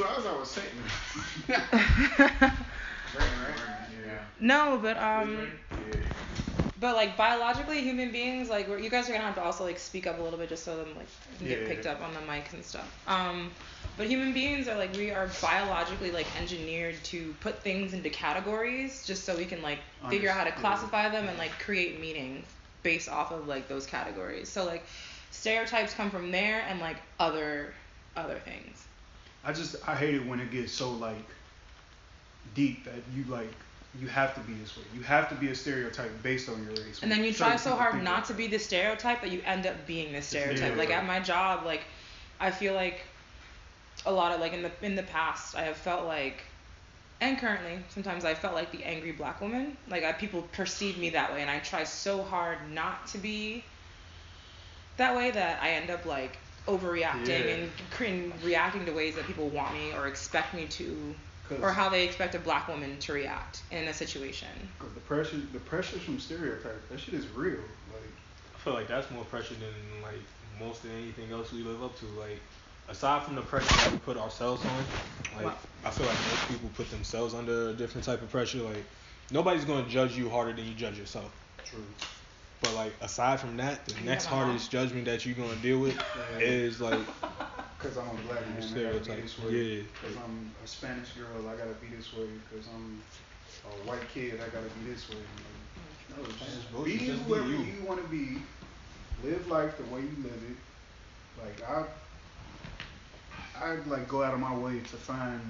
Two hours I was saying. Yeah. No, but um, but like biologically, human beings, like you guys are gonna have to also like speak up a little bit just so them like can get Yeah. picked up on the mics and stuff. Um, but human beings are like we are biologically like engineered to put things into categories just so we can like figure out how to classify them and like create meaning based off of like those categories. So like stereotypes come from there and like other other things. I just I hate it when it gets so like deep that you like you have to be this way. You have to be a stereotype based on your race. And then you try so hard not to be the stereotype that you end up being the stereotype. Like at my job, like I feel like a lot of like in the in the past I have felt like and currently sometimes I felt like the angry black woman. Like I, people perceive me that way and I try so hard not to be that way that I end up like overreacting Yeah. and cre- reacting to ways that people want me or expect me to or how they expect a black woman to react in a situation. Cause the pressure, the pressures from stereotypes, that shit is real. Like, I feel like that's more pressure than like most of anything else we live up to. Like aside from the pressure that we put ourselves on, like Wow. I feel like most people put themselves under a different type of pressure. Like nobody's gonna judge you harder than you judge yourself. true. But like aside from that, the next have a mom? hardest judgment that you're gonna deal with Yeah. is like Cause I'm a black man, I gotta be this way. yeah. Cause I'm a Spanish girl, I gotta be this way. Cause I'm a white kid, I gotta be this way. Like, no, Just just bro, be you just be whoever you. you wanna be. Live life the way you live it. Like I, I like go out of my way to find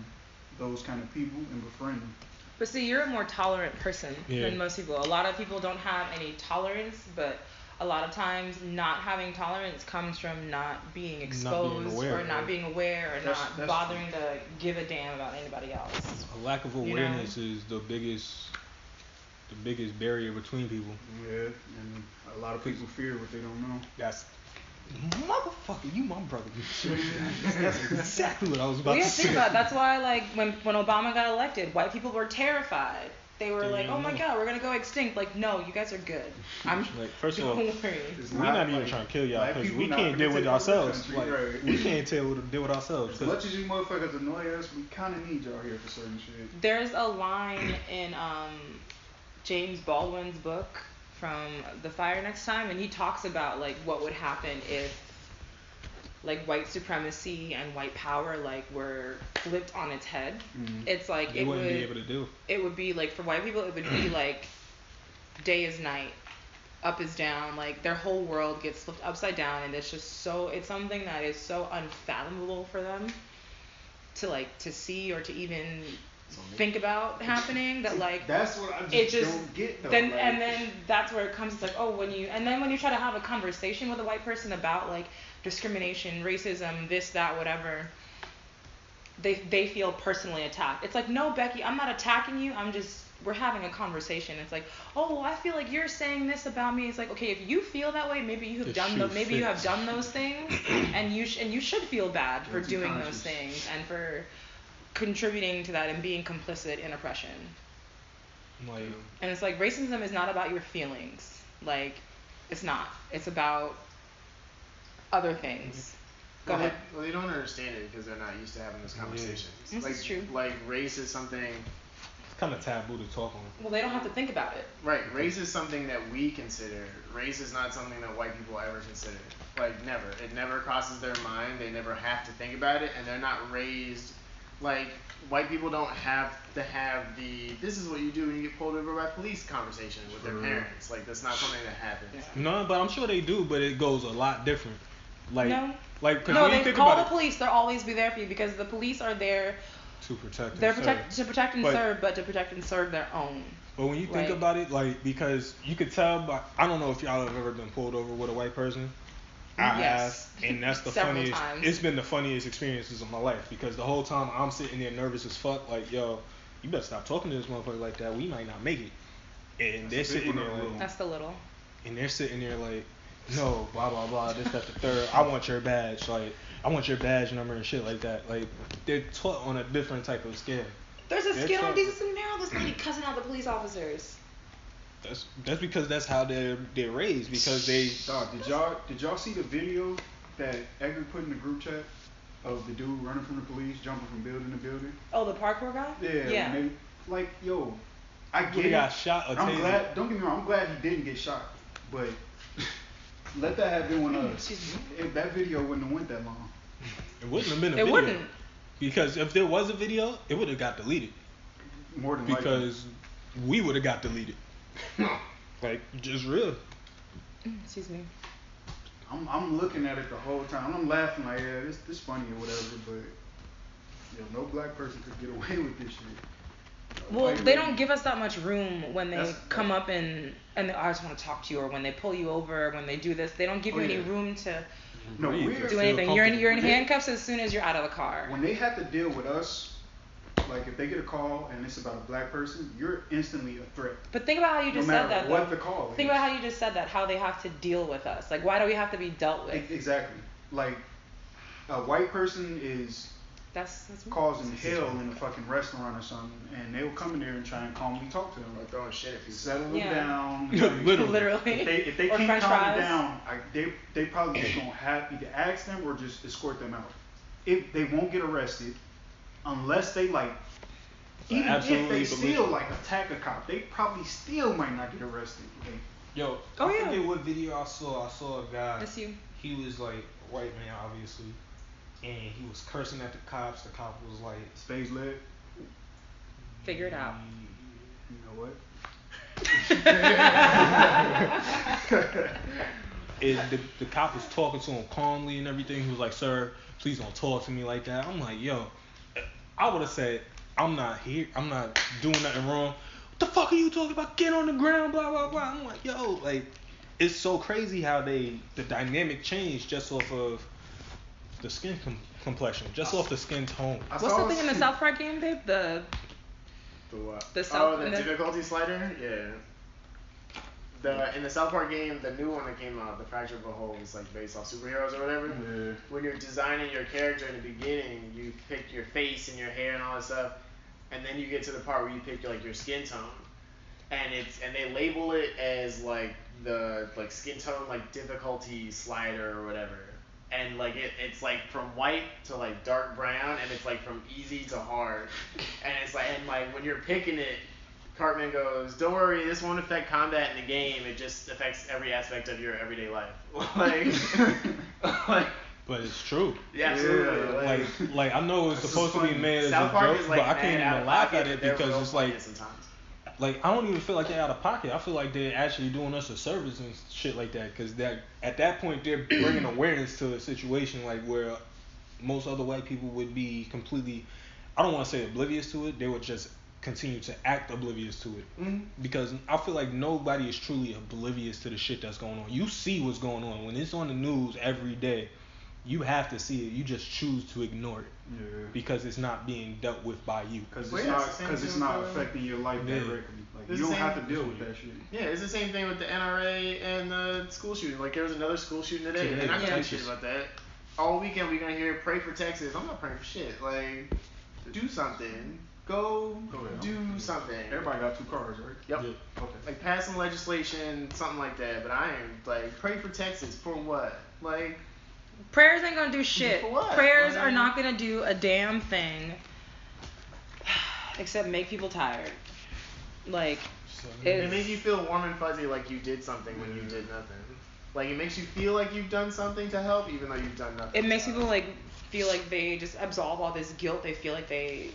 those kind of people and befriend them. But see, you're a more tolerant person Yeah. than most people. A lot of people don't have any tolerance, but a lot of times not having tolerance comes from not being exposed aware, or not right. being aware or That's- not that's bothering to give a damn about anybody else. a lack of You know? awareness is the biggest the biggest barrier between people. Yeah, and a lot of people fear what they don't know. That's motherfucker, you my brother. That's exactly what I was about We to have to think say. about it. That's why, like, when when Obama got elected, white people were terrified. They were They like, "Oh my. God, we're gonna go extinct." Like, no, you guys are good. I'm. Like, first of all, don't worry. It's We're not, even like, trying to kill y'all because we can't deal with take over the ourselves. country, Like right. we can't deal with deal with ourselves. As 'cause- much as you motherfuckers annoy us, we kind of need y'all here for certain shit. There's a line in um, James Baldwin's book from The Fire Next Time, and he talks about like what would happen if like white supremacy and white power like were flipped on its head. Mhm. It's like they it wouldn't would be able to do. it would be like for white people it would be like day is night up is down like their whole world gets flipped upside down and it's just so it's something that is so unfathomable for them to like to see or to even think about happening that like That's what I just, it just don't get though. then like, and then that's where it comes it's like oh when you and then when you try to have a conversation with a white person about like discrimination racism this that whatever they they feel personally attacked. It's like no becky i'm not attacking you i'm just we're having a conversation. It's like oh i feel like you're saying this about me. It's like okay if you feel that way maybe you have The done shoe those maybe you have done those things and you sh- and you should feel bad for Guilty doing those things and for contributing to that and being complicit in oppression Like and it's like racism is not about your feelings. Like it's not. It's about other things. Mm-hmm. Go well, ahead. They, well, they don't understand it because they're not used to having those Yeah. conversations. This like, is true. Like race is something. it's kind of taboo to talk on. Well, they don't have to think about it. Right, race is something that we consider. Race is not something that white people ever consider. Like never. It never crosses their mind. They never have to think about it, and they're not raised like white people don't have to have the this is what you do when you get pulled over by police conversation with their parents. Like that's not something that happens. No, but I'm sure they do, but it goes a lot different. Like No. like cause No, when you they think call about the police. They'll always be there for you because the police are there. to protect. and They're serve. protect to protect and But- serve, but to protect and serve their own. But when you think Like- about it, like because you could tell by I don't know if y'all have ever been pulled over with a white person. I Yes. have, and that's the funniest. times. It's been the funniest experiences of my life because the whole time I'm sitting there nervous as fuck, like yo, you better stop talking to this motherfucker like that. We might not make it. And they're That's a big sitting there like, That's the little. and they're sitting there like, no, blah blah blah, this that the third. I want your badge, like I want your badge number and shit like that. Like they're taught on a different type of scale. There's a They're skit on taught- Decency and Meryl. This lady cussing out the police officers. That's that's because that's how they're they're raised because they Dog, did y'all did y'all see the video that Edgar put in the group chat? of the dude running from the police, jumping from building to building. Oh, the parkour guy. Yeah. Yeah. when they- like, yo, I get Would've it. got shot or I'm tasered. glad. Don't get me wrong. I'm glad he didn't get shot, but let that have been one of Excuse me. if that video wouldn't have went that long. It wouldn't have been a It video. It wouldn't. Because if there was a video, it would have got deleted. More than likely. Because we would have got deleted. like just real. Excuse me. I'm I'm looking at it the whole time. I'm laughing like, yeah, this this funny or whatever, but yo, no black person could get away with this shit. Well, White they don't give us that much room when they That's- come up and and they, oh, I just want to talk to you, or when they pull you over, or when they do this. They don't give Oh, you any room to No, we're- do anything. You're in you're in handcuffs as soon as you're out of the car. When they have to deal with us, like if they get a call and it's about a black person, you're instantly a threat. But think about how you just matter said that. what though. the call Think is. about how you just said that. How they have to deal with us. Like, why do we have to be dealt with? Exactly. Like a white person is That's that's causing hell in a fucking restaurant or something, and they'll come in there and try and calmly talk to them. Like throwing shit at people. Settle them Yeah. down. Literally. Literally. If they if they can't French calm fries. them down, I, they they probably just gonna have either ask them or just escort them out. If they won't get arrested, unless they like, even if absolutely they still believe- like attack a cop, they probably still might not get arrested. Like, Yo, Oh, I yeah. forget what video I saw. I saw a guy. That's you. He was like a white man, obviously, and he was cursing at the cops. The cop was like, stage leg. Figure it out. You know what? it, the, the cop was talking to him calmly and everything. He was like, "Sir, please don't talk to me like that." I'm like, "Yo," I would have said, "I'm not here. I'm not doing nothing wrong." What the fuck are you talking about? Get on the ground, blah blah blah. I'm like, "Yo, like, it's so crazy how they the dynamic changed just off of the skin com- complexion, just off the skin tone." I What's the thing in the South Park game, babe? The The what? The oh, the the- difficulty slider. Yeah. The in the South Park game, the new one that came out, the Fracture of a Whole, is like based off superheroes or whatever. Yeah. When you're designing your character in the beginning, you pick your face and your hair and all that stuff, and then you get to the part where you pick like your skin tone, and it's and they label it as like the like skin tone like difficulty slider or whatever. And like it, it's like from white to like dark brown, and it's like from easy to hard, and it's like and like when you're picking it, Cartman goes, "Don't worry, this won't affect combat in the game. It just affects every aspect of your everyday life." like, like, But it's true. yeah, absolutely. Yeah, like, Like, like I know it's That's supposed to be made as South a Park joke, like but I can't even laugh at it because it's like sometimes. like I don't even feel like they're out of pocket. I feel like they're actually doing us a service and shit like that. Cause that at that point they're bringing awareness to a situation like where most other white people would be completely, I don't want to say oblivious to it. They would just continue to act oblivious to it. Mhm. Because I feel like nobody is truly oblivious to the shit that's going on. You see what's going on when it's on the news every day. You have to see it. You just choose to ignore it Yeah. because it's not being dealt with by you. Because Well, it's not it's the same because it's not affecting your life Yeah. directly. Like It's you the don't have same- to deal with that shit. Yeah, it's the same thing with the NRA and the school shooting. Like there was another school shooting today. Today, They're not gonna yeah. do shit about that. All weekend we're gonna hear pray for Texas. I'm not praying for shit. Like, do something. Go Go ahead. do something. Everybody got two cars, right? Yep. Yeah. Okay. Like pass some legislation, something like that. But I am like pray for Texas for what? Like prayers ain't gonna do shit. For what? Prayers Like- are not gonna do a damn thing except make people tired. Like it It's- makes you feel warm and fuzzy, like you did something when you did nothing. Like it makes you feel like you've done something to help, even though you've done nothing. it makes people like feel like they just absolve all this guilt. They feel like they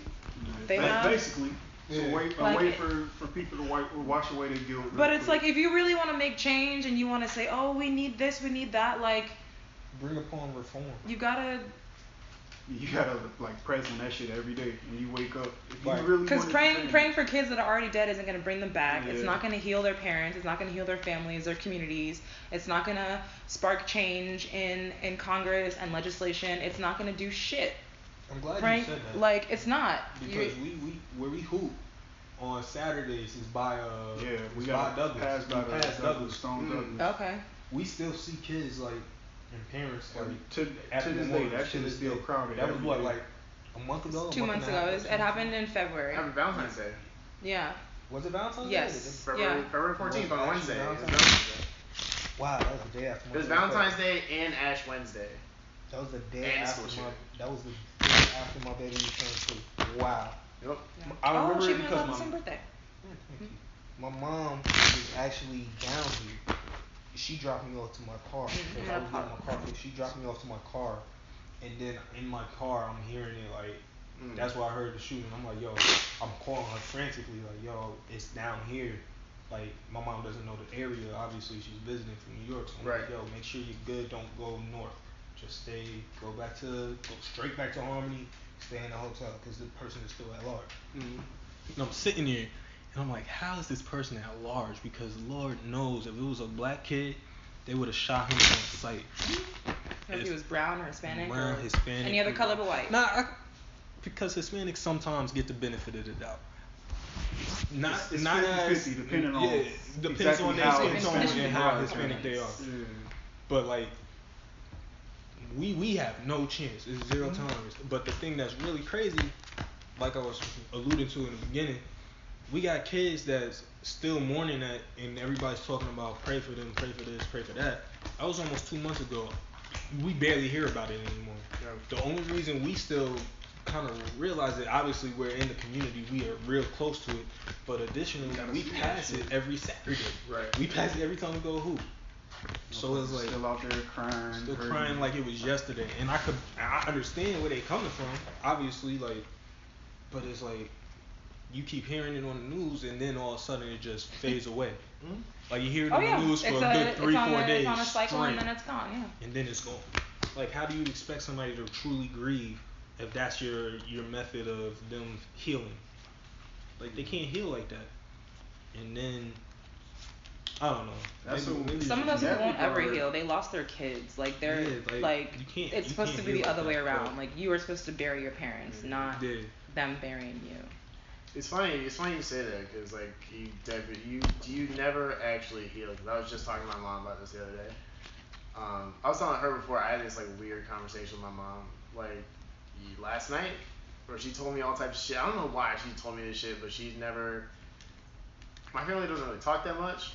They Ba- have- basically it's a Yeah. way, a Like- way for, for people to wipe, wash away their guilt. real But it's quick. like if you really want to make change and you want to say, "Oh, we need this, we need that," like Bring upon reform. you gotta, you gotta like present that shit every day when you wake up. If you really because wanted to praying change- praying for kids that are already dead isn't gonna bring them back. It's Yeah. not gonna heal their parents. It's not gonna heal their families, their communities. It's not gonna spark change in in Congress and legislation. It's not gonna do shit. I'm glad Right? you said that. Like it's not. because we, we where we hoop on Saturdays is by uh Yeah, we got by Douglas. Pass by We the pass Douglas, Douglas. Stone Mm. Douglas. okay. We still see kids like and parents like Every- to, at to this day, that shit is still crowded. That was what like a month ago. a Two month months ago. It, it happened in February. Happy Valentine's Day. Yeah. Was it Valentine's Yes. Day? February, Yeah. February 14th on Wednesday. actually It was Valentine's Valentine's Day. Wow, that was the day after. It was. Valentine's Day and Ash Wednesday. That was the day And after school my. Shooting. That was the day after my baby returned two. Wow. Yep. I oh, remember she it because have my same birthday. Yeah, thank you. My mom was actually down here. She dropped me off to my car Mhm. because Yeah, I was getting my car. car. She dropped me off to my car, and then in my car I'm hearing it like. Mm. That's why I heard the shooting. I'm like, yo, I'm calling her frantically, like, yo, it's down here. Like, my mom doesn't know the area. Obviously, she's visiting from New York. So I'm like, Right. yo, make sure you're good. Don't go north. Just stay, go back to, go straight back to Harmony. Stay in the hotel because the person is still at large. Mm. And I'm sitting there, and I'm like, how is this person at large? Because Lord knows, if it was a black kid, they would have shot him on sight. If he was brown or Hispanic Brown, or Hispanic, any other color but white. Nah, I, because Hispanics sometimes get the benefit of the doubt. Not It's- it's not 50-50 as depending on yeah, depends exactly on their how skin tone Hispanic and how. Hispanic they are. Yeah. But like, we we have no chance. It's 0 Mhm. tolerance. But the thing that's really crazy, like I was alluding to in the beginning, we got kids that's still mourning that, and everybody's talking about pray for them, pray for this, pray for that. That was almost two months ago. We barely hear about it anymore. Yeah. The only reason we still kind of realize it, obviously, we're in the community, we are real close to it. But additionally, we pass it every Saturday. Right. We pass it every time we go hoop. So it's like still out there crying, still hurting. crying like it was yesterday, and I could I understand where they coming from, obviously, like, but it's like you keep hearing it on the news, and then all of a sudden it just fades away. Mhm. Like you hear it oh on yeah, the news for it's a a, good three four a, days It's on a cycle straight, and then it's gone. Yeah. and then it's gone. Like how do you expect somebody to truly grieve if that's your your method of them healing? Like they can't heal like that, and then. I don't know. That's Maybe- maybe Some of those people won't ever are- heal. They lost their kids. Like they're Yeah, like, like, you can't- it's you supposed can't to be the heal other like way around. but- Like you were supposed to bury your parents, not Yeah. them burying you. It's funny. It's funny you say that because like you, David, you you never actually heal. Cause I was just talking to my mom about this the other day. Um, I was telling her before I had this like weird conversation with my mom like last night where she told me all types of shit. I don't know why she told me this shit, but she's never. My family doesn't really talk that much,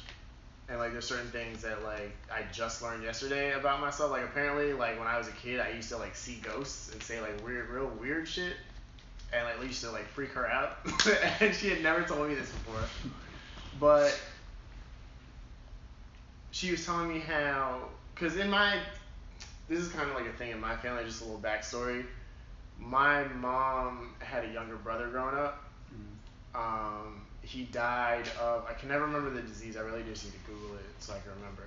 and like there's certain things that like I just learned yesterday about myself. Like apparently, like when I was a kid, I used to like see ghosts and say like weird, real weird shit. And like used to like freak her out. And she had never told me this before. But she was telling me how because in my this is kind of like a thing in my family just a little backstory. My mom had a younger brother growing up. Mm. um, he died of i can never remember the disease i really just need to google it so i can remember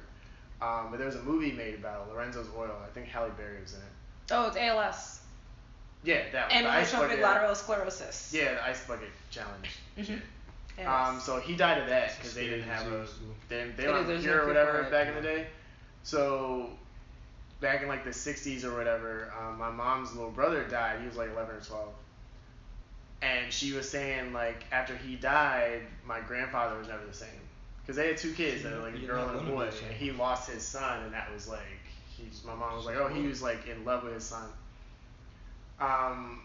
um, but there was a movie made about it, lorenzo's oil i think halle berry was in it Oh, it's ALS. yeah that one the ice Amyotrophic lateral sclerosis. yeah the ice bucket challenge Mhm. shit. Um, so he died of that because they didn't have a they, they don't is, have a cure no or whatever it. back in the day. So back in like the '60s or whatever, um, my mom's little brother died. He was like 11 or 12, and she was saying like after he died, my grandfather was never the same because they had two kids, that like a girl and a boy, and he lost his son, and that was like he's my mom was like oh he was like in love with his son. Um,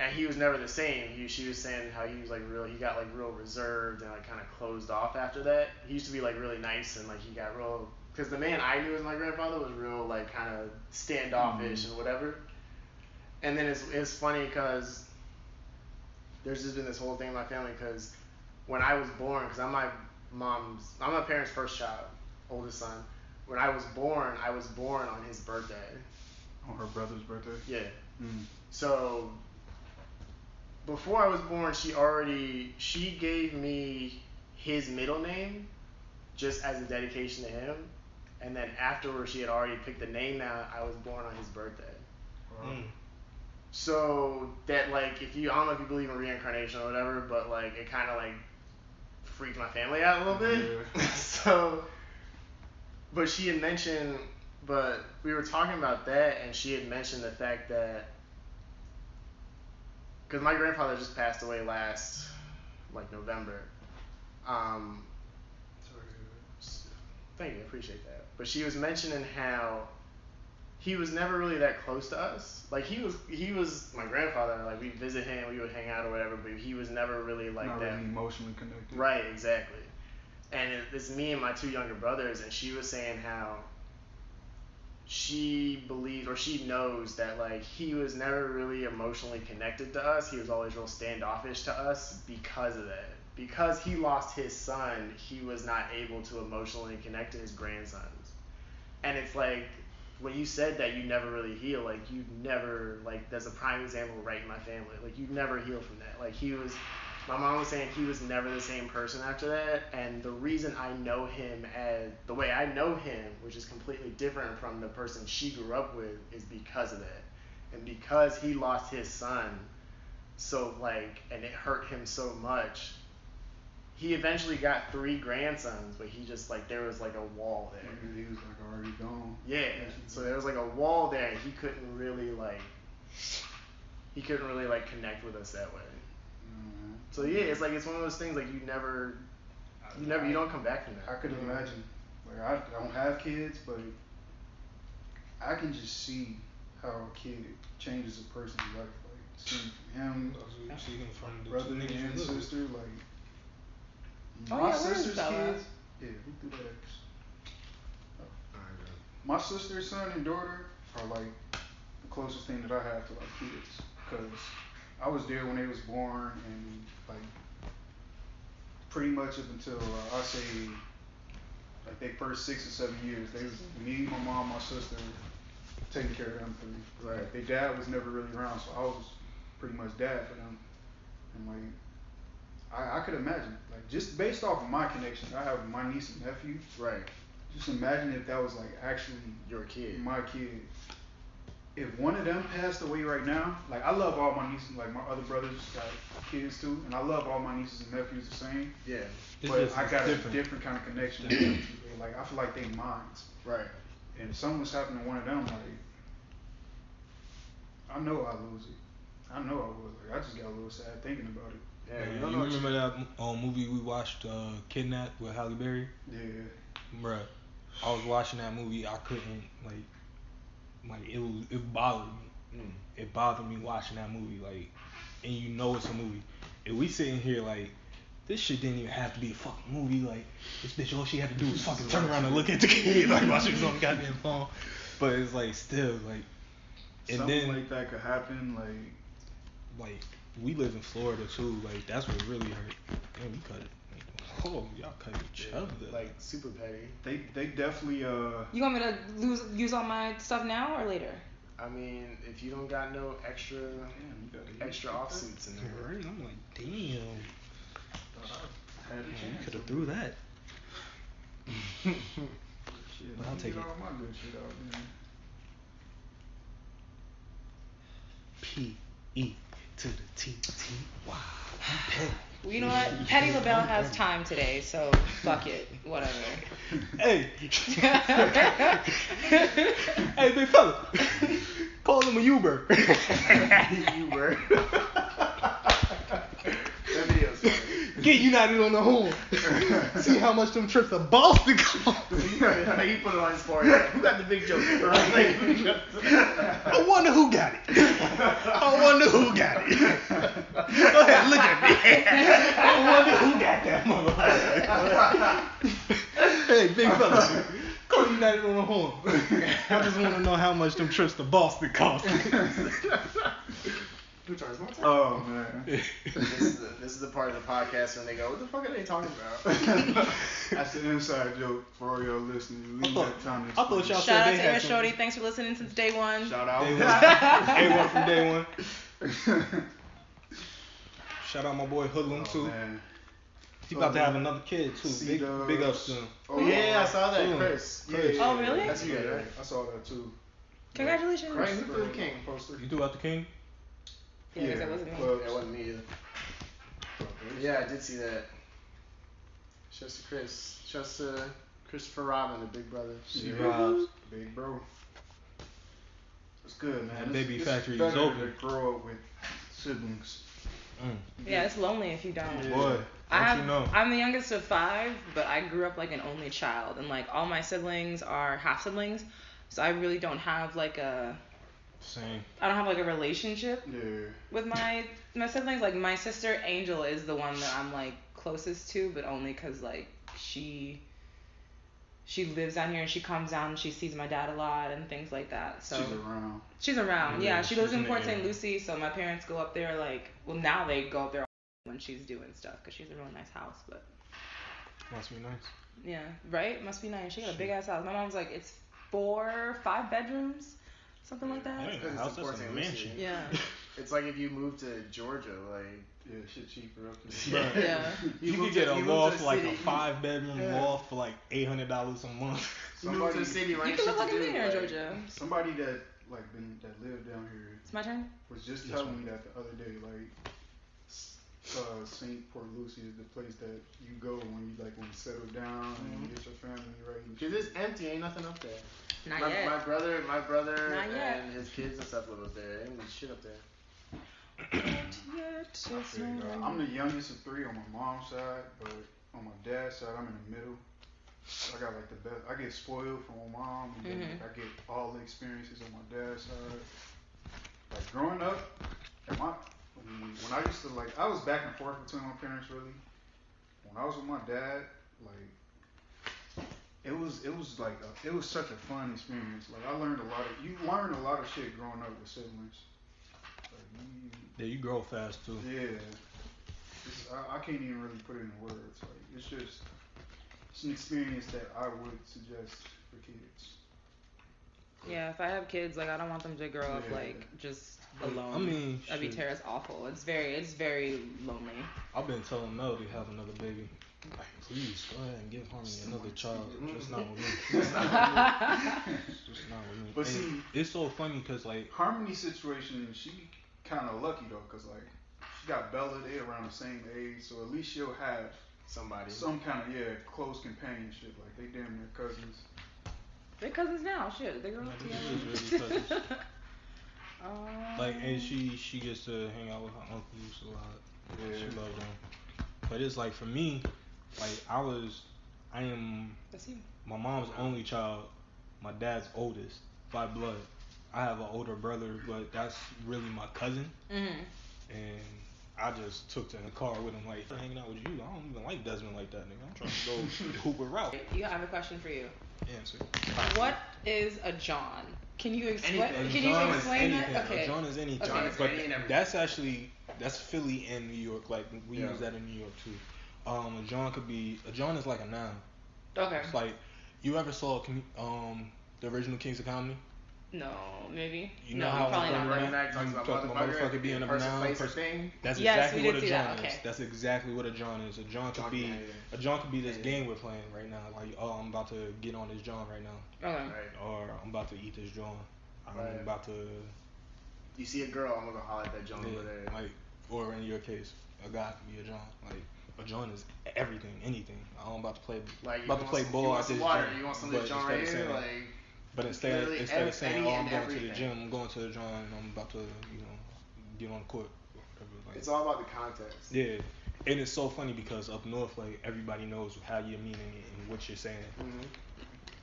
and he was never the same. He, she was saying how he was like real. He got like real reserved and like kind of closed off after that. He used to be like really nice and like he got real. Because the man I knew as my grandfather was real like kind of standoffish and whatever. And then it's it's funny because there's just been this whole thing in my family because when I was born, because I'm my mom's, I'm my parents' first child, oldest son. When I was born, I was born on his birthday. On her brother's birthday. Yeah. Mm. So before I was born, she already she gave me his middle name just as a dedication to him, and then afterwards she had already picked the name out. I was born on his birthday. Wow. Mm. So that like if you I don't know if you believe in reincarnation or whatever, but like it kind of like freaked my family out a little bit. Yeah. so, but she had mentioned, but we were talking about that, and she had mentioned the fact that because my grandfather just passed away last like November. Um, Sorry to hear that. s- Thank you, I appreciate that. But she was mentioning how he was never really that close to us. Like he was, he was my grandfather. Like we'd visit him, we would hang out or whatever. But he was never really like Not that. really emotionally connected. Right, exactly. And it, it's me and my two younger brothers, and she was saying how she believes or she knows that like he was never really emotionally connected to us. He was always real standoffish to us because of that. Because he lost his son, he was not able to emotionally connect to his grandsons. And it's like when you said that you never really heal, like you never like there's a prime example right in my family. Like you never heal from that. Like he was my mom was saying he was never the same person after that and the reason i know him as the way i know him which is completely different from the person she grew up with is because of that and because he lost his son so like and it hurt him so much he eventually got three grandsons but he just like there was like a wall there He was like already gone. yeah so there was like a wall there he couldn't really like he couldn't really like connect with us that way Mhm. so yeah, it's like it's one of those things like you never, you never, you don't come back from that. I could imagine. Like I, I don't have kids, but I can just see how a kid changes a person's life. Like seeing from him, Speaking from the brother and you live with. sister, like Oh, my yeah, where is sister's Bella? kids. Yeah, who threw that X? My sister's son and daughter are like the closest thing that I have to like kids, cause I was there when they was born and like pretty much up until uh, I say like they first six or seven years, they was me, my mom, my sister taking care of them three. Right. Like, their dad was never really around, so I was pretty much dad for them. And like I, I could imagine, like just based off of my connections, I have my niece and nephew, Right, just imagine if that was like actually your kid. my kid. If one of them passed away right now, like I love all my nieces, like my other brothers got kids too, and I love all my nieces and nephews the same. Yeah, It's but just I got different. a different kind of connection with them. Like I feel like they minds. right. And if something was happening to one of them, like I know I lose it. I know I would. Like I just got a little sad thinking about it. Yeah, you you, remember that um, movie we watched, uh, Kidnapped with Halle Berry? Yeah. Bruh, I was watching that movie. I couldn't like, like it was it bothered me. Mm. It bothered me watching that movie. Like, and you know it's a movie. And we sitting here like, this shit didn't even have to be a fucking movie. Like, this bitch all she had to do was fucking turn around and look at the kid like while she was on the goddamn phone. But it's like still like, and something then like that could happen. Like like we live in Florida too. Like that's what really hurt. And we cut it. Like, oh, y'all cut each other. Like super petty. they they definitely uh You want me to lose use all my stuff now or later? I mean, if you don't got no extra, damn, gotta extra use off that. suits in there. Right? I'm like, damn. Thought I had a You could have threw that. Shit, But I'll take get it. all my good shit out then. P E to the T T Y. Well, you know what? Petty LaBelle has time today, so fuck it. Whatever. Hey. hey, big fella. Call him a Uber. you were. that video's funny. Get United on the horn. See how much them trips to Boston cost. like he put it on his forehead. Who got the big joke? I wonder who got it. I wonder who got it. Go ahead, look at me. I wonder who got that motherfucker. hey, big fella. Call United on the horn. I just want to know how much them trips to Boston cost. Who charges more time? Oh man. This is, the, this is the part of the podcast when they go, what the fuck are they talking about? That's an inside joke for all y'all listening. I Leave thought- that time to I thought y'all Shout out they to had Air some- Shorty. Thanks for listening since day one. Shout out. Day one. A1 from day one. Shout out my boy Hoodlum Oh, too. man. He about to have another kid too. Big, C-Dubs. big ups to him. Oh, yeah, I saw that, Ooh. Chris. Yeah, Chris. yeah, Oh, really? yeah. That's you guys, right? I saw that too. Congratulations. Right, who the king? Poster. You threw out the king? Yeah, 'cause it wasn't me. clubs. It wasn't me either. Yeah, I did see that. Shouts to Chris. Shouts to Christopher Robin, the big brother. C Yeah. Robs. Big bro. It's good, man. That It's- baby it's factory is better open. To grow up with siblings. Mm. Yeah, it's lonely if you don't. Yeah. Boy, I have, you know? I'm the youngest of five, but I grew up like an only child, and like all my siblings are half siblings, so I really don't have like a, Same. I don't have like a relationship Yeah. with my my siblings. Like my sister Angel is the one that I'm like closest to, but only because like she she lives down here and she comes down and she sees my dad a lot and things like that. So She's around. She's around. Yeah, Yeah, she lives in in Port St. Lucie, so my parents go up there like well now they go up there when she's doing stuff because she's a really nice house. But Must be nice. yeah, right? Must be nice. She got a big ass house. My mom's like it's four, five bedrooms, something like That that. ain't Because a it's house, in that's Port a Lucie. mansion. Yeah. It's like if you move to Georgia, like Yeah, shit cheaper up there. Bruh. Yeah. You, You could get to- a you moved to loft the like city, a five bedroom Yeah. loft for like eight hundred dollars a month. you moved to the Somebody- city, You right? can shit live like to a do, millionaire in Georgia. Somebody that like been that lived down here It's my turn. was just Yes, telling me that the other day, like uh, Saint Port Lucie is the place that you go when you like want to settle down and Mhm. get your family right. Cause it's empty, ain't nothing up there. Not my, yet. my brother, my brother, Not yet. and his kids and stuff live up there. Ain't shit up there. Not yet. Figured, uh, I'm the youngest of three on my mom's side, but on my dad's side, I'm in the middle. I got like the best. I get spoiled from my mom, and then Mhm. like, I get all the experiences on my dad's side. Like growing up, at my when, when I used to like, I was back and forth between my parents really. When I was with my dad, like it was it was like a, it was such a fun experience. Like I learned a lot of you learn a lot of shit growing up with siblings. Like you, Yeah, you grow fast too. yeah. I, I can't even really put it in words. Like it's just it's an experience that I would suggest for kids. Yeah, if I have kids, like I don't want them to grow up like just alone. I mean, that'd be shit. terrible. It's awful. It's very, it's very lonely. I've been telling Mel to have another baby. Like, please go ahead and give Harmony another child. Just not with me. Just not with me. But And see- it's so funny because like Harmony's situation, she kind of lucky though, cause like she got Bella, they around the same age, so at least she'll have Somebody. some kind of yeah close companionship. Like they damn near cousins. They're cousins now. Shit, they grow up Yeah, together. they is really um, like and she she gets to hang out with her uncles a lot. Yeah. She loves them. But it's like for me, like I was, I am That's you. my mom's only child, my dad's oldest by blood. I have an older brother, but that's really my cousin, Mm-hmm. and I just took to the car with him, like hanging out with you. I don't even like Desmond like that, nigga. I'm trying to go hoop with Ralph. You I have a question for you. Answer. What is a John? Can you explain? Anything. Can John you is anything. that? Okay. A John is anything. John is but any that's actually that's Philly and New York. Like we Yeah. use that in New York too. Um, a John could be a John is like a noun. Okay. It's like you ever saw um the original Kings of Comedy? No, maybe. You know no, how probably it's not. going Running talks You about talk about motherfucker, motherfucker being a person, noun, place, or person- thing. That's Yes, exactly we what did a see John that, is. okay. That's exactly what a John is. A John could John be can be anything. a John could be this Yeah. game we're playing right now. Like oh I'm about to get on this John right now, Okay. Right. or I'm about to eat this John. I'm Right. about to You see a girl, I'm gonna go holler at that John Yeah, over there. like, or in your case, a guy could be a John. Like, a John is everything, anything. I'm about to play, Like, about to play some- ball you want at some this water, gym. You want some of this instead right here, like. but instead, instead ev- of saying, "Oh, I'm going to the gym, I'm going to the and I'm about to, you know, get on the court." whatever, Like, It's all about the context. yeah, and it's so funny because up north, like everybody knows how you're meaning it and what you're saying. hmm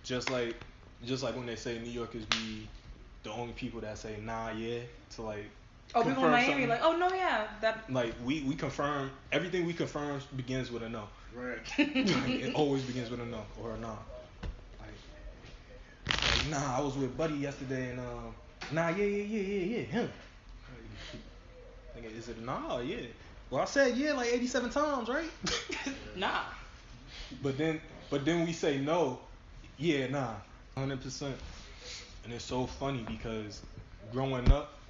Just like, just like when they say New Yorkers be the only people that say "nah, yeah" to like. Oh, people in confirm Miami something. like, oh no, yeah, that. like we we confirm everything we confirm begins with a no. Right. it always begins with a no or a nah. Like, like nah, I was with Buddy yesterday and um nah yeah yeah yeah yeah yeah him. Like, is it a nah or yeah? Well I said yeah like 87 times right? nah. but then but then we say no, yeah nah, 100 percent. And it's so funny because growing up,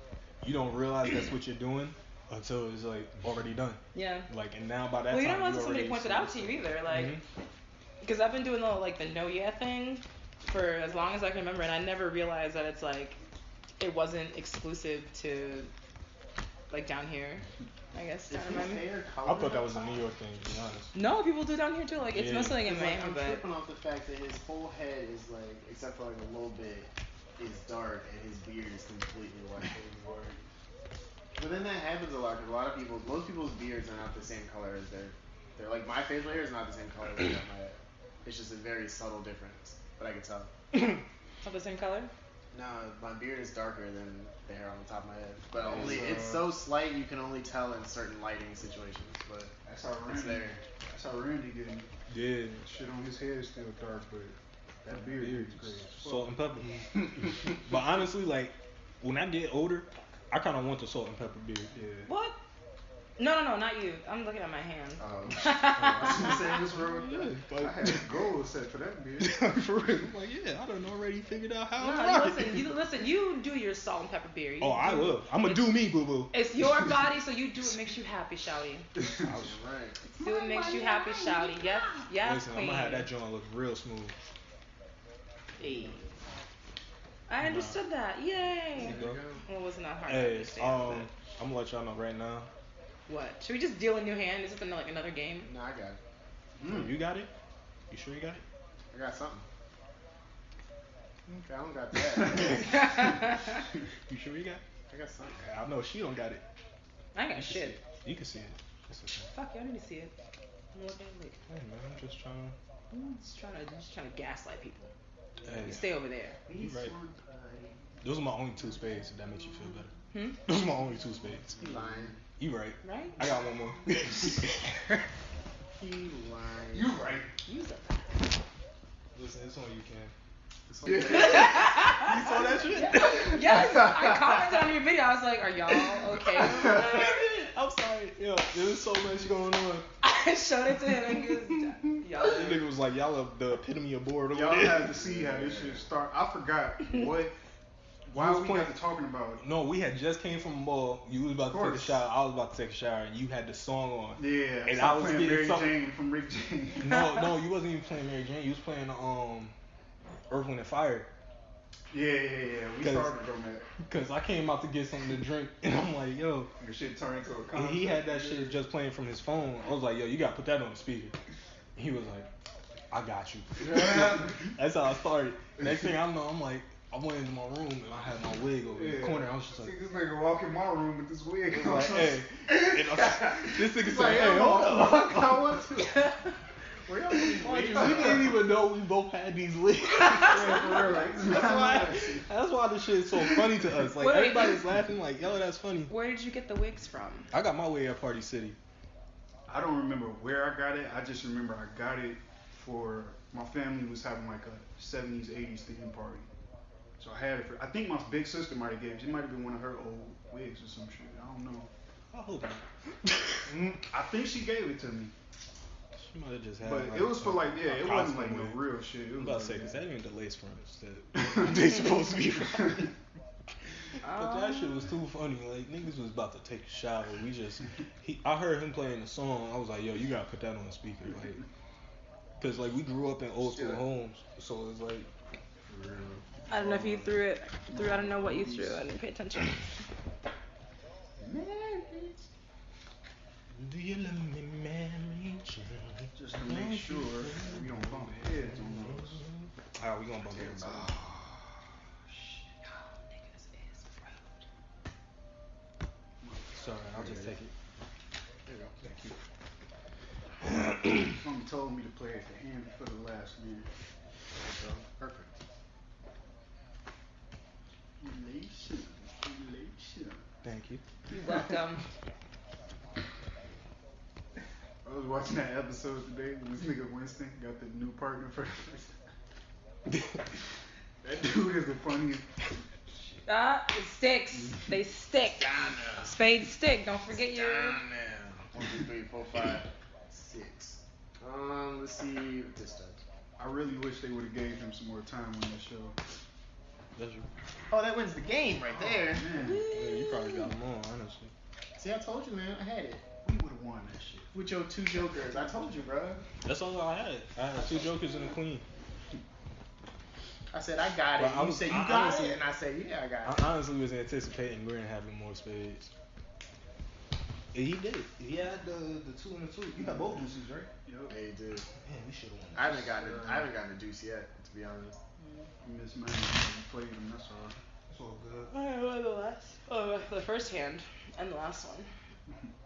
you don't realize that's what you're doing until it's like already done. Yeah. Like and now by that Well, you don't know until somebody already points it out to you either, like, Mhm. because I've been doing the like the no yeah thing for as long as I can remember, and I never realized that it's like it wasn't exclusive to like down here. I guess down in Miami. I thought that was a New York thing, to be honest. No, people do down here too. Like it's Yeah. mostly in It's like, Miami, I'm but tripping off the fact that his whole head is like, except for like a little bit, is dark, and his beard is completely white. but then that happens a lot because a lot of people, most people's beards are not the same color as their. They're like my facial hair is not the same color as my head. It's just a very subtle difference, but I can tell. it's not the same color. No, my beard is darker than the hair on the top of my head, but Yes, only uh, it's so slight you can only tell in certain lighting situations. But That's how it's Randy. there. That's how Randy getting Yeah. shit on his head is still dark, but That beard is crazy. Salt and pepper. but honestly, like when I get older, I kind of want the salt and pepper beard. Yeah. What? No, no, no, not you. I'm looking at my hand. Oh. oh. I was gonna say what's wrong with Yeah, that. but- I had a goal set for that beard. For real, I'm like yeah, I done already figured out how no, it's you right. listen, you listen. You do your salt and pepper beer. You oh, I do- will. I'm gonna do me, boo boo. It's your body, so you do what makes you happy, shouty. Right. Do what makes you happy, shouty. Yes, yes, Listen, I'm queen. gonna have that joint look real smooth. Hey. I understood that. Yay. There you Well, it was not hard to Hey, understand. um, I'm gonna let y'all know right now. but what? Should we just deal a new hand? Is this another, like another game? No, I got it. Mm. You got it? You sure you got it? I got something. Okay, I don't got that. You sure you got it? I got something. I know she don't got it. I ain't You got can shit. see it. You can see it. It's okay. Fuck, y'all need to see it. I'm looking at it. Hey man, I'm just trying. I'm just trying to, just trying to gaslight people. Hey, You stay over there. you right. Those are my only two spades. If that makes you feel better. Hmm? Those are my only two spades. He lying. You right. Right? I got one more. He lying. You right. Use it. Listen, it's on you, Cam. It's Yeah. You saw that shit? Yes, I commented on your video. I was like, are y'all okay? I'm sorry. Yo, there's so much going on. I showed it to him and he was, y'all. That nigga was like, y'all are the epitome of bored. over Y'all there." have to see how this shit start. I forgot what. Why was we playing- got to talking about it. No, we had just came from a ball. You was about to take a course. shower. I was about to take a shower, and you had the song on. Yeah. And so I was playing getting Mary something- Jane from Rick James. No, no, you wasn't even playing Mary Jane. You was playing um, Earth, Wind and Fire. Yeah, yeah, yeah. We started on that. Cause I came out to get something to drink, and I'm like, yo. The shit turned into a concert. And he had that shit just playing from his phone. I was like, yo, you gotta put that on the speaker. He was like, I got you. That's how I started. Next thing I know, I'm like, I went into my room and I had my wig over in the corner. I was just like, See this nigga walk in my room with this wig. I was like, hey. This nigga said, like, hey, hold up. I want to. Where y'all getting Mind you, wigs we didn't even know we both had these wigs. Yeah, for real, like, that's why. That's why this shit is so funny to us. Like Wait. everybody's laughing, like, yo, that's funny. Where did you get the wigs from? I got my wig at Party City. I don't remember where I got it. I just remember I got it for my family was having like a 70s, 80s theme party. So I had it for. I think my big sister might have gave it. It might have been one of her old wigs or some shit. I don't know. I hope not. Mm, I think she gave it to me, She might have just had. but like, it was for like yeah, it wasn't like no real shit. It I'm about to say, like- cause that ain't the lace fronts that they supposed to be from. But that shit was too funny. Like niggas was about to take a shower. We just, he, I heard him playing the song. I was like, yo, you gotta put that on the speaker, like, cause like we grew up in old school Yeah. homes, so it's like, I don't know if you threw it through. I don't know what you threw. I didn't pay attention. do you love me, Mary Jane? Just to make sure we don't bump heads on those. Alright, we gonna bump into Ah, Sorry, I'll just take it. There you go. Thank you. Someone told me to play at the end for the last man. So, perfect. Relation, relation. Thank you. You're welcome. I was watching that episode today when this nigga Winston got the new partner for the first time. That dude is the funniest. Ah, it sticks. They stick. Spades stick. Don't forget your. One, two, three, four, five, six. Um, let's see what this does. I really wish they would have gave him some more time on that show. Oh, that wins the game right there. Man, yeah, you probably got them on, honestly. See, I told you, man. I had it. We have won that shit. With your two jokers. I told you, bro. That's all I had. I had two jokers and a queen. I said, I got it. Well, I you said, you I got honestly- it. And I said, yeah, I got it. I honestly was anticipating Grant having more spades. And he did. He had the the two and the two. You had both deuces, right? Yep. Hey, dude. Man, we should have won. I haven't gotten, a, I haven't gotten a deuce yet, to be honest. Mm-hmm. You mismanaged when you played him, that's all. It's all good. Alright, what the last? Oh, the first hand and the last one.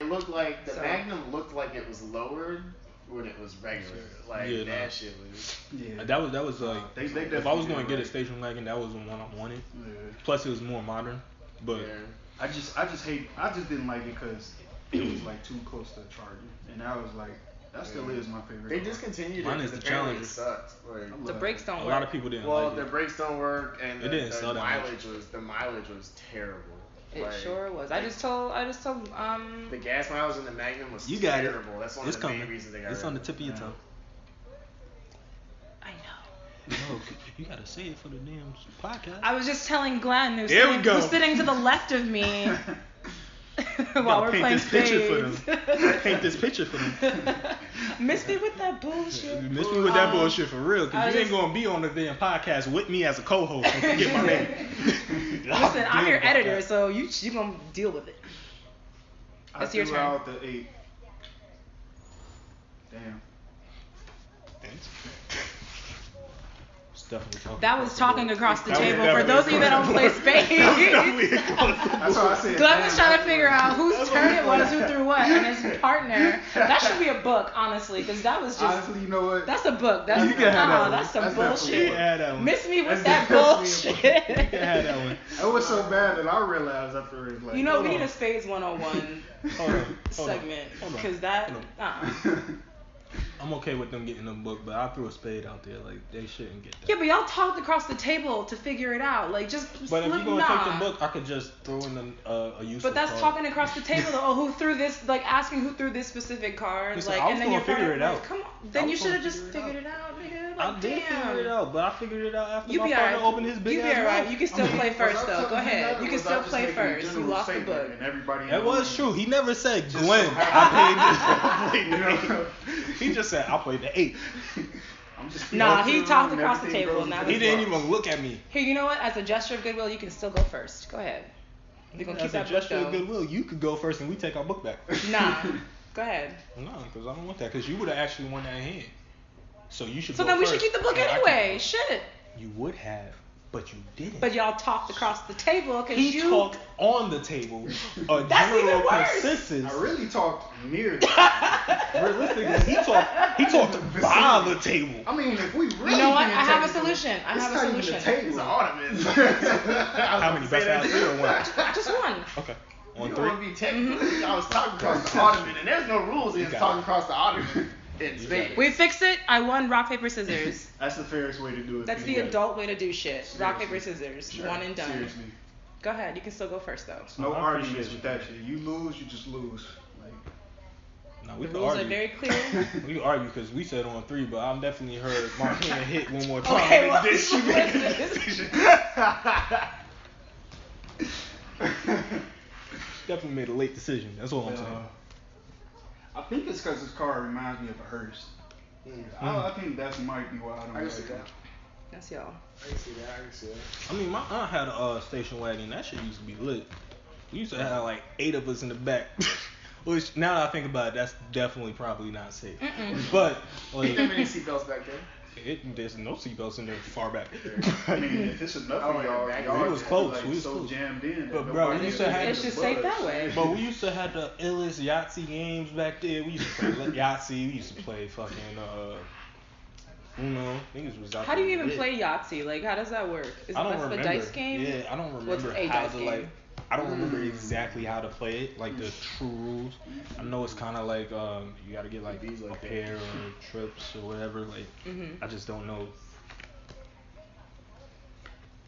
It looked like the So- Magnum looked like it was lowered when it was regular. Like Yeah, that no. shit was. Yeah. That was that was like They- they if I was going to did get a station wagon, that was the one I wanted. Yeah. Plus, it was more modern. But yeah. I just, I just hate, I just didn't like it because it was like too close to a Charger, and I was like that still Yeah. is my favorite. They discontinued Mine it is because the apparently Challenger. it sucked. Like, The brakes don't work. A work. lot of people didn't well, like the it. brakes don't work, and It the, didn't the sell that much. mileage was the mileage was terrible. It Like, sure was. I just told I just told um The gas mileage in the Magnum was You got it. terrible. That's one It's of the coming. main reasons they got It's rid on the of tip of your Yeah. tongue. I know. No, you gotta say it for the damn podcast. I was just telling Glenn who's, There we sitting, go. who's sitting to the left of me You while gotta we're paint playing this picture for spades. them. Paint this picture for them. Miss me with that bullshit. Miss me with that Um, bullshit for real, cause was you ain't gonna be on the damn podcast with me as a co-host and forget my name. Listen, I'm your editor, that. so you you gonna deal with it. I It's your threw turn. out the eight. Damn. Thanks. It's definitely talking That was talking board. across the That was table. For those of you that don't play across the spades. That was definitely across the That's why I said. Glenn was trying to figure out whose turn it was, who threw what, and his partner. That should be a book, honestly, because that was just. Honestly, you know what? That's a book. That's You can have that one. that's some That's bullshit. You that one. Miss me with That's that definitely a book. bullshit. You can have that one. It was so bad that I realized after it. Like, You know, Hold we need a Spades 101 Hold on. Hold segment Hold on. because that. Hold Uh-uh. I'm okay with them getting a book, but I threw a spade out there. Like they shouldn't get that. Yeah, but y'all talked across the table to figure it out. Like, just But if you're gonna nah. take the book, I could just throw in a, uh, a useful But that's card. talking across the table. Oh, who threw this? Like asking who threw this specific card. Listen, like, I was and then gonna your figure partner- it like, out. Come on. Then you should have just figure it figured it out, nigga. I did damn. figure it out, but I figured it out after You my be partner alright. opened his big You be ass alright. mouth. You can still play first though. Go ahead. You can still play first. You lost the book. And everybody. That in was true. He never said Just Glenn. I happened- played You this. he just said I played the eight. I'm just Nah, he talked across the table, and that He didn't even look at me. Here, you know what? As a gesture of goodwill, you can still go first. Go ahead. We're gonna keep As a that book gesture of goodwill, you could go first and we take our book back. Nah. Go ahead. No, because I don't want that. Because you would have actually won that hand. So you should. So then we should keep the book can- anyway. Shit. You would have, but you didn't. But y'all talked across the table because he you. talked on the table. A That's general even worse. consensus. I really talked near. the- table. Realistically, he talked. He talked by the table. I mean, if we really. You know what? I have a solution. I have a not even the solution. table. He's an ottoman. How many? Best out of three or one? Just one. Okay. You On don't three. want to be technical. Mm-hmm. I was talking across the ottoman, and there's no rules You against talking it. across the ottoman in You spades. We fix it. I won rock paper scissors. That's the fairest way to do it. That's the people. adult way to do shit. Rock paper scissors. Sure. One and done. Seriously. Go ahead. You can still go first though. No I arguments with that shit. You lose, you just lose. Like, No, we The could rules argue. are very clear. We argue because we said on three, but I've definitely heard my hand hit one more time. Okay, and what then she made the this? decision. definitely made a late decision. That's all I'm saying. I think it's because this car reminds me of a hearse. Mm. I, I think that's might be why I don't I like see it. that. That's y'all. I can see that. I can see that. I mean, my aunt had a uh, station wagon. That shit used to be lit. We used to have like eight of us in the back. Which now that I think about it, that's definitely probably not safe. Mm-mm. But You like, never any seatbelts back then. It, there's no seatbelts in there far back. I mean, if it's enough Oh, of y'all, y'all we was close, Like, we was so close. jammed in. But, bro, we used to have- It's just safe that way. But we used to have the illest Yahtzee games back there. We used to play Yahtzee. We used to play fucking uh, Uno. Niggas was out How do you even lit. play Yahtzee? Like, how does that work? Is I don't that's the dice game? Yeah, I don't remember What's remember a how dice to game? like. I don't remember Mm. exactly how to play it, like the true rules. I know it's kind of like um, you got to get like These a pair or trips or whatever. Like Mhm. I just don't know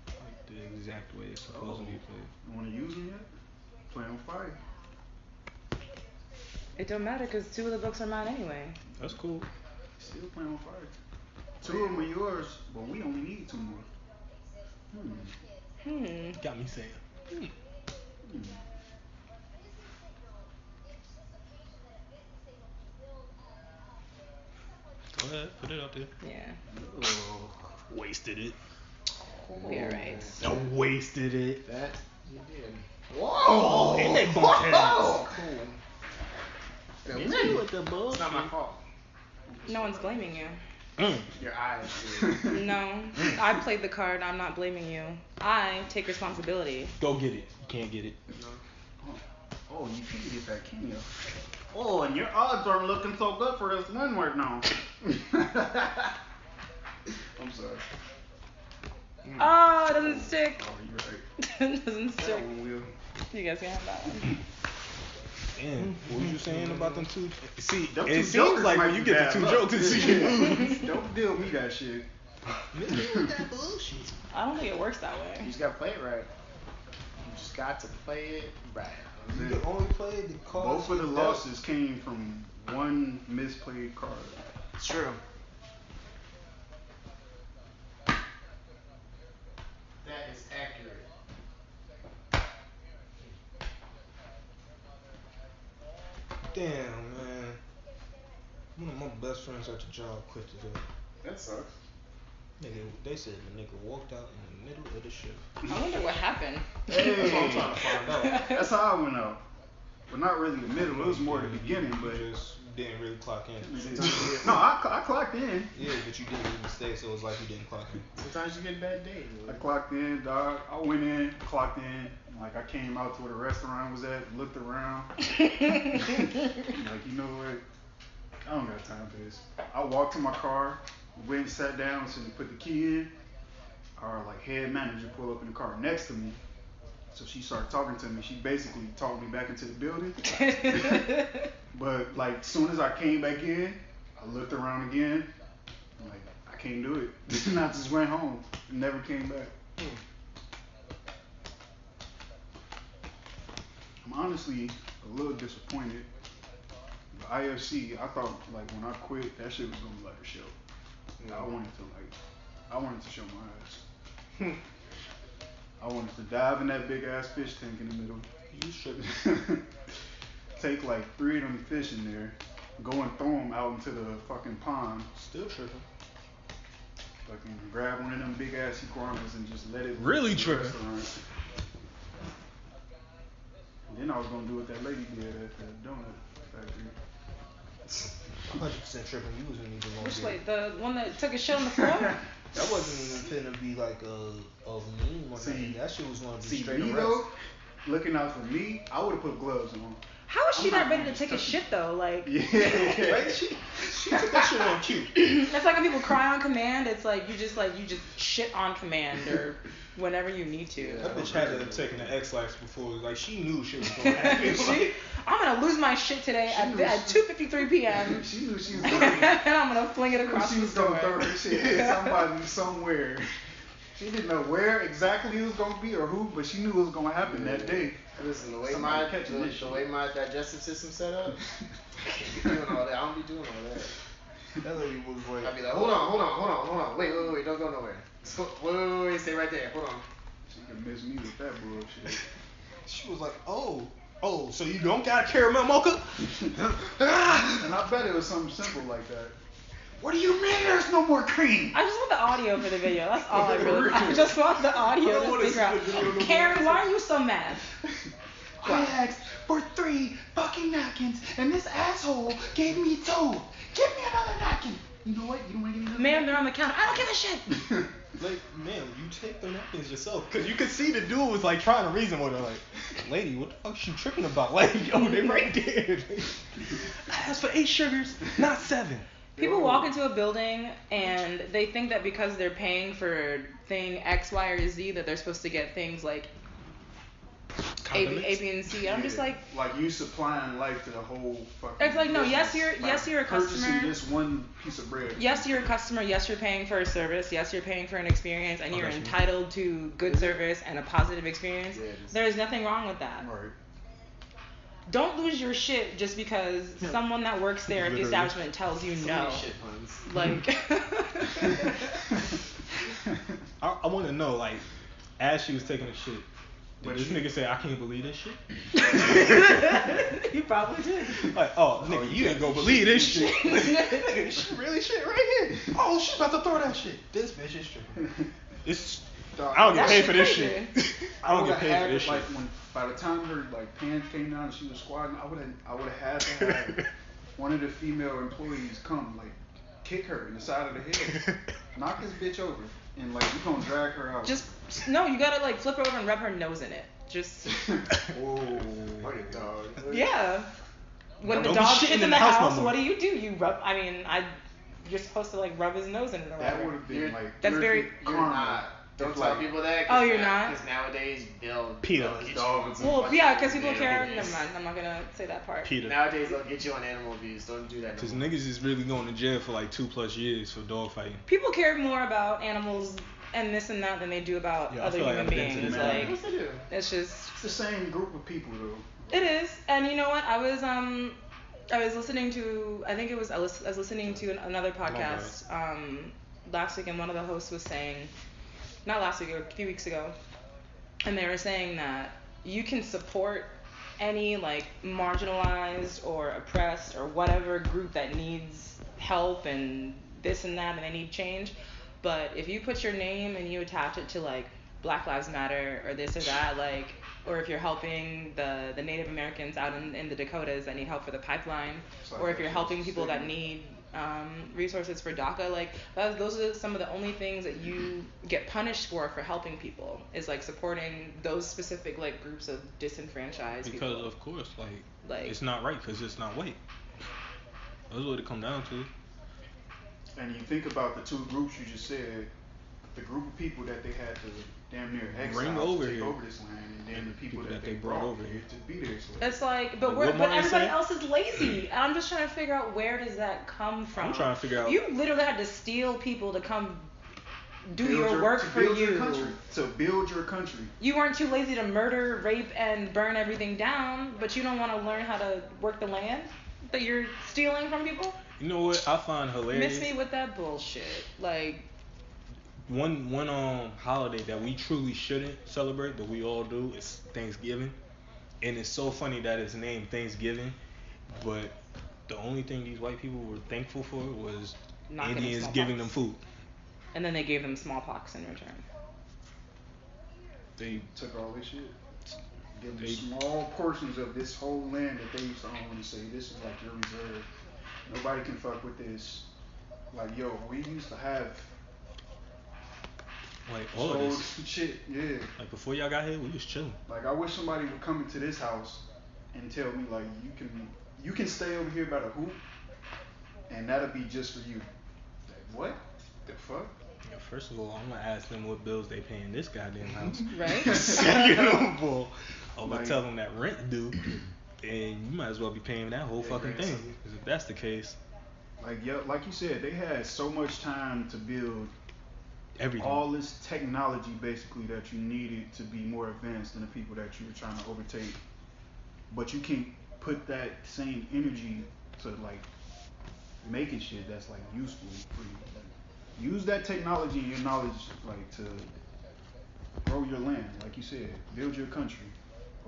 like the exact way it's supposed to be played. You want to use them yet? Play on fire. It don't matter because two of the books are mine anyway. That's cool. Still playing on fire. Two of them are yours, but we only need two more. Hmm. Hmm. Got me saying. Hmm. Go ahead, put it up there. Yeah. Oh. Wasted it. We alright. No, wasted it. That you did. Oh, and they bumped heads. Cool. You It's know what the bullshit. not my fault. No one's blaming you. Mm. Your eyes. Dude. No, mm. I played the card. I'm not blaming you. I take responsibility. Go get it. You can't get it. No. Oh, oh you can't get that, can you? Oh, and your odds aren't looking so good for this one right now. I'm sorry. Oh, it doesn't stick. Oh, you're right. it doesn't That stick. one will. You guys can have that one. Damn, what was you saying about them two? See, Them it two seems jokers like when you get the two luck. jokers. Don't deal me that shit. Nigga, with that bullshit. I don't think it works that way. You just gotta play it right. You just got to play it right. You can only play the cards. Both of the you losses came from one misplayed card. It's true. That is accurate. Damn, man. One of my best friends at the job quit today. That sucks. Nigga, they said the nigga walked out in the middle of the shift. I wonder what happened. Hey, That's what I'm trying to find out. That's how I went out. But not really the middle. It was more the beginning. But just didn't really clock in. no, I, I clocked in. Yeah, but you didn't even stay, so it was like you didn't clock in. Sometimes you get a bad days. I clocked in, dog. I went in, clocked in. Like I came out to where the restaurant was at, looked around. like you know what? I don't got time for this. I walked to my car, went and sat down, so they put the key in. Our like head manager pulled up in the car next to me. So she started talking to me. She basically talked me back into the building. But like soon as I came back in, I looked around again. I'm like, I can't do it. and I just went home and never came back. Hmm. I'm honestly a little disappointed. The IFC, I thought like when I quit, that shit was gonna be like a show. I wanted to like, I wanted to show my ass. I wanted to dive in that big ass fish tank in the middle. You tripping. Take like three of them fish in there, go and throw them out into the fucking pond. Still tripping. Fucking grab one of them big ass iguanas and just let it. loose Really in tripping. Restaurant. And then I was gonna do what that lady did at the donut factory. 100% tripping. You wasn't even gonna Which do way? it. The one that took a shit on the floor? That wasn't even finna be like a, a meme or See- nothing. That shit was gonna be See straight me arrest. though, looking out for me, I would have put gloves on. How is she not not ready to take a shit though? Like, Yeah. Right? She, she took that shit on cue. it's like when people cry on command. It's like you just like you just shit on command or whenever you need to. That bitch had to have taken the Ex-Lax before. Like she knew shit was gonna happen. She- I'm gonna lose my shit today at, knew at 2:53 p.m. she knew she was and gonna. And I'm gonna fling it across she the was gonna throw that shit at somebody somewhere. She didn't know where exactly it was gonna be or who, but she knew it was gonna happen that day. Listen, the way Somebody my the, the way my digestive system set up, I don't be doing all that. I don't be doing all that. That lady was like, I'd be like, hold on, hold on, hold on, hold on. Wait, wait, wait, don't go nowhere. Wait, wait, wait, wait, stay right there. Hold on. She could miss me with that bullshit. she was like, oh, oh, so you don't got a caramel mocha? and I bet it was something simple like that. What do you mean there's no more cream? I just want the audio for the video. That's all I really. I just want the audio to figure out. see the video no more. Karen, why are you so mad? I asked for three fucking napkins, and this asshole gave me two. Give me another napkin. You know what? You don't want to give me another Ma'am, they're on the counter. I don't give a shit. Like, man, you take the napkins yourself. Cause you could see the dude was like trying to reason with her, like, lady, what the fuck is you tripping about? Like, yo, they right there. I asked for eight sugars, not seven. People walk into a building and they think that because they're paying for thing X, Y, or Z that they're supposed to get things like A, B, A, B, and C. I'm just like, like you supplying life to the whole fucking. It's like, no, yes, you're- yes, you're a purchasing customer. this one piece of bread. yes, you're a customer. Yes, you're paying for a service. Yes, you're paying for an experience, and Oh, you're that's me. entitled to good service and a positive experience. Yeah, it is. There is nothing wrong with that. Right. Don't lose your shit just because someone that works there at the establishment tells you So no. many shit puns. Like, I, I want to know, like, as she was taking a shit, did What this she- nigga say, I can't believe this shit? he probably did. Like, oh, nigga, oh, you ain't gonna believe this shit. nigga, she really shit right here. Oh, she about to throw that shit. This bitch is tripping. It's, Dog, I don't get paid for this crazy. shit. I don't get paid had for this it, like, shit. When, by the time her like pants came down and she was squatting, I would have I would have had to have one of the female employees come like kick her in the side of the head, knock this bitch over, and like we gonna drag her out. Just no, you gotta like flip her over and rub her nose in it. Just Whoa. Fuck it, dog. yeah. When the dog shitting shits in in the the house house, what do you do? You rub. I mean, I. You're supposed to like rub his nose in it or That would have been like That's very- perfect You're not. Don't tell like- people that. Oh, you're not? Because nowadays they'll. Peter. they'll Dog on is some Well, yeah, because people care. abuse. Never mind. I'm not gonna say that part. Peter. Nowadays they'll get you on animal abuse. Don't do that. Cause No niggas is really going to jail for like two plus years for dog fighting. People care more about animals and this and that than they do about Yeah, I other feel like human I've been to beings. Like, man. What's to do? it's just It's the same group of people though. It is, and you know what? I was um, I was listening to I think it was I was, I was listening to an, another podcast um last week, and one of the hosts was saying, not last week, a few weeks ago, and they were saying that you can support any like marginalized or oppressed or whatever group that needs help and this and that and they need change but if you put your name and you attach it to like black lives matter or this or that like or if you're helping the the native americans out in, in the dakotas that need help for the pipeline like or if you're helping people that need um, resources for DACA, like that, those are some of the only things that you get punished for for helping people is like supporting those specific like groups of disenfranchised people. Because people. of course, like, Like- it's not right because it's not white. That's what it come down to. And you think about the two groups you just said, the group of people that they had to damn near exile Bring to over take here. over this land, and then the people, that, they brought over here to be their slaves. It's like, but Like we're, but everybody said? else is lazy. And I'm just trying to figure out where does that come from. I'm trying to figure out. You literally had to steal people to come do Build your, work to for build you. Your country, to build your country. You weren't too lazy to murder, rape, and burn everything down, but you don't want to learn how to work the land that you're stealing from people. You know what I find hilarious? Miss me with that bullshit. Like, one one um holiday that we truly shouldn't celebrate, but we all do is Thanksgiving, and it's so funny that it's named Thanksgiving, but the only thing these white people were thankful for was Not Indians giving them food. and then they gave them smallpox in return. They Took all this shit. Give them They- small portions of this whole land that they used to own and say this is like your reserve. Nobody can fuck with this. Like yo, we used to have like all of whole this. shit. Yeah. Like before y'all got here, we was chilling. Like I wish somebody would come into this house and tell me like you can you can stay over here by the hoop and that'll be just for you. Like what? The fuck? Yeah, First of all, I'm gonna ask them what bills they pay in this goddamn house. Right? Second of all, I'm gonna Like- tell them that rent due, and you might as well be paying that whole Yeah, fucking thing. too. 'Cause if that's the case, Like yeah, like you said, they had so much time to build everything. all this technology basically that you needed to be more advanced than the people that you were trying to overtake. But you can't put that same energy to like making shit that's like useful for you. Like, use that technology and your knowledge like to grow your land, like you said, build your country.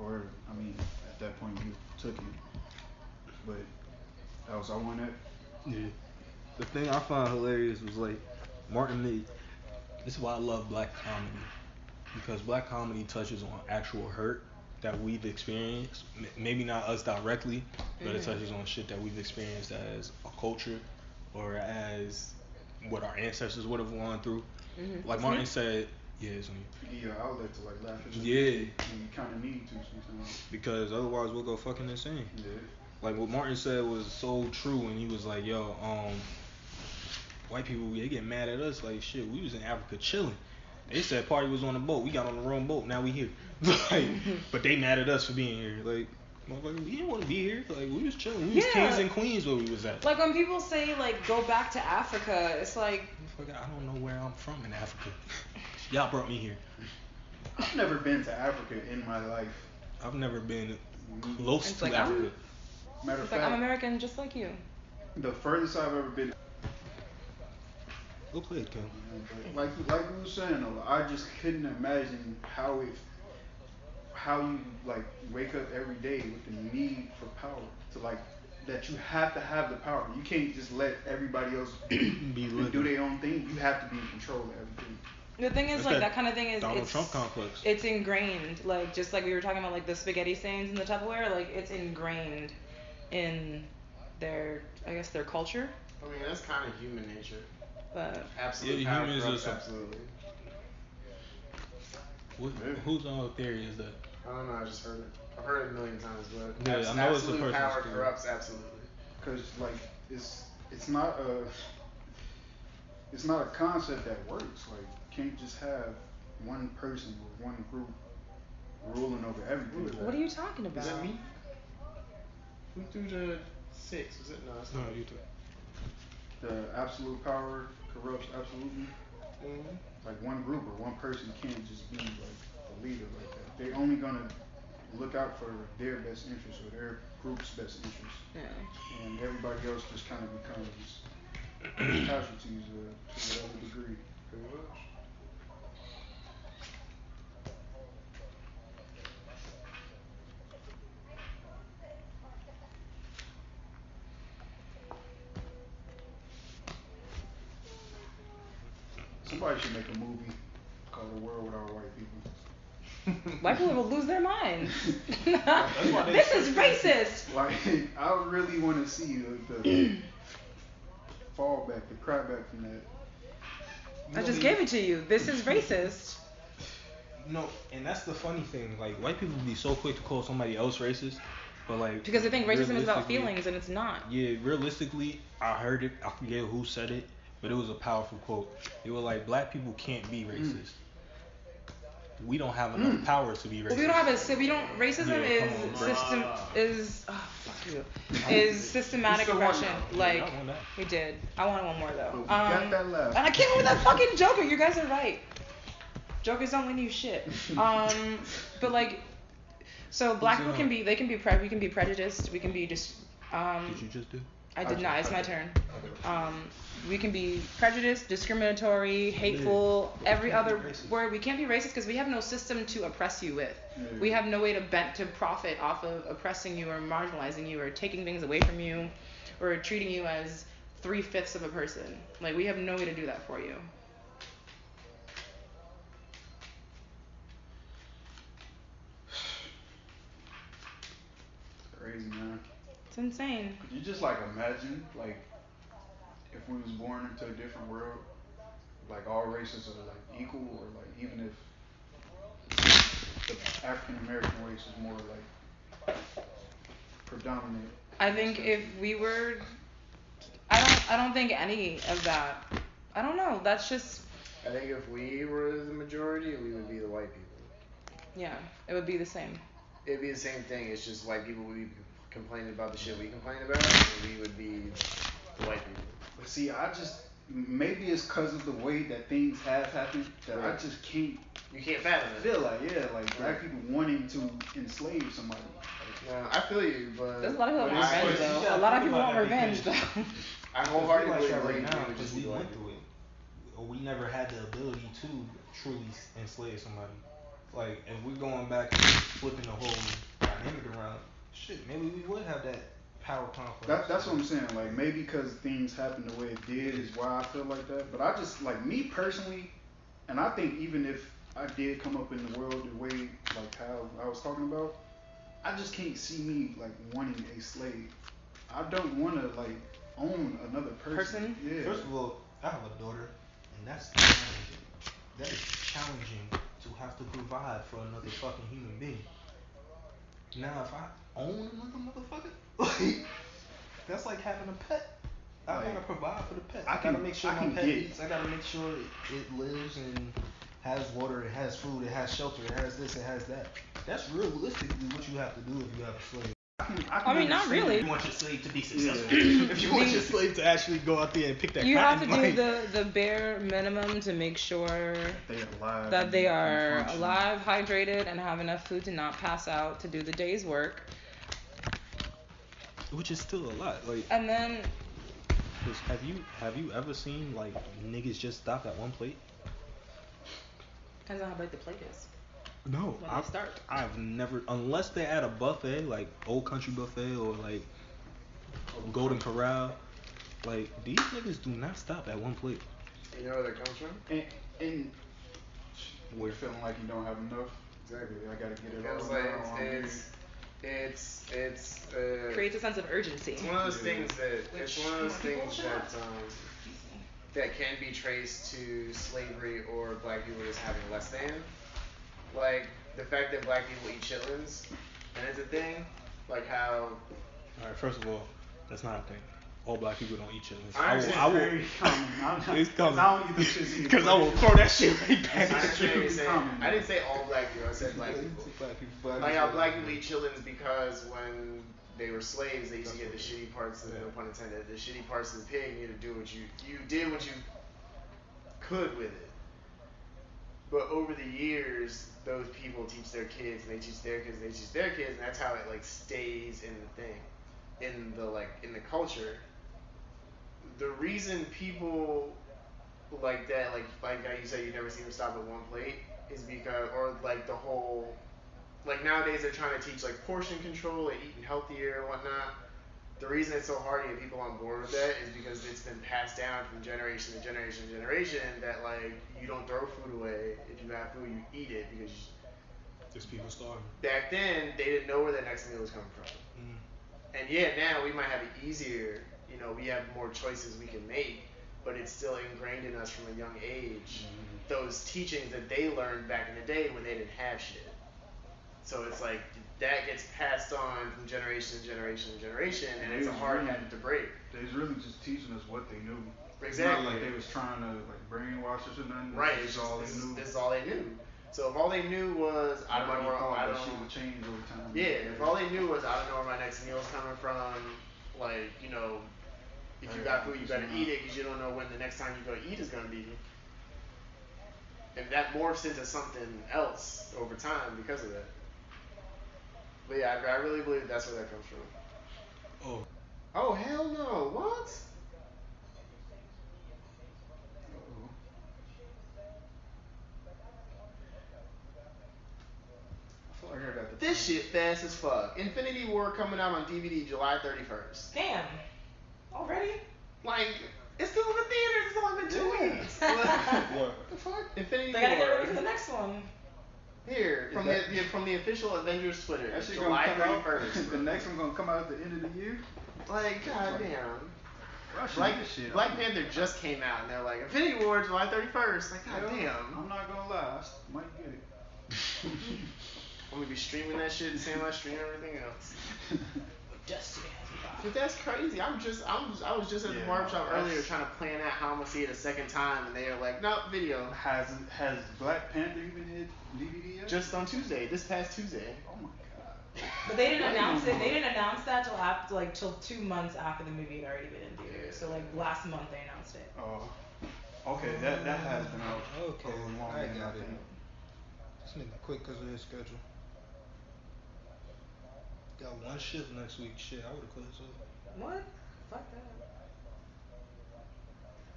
Or I mean, at that point you took it. But that was all one that Yeah. The thing I found hilarious was like Martin made. This is why I love black comedy because black comedy touches on actual hurt that we've experienced. Maybe not us directly, but it Mhm. touches on shit that we've experienced as a culture or as what our ancestors would have gone through. Mhm. Like It's Martin me. said, yeah, it's me. give you an outlet to like laugh at your Yeah. and you kinda need to sometimes. Because otherwise we'll go fucking insane. Yeah. like what Martin said was so true and he was like, "Yo, um, white people they get mad at us like shit. We was in Africa chilling. They said party was on the boat. We got on the wrong boat. Now we here. like, but they mad at us for being here. Like, motherfucker, we didn't want to be here. Like, we was chilling. We was Yeah. kings and queens where we was at. Like when people say like go back to Africa, it's like I don't know where I'm from in Africa. Y'all brought me here. I've never been to Africa in my life. I've never been mm-hmm. close It's to like, I'm- Africa. Matter of it's like fact, I'm American just like you. the furthest I've ever been. Go play it, Kim. Like like we were saying, though, I just couldn't imagine how it, how you like wake up every day with the need for power to like that you have to have the power. You can't just let everybody else Be do their own thing. You have to be in control of everything. The thing is That's like that that kind of thing is Donald it's, Trump complex. It's ingrained, like just like we were talking about, like the spaghetti stains in the Tupperware. Like it's ingrained in their, I guess, their culture. I mean, that's kind of human nature. But Absolute Yeah, power humans are corrupts absolutely. What, Yeah. whose uh, theory is that? I don't know. I just heard it. I've heard it a million times, but Yeah, abs- I know it's a absolute person's power theory. corrupts absolutely. Cause like it's it's not a it's not a concept that works. Like you can't just have one person or one group ruling over everything. What are you talking about? Is that me? Who threw the six? Was it no? It's No, you too. The absolute power corrupts absolutely. Mhm. Like one group or one person can't just be like the leader like that. They're only gonna look out for their best interest or their group's best interest, Yeah. and everybody else just kind of becomes casualties uh, to whatever degree. Pretty much. Somebody should make a movie called The World Without White People. White people will lose their minds. why they- this is racist. Like I really want to see the, the fallback, the cryback from that. I just gave it to you. This is racist. No, and that's the funny thing. Like white people be so quick to call somebody else racist, but like Because they think racism is about realistically- feelings and it's not. Yeah, realistically, I heard it. I forget who said it, but it was a powerful quote. It was like black people can't be racist. We don't have enough power to be racist. We don't have a si- we don't racism Yeah, is on, bro. system is oh, fuck you is systematic You still want oppression. Like I we did. I want one more though. But we Um, got that left. And I can't with that fucking Joker. You guys are right. Jokers don't win you shit. Um, but like, so black people can be they can be pre- we can be prejudiced. We can be just um. Did you just do? I did not. It's my turn. Um, we can be prejudiced, discriminatory, hateful, every other word. We can't be racist because we have no system to oppress you with. Yeah. We have no way to bent to profit off of oppressing you or marginalizing you or taking things away from you or treating you as three fifths of a person. Like we have no way to do that for you. Crazy man. It's insane. Could you just like imagine like if we was born into a different world, like all races are like equal, or like even if the African American race is more like predominant. I think if we were, I don't, I don't think any of that. I don't know. That's just, I think if we were the majority, we would be the white people. yeah, it would be the same. It'd be the same thing. It's just white people would be complaining about the shit we complain about, we would be the white people. But see, I just maybe it's cause of the way that things have happened that I just can't You can't fathom it. feel like yeah, like black people wanting to enslave somebody. No, I feel you, but There's a lot of people want revenge but though. A lot of people want revenge though. I I wholeheartedly feel like that right now we would because we went through it. Or we never had the ability to truly enslave somebody. Like if we're going back and flipping the whole dynamic around, shit, maybe we would have that power conflict. That, that's what I'm saying. Like maybe because things happened the way it did is why I feel like that. But I just like me personally, and I think even if I did come up in the world the way like how I was talking about, I just can't see me like wanting a slave. I don't want to like own another person. Person? Yeah. First of all, I have a daughter, and that's challenging. That is challenging to have to provide for another fucking human being. Now, if I own another motherfucker, like that's like having a pet. I Like, gotta provide for the pet. I I, gotta can- make sure I my pet get- eats. I gotta make sure it, it lives and has water. It has food. It has shelter. It has this. It has that. That's realistically what you have to do if you have a slave. I, can, I, I can mean, not really. If you want your slave to be successful. if you want your slave to actually go out there and pick that up. You have to cotton, do the the bare minimum to make sure They alive. that they are alive, hydrated, and have enough food to not pass out to do the day's work. Which is still a lot. Like, And then 'cause have you have you ever seen like niggas just stop at one plate? depends on how big the plate is. No, When I've, start. I've never unless they're at a buffet like Old Country Buffet or like Golden Corral. Like these niggas do not stop at one plate. You know where that comes from? And, and we're feeling like you don't have enough. Exactly. I gotta get it Because all like now on it's it's it's it's uh, Creates a sense of urgency. It's one of those things that it's one of those things that um, that can be traced to slavery or black people just having less than. Like the fact that black people eat chitlins and it's a thing. Like how All right, first of all, that's not a thing. All black people don't eat chitlins. I I will. I will. Common. I'm not, It's coming. I don't eat them shits either. Because I will throw that shit right back. understand what you're I didn't say all black people. I said black people. Black people, black Like how people. black people eat chitlins because when they were slaves, they used to get the shitty parts. Of, No pun intended. The shitty parts of the pig. and You had to do what you you did what you could with it. But over the years, those people teach their kids, and they teach their kids, and they teach their kids, and that's how it like stays in the thing, in the like in the culture. The reason people like that, like like how you said, you never see them stop at one plate, is because, or like the whole, like nowadays they're trying to teach like portion control and eating healthier and whatnot. The reason it's so hard to get people on board with that is because it's been passed down from generation to generation to generation that like you don't throw food away. If you have food, you eat it because Just people starving. back then they didn't know where their next meal was coming from. Mm. And yeah, now we might have it easier. You know, we have more choices we can make, but it's still ingrained in us from a young age. Mm-hmm. Those teachings that they learned back in the day when they didn't have shit. So it's like that gets passed on from generation to generation to generation, and it's a hard habit to break. They was really just teaching us what they knew. It's Exactly. not like they was trying to like brainwash us or nothing. Right. This is all this, they knew. this is all they knew. So if all they knew was I don't know where I don't shit would change over time. Yeah, if all they knew was I don't know where my next meal is coming from, like you know, if oh, you got food, you better eat it because you don't know when the next time you go eat is gonna be. And that morphs into something else over time because of that. But yeah, I, I really believe that's where that comes from. Oh, Oh hell no! What? Uh-oh. I feel like I got the This shit fast as fuck. Infinity War coming out on DVD July 31st. Damn. Already? Like, it's still in the theaters. It's only been two Yeah. weeks. what? the fuck? Infinity They gotta get War. ready for the next one. Here, from that- the, the from the official Avengers Twitter, That shit July gonna come out. 31st. the next one gonna come out at the end of the year. Like, goddamn. Rushing Black, this shit. Black I'm- Panther just came out, and they're like, Infinity War, July 31st. Like, Yeah, goddamn. I'm not gonna lie, I s- might get it. I'm gonna be streaming that shit the same way I stream everything else. Destiny has Dude, that's crazy. I'm just, I'm, I was just at the Yeah, barbershop that's- earlier trying to plan out how I'm gonna see it a second time, and they are like, no, video. has has Black Panther even hit DVD yet? Just on Tuesday, this past Tuesday. oh my god. But they didn't announce it. They didn't announce that till after, like, till two months after the movie had already been in theaters. So like last month they announced it. Oh. Okay, that that has been out Okay, a little longer I than got I it. think. This nigga quick because of his schedule. Got one shift next week. Shit, I would have quit up. What? Fuck that.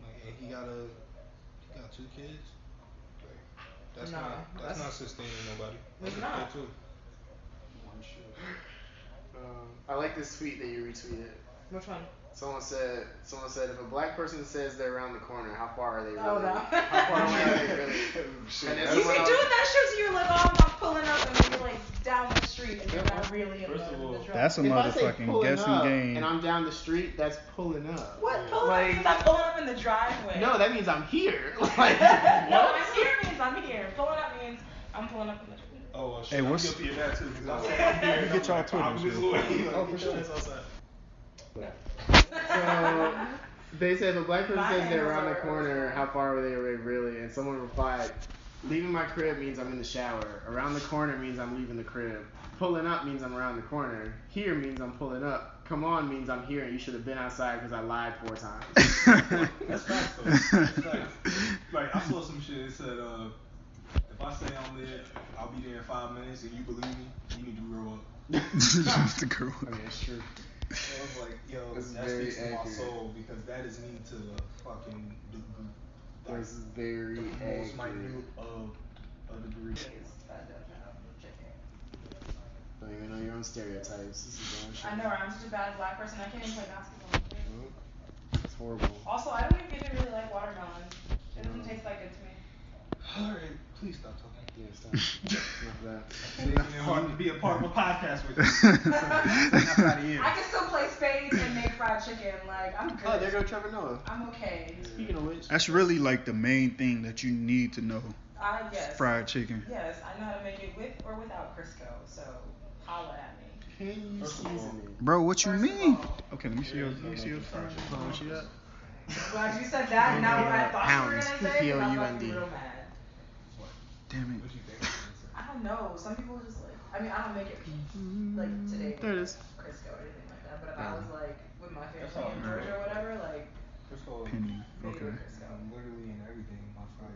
Like, and he got a, he got two kids. Like, that's Nah, not, that's, that's- not sustaining nobody. It's That's not. okay, Too. One shit. Um, I like this tweet that you retweeted. Which one? Someone said, someone said, if a black person says they're around the corner, how far are they really? Oh, no. How far away are they really? Shit, And You everyone be doing that shit so you're like, oh, I'm pulling up, and then you're like down the street, and you're not really truck. That's a If motherfucking guessing up game. and I'm down the street, that's pulling up. What? Pulling Like- up means I'm pulling up in the driveway. No, that means I'm here. Like, no, what? I'm here means I'm here. Pulling up means I'm pulling up in the. Driveway. Oh, well, shit, Hey, I'm what's- guilty of that too. 'cause I Get said I'm here, and y'all I'm Twitters I'm this real way. quick. Like, Oh, for your sure. So they said the black person My says they're around the corner, how far are they away really? And someone replied, leaving my crib means I'm in the shower. Around the corner means I'm leaving the crib. Pulling up means I'm around the corner. Here means I'm pulling up. Come on means I'm here and you should have been outside because I lied four times. That's facts though. That's facts. Like I saw some shit. It said, uh, if I say I'm there, I'll be there in five minutes, and you believe me, you need to grow up. the girl. I mean, it's true. I was like, yo, That's that speaks to my soul because that is me to the fucking degree. Like, very the most minute of a degree. Don't even know your own stereotypes. This is dumb shit. I know, I'm just a bad black person. I can't even play basketball. Nope. It's horrible. Also, I don't even really like watermelon. It doesn't taste that good to me. Alright, please stop talking. Yeah, stop. Enough that. Making it hard to be a part of a podcast with you. Enough out of here. I can still play spades and make fried chicken. Like, I'm oh, good. Oh, there go Trevor Noah. I'm okay. Speaking of which, That's really like the main thing that you need to know. I yes. Fried chicken. Yes, I know how to make it with or without Crisco. So holla at me. Continue First of all- seasoning. Bro, what you First mean? all- Okay, let me see your, let me see your First phone. of all- What you? Glad you said that, and not what I thought you were Pounds. gonna say. 'cause I'm about P-O-U-N-D. real mad. Damn What it. you think? I don't know. Some people just like. I mean, I don't make it like mm-hmm. today. There it is. Crisco or anything like that. But if I was like with my That's family in. Georgia or whatever, like Crystal, Pending. maybe Okay. Crisco. literally in everything. My friend.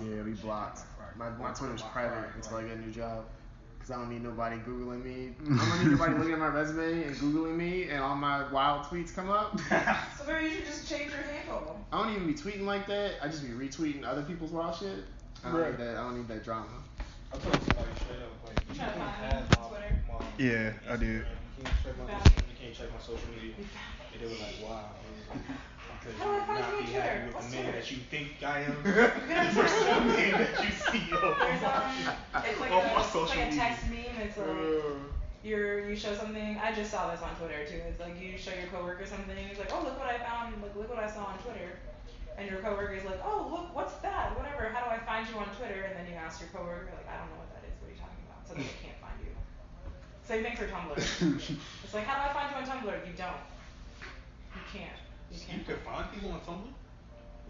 Yeah, we blocked. My, my Twitter's private until I get a new job. Cause I don't need nobody googling me. I don't need nobody looking at my resume and googling me, and all my wild tweets come up. So maybe you should just change your handle. I don't even be tweeting like that. I just be retweeting other people's wild shit. I don't Right. need that. I don't need that drama. I told somebody straight up, like, you Try to can't have my, Twitter? my Yeah, I did. You can't check my, you can't check my social media. And they were like, wow. It was like, because How do I you find not you on be Twitter? happy with What's the man Twitter? that you think I am. gonna the me. man that you see on, There's um, it's like on a, my it's social like a media. text meme. It's like you're you show something. I just saw this on Twitter too. It's like you show your coworker something. It's like, oh look what I found. Like look what I saw on Twitter. And your coworker is like, oh look, what's that? Whatever. How do I find you on Twitter? And then you ask your coworker like, I don't know what that is. What are you talking about? So they can't find you. Same thing for Tumblr. it's like, how do I find you on Tumblr? You don't. You can't. You You can't. can find people on Tumblr?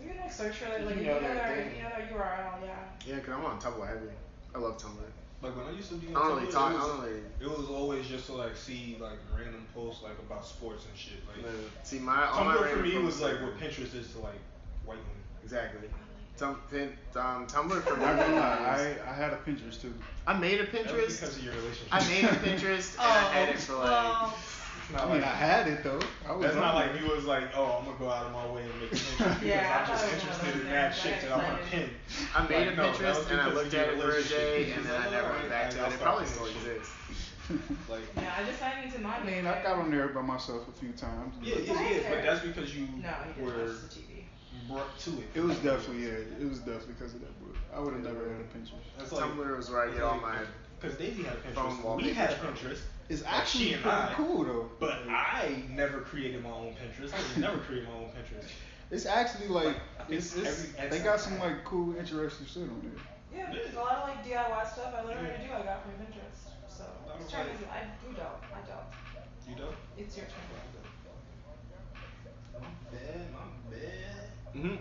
You can like search for it, like You you know know that their thing. you know their URL, yeah. Yeah, cause I'm on Tumblr heavy. I love Tumblr. Like when I used to be I on don't really Tumblr, talk. it, I was, don't really. it was always just to like see like random posts like about sports and shit. Like no. See, my all my Tumblr for me was like what Pinterest is to like white women. Exactly. Tum, pin, um, Tumblr for me. Not gonna lie, I, I had a Pinterest too. I made a That was Pinterest. because of your relationship. I made a Pinterest and I had it for like. It's not I mean, like I had it though. I was That's on not it. like you was like, oh, I'm gonna go out of my way and make a Pinterest because Yeah, I I'm just thought it was interested those in that things. shit I that I want to decided- pin. I made Like, a no, that Pinterest was and I because looked of your at it for a relationship. day and then I never oh, went back to I'll it. It probably still exists. Like, yeah, I just signed into mine. I mean, I got on there by myself a few times. yeah, yeah, yeah, but that's because you No, he didn't were watch the TV. Brought to it. It was definitely yeah. It was definitely because of that book. I would have never had a Pinterest. That's like, Tumblr was where I get all my. Because Daisy had a phone Pinterest. wallpapers We had a. Pinterest. It's actually she and pretty I, cool though. But I never created my own Pinterest. I never created my own Pinterest. It's actually like I it's, it's they got some like cool, interesting shit on there. Yeah, Yeah. a lot of like DIY stuff I learned how to Yeah. do. I got from Pinterest. So Lot it's of, trying like- to. I you don't. I don't. You know? It's your turn. My bad, my bad. Hmm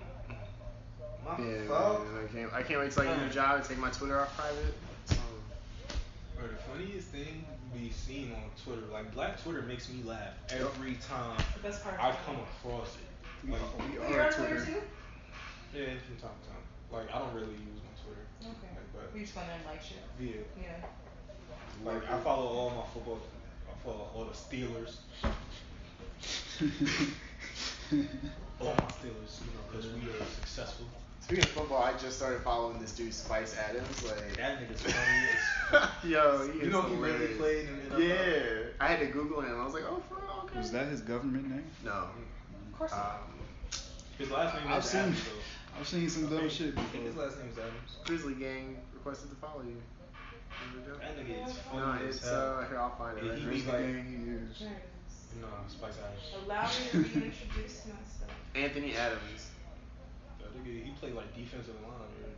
My Yeah, fault. man, I can't. I can't wait till I get a new job and take my Twitter off private. So, Bro, the funniest thing we seen on Twitter, like Black Twitter makes me laugh every time The best part. I come across it. We, Like, we are you're on Twitter. Twitter too? yeah, from time to time. Like I don't really use my Twitter. Okay. Like, but We just went there and like shit. yeah, Yeah. like I follow all my football. I follow all the Steelers, all my Steelers, you know, because we are successful. speaking of football, I just started following this dude Spice Adams. Like, That nigga's funny as yo, he You is know he really played in the NFL? Yeah, I had to Google him. I was like, oh, for real? Okay. Was that his government name? No. Of course not. Um, His last name I've is seen- Adams though. I've seen some dumb think- shit I think his last name is Adams. Grizzly Gang requested to follow you. There. That nigga is No, funny as it's hell. uh, here I'll find it. Yeah, right he Grizzly like- gang he is. There it is. No, Spice Adams. Allow me to reintroduce myself. Anthony Adams. That nigga, he played like defensive line or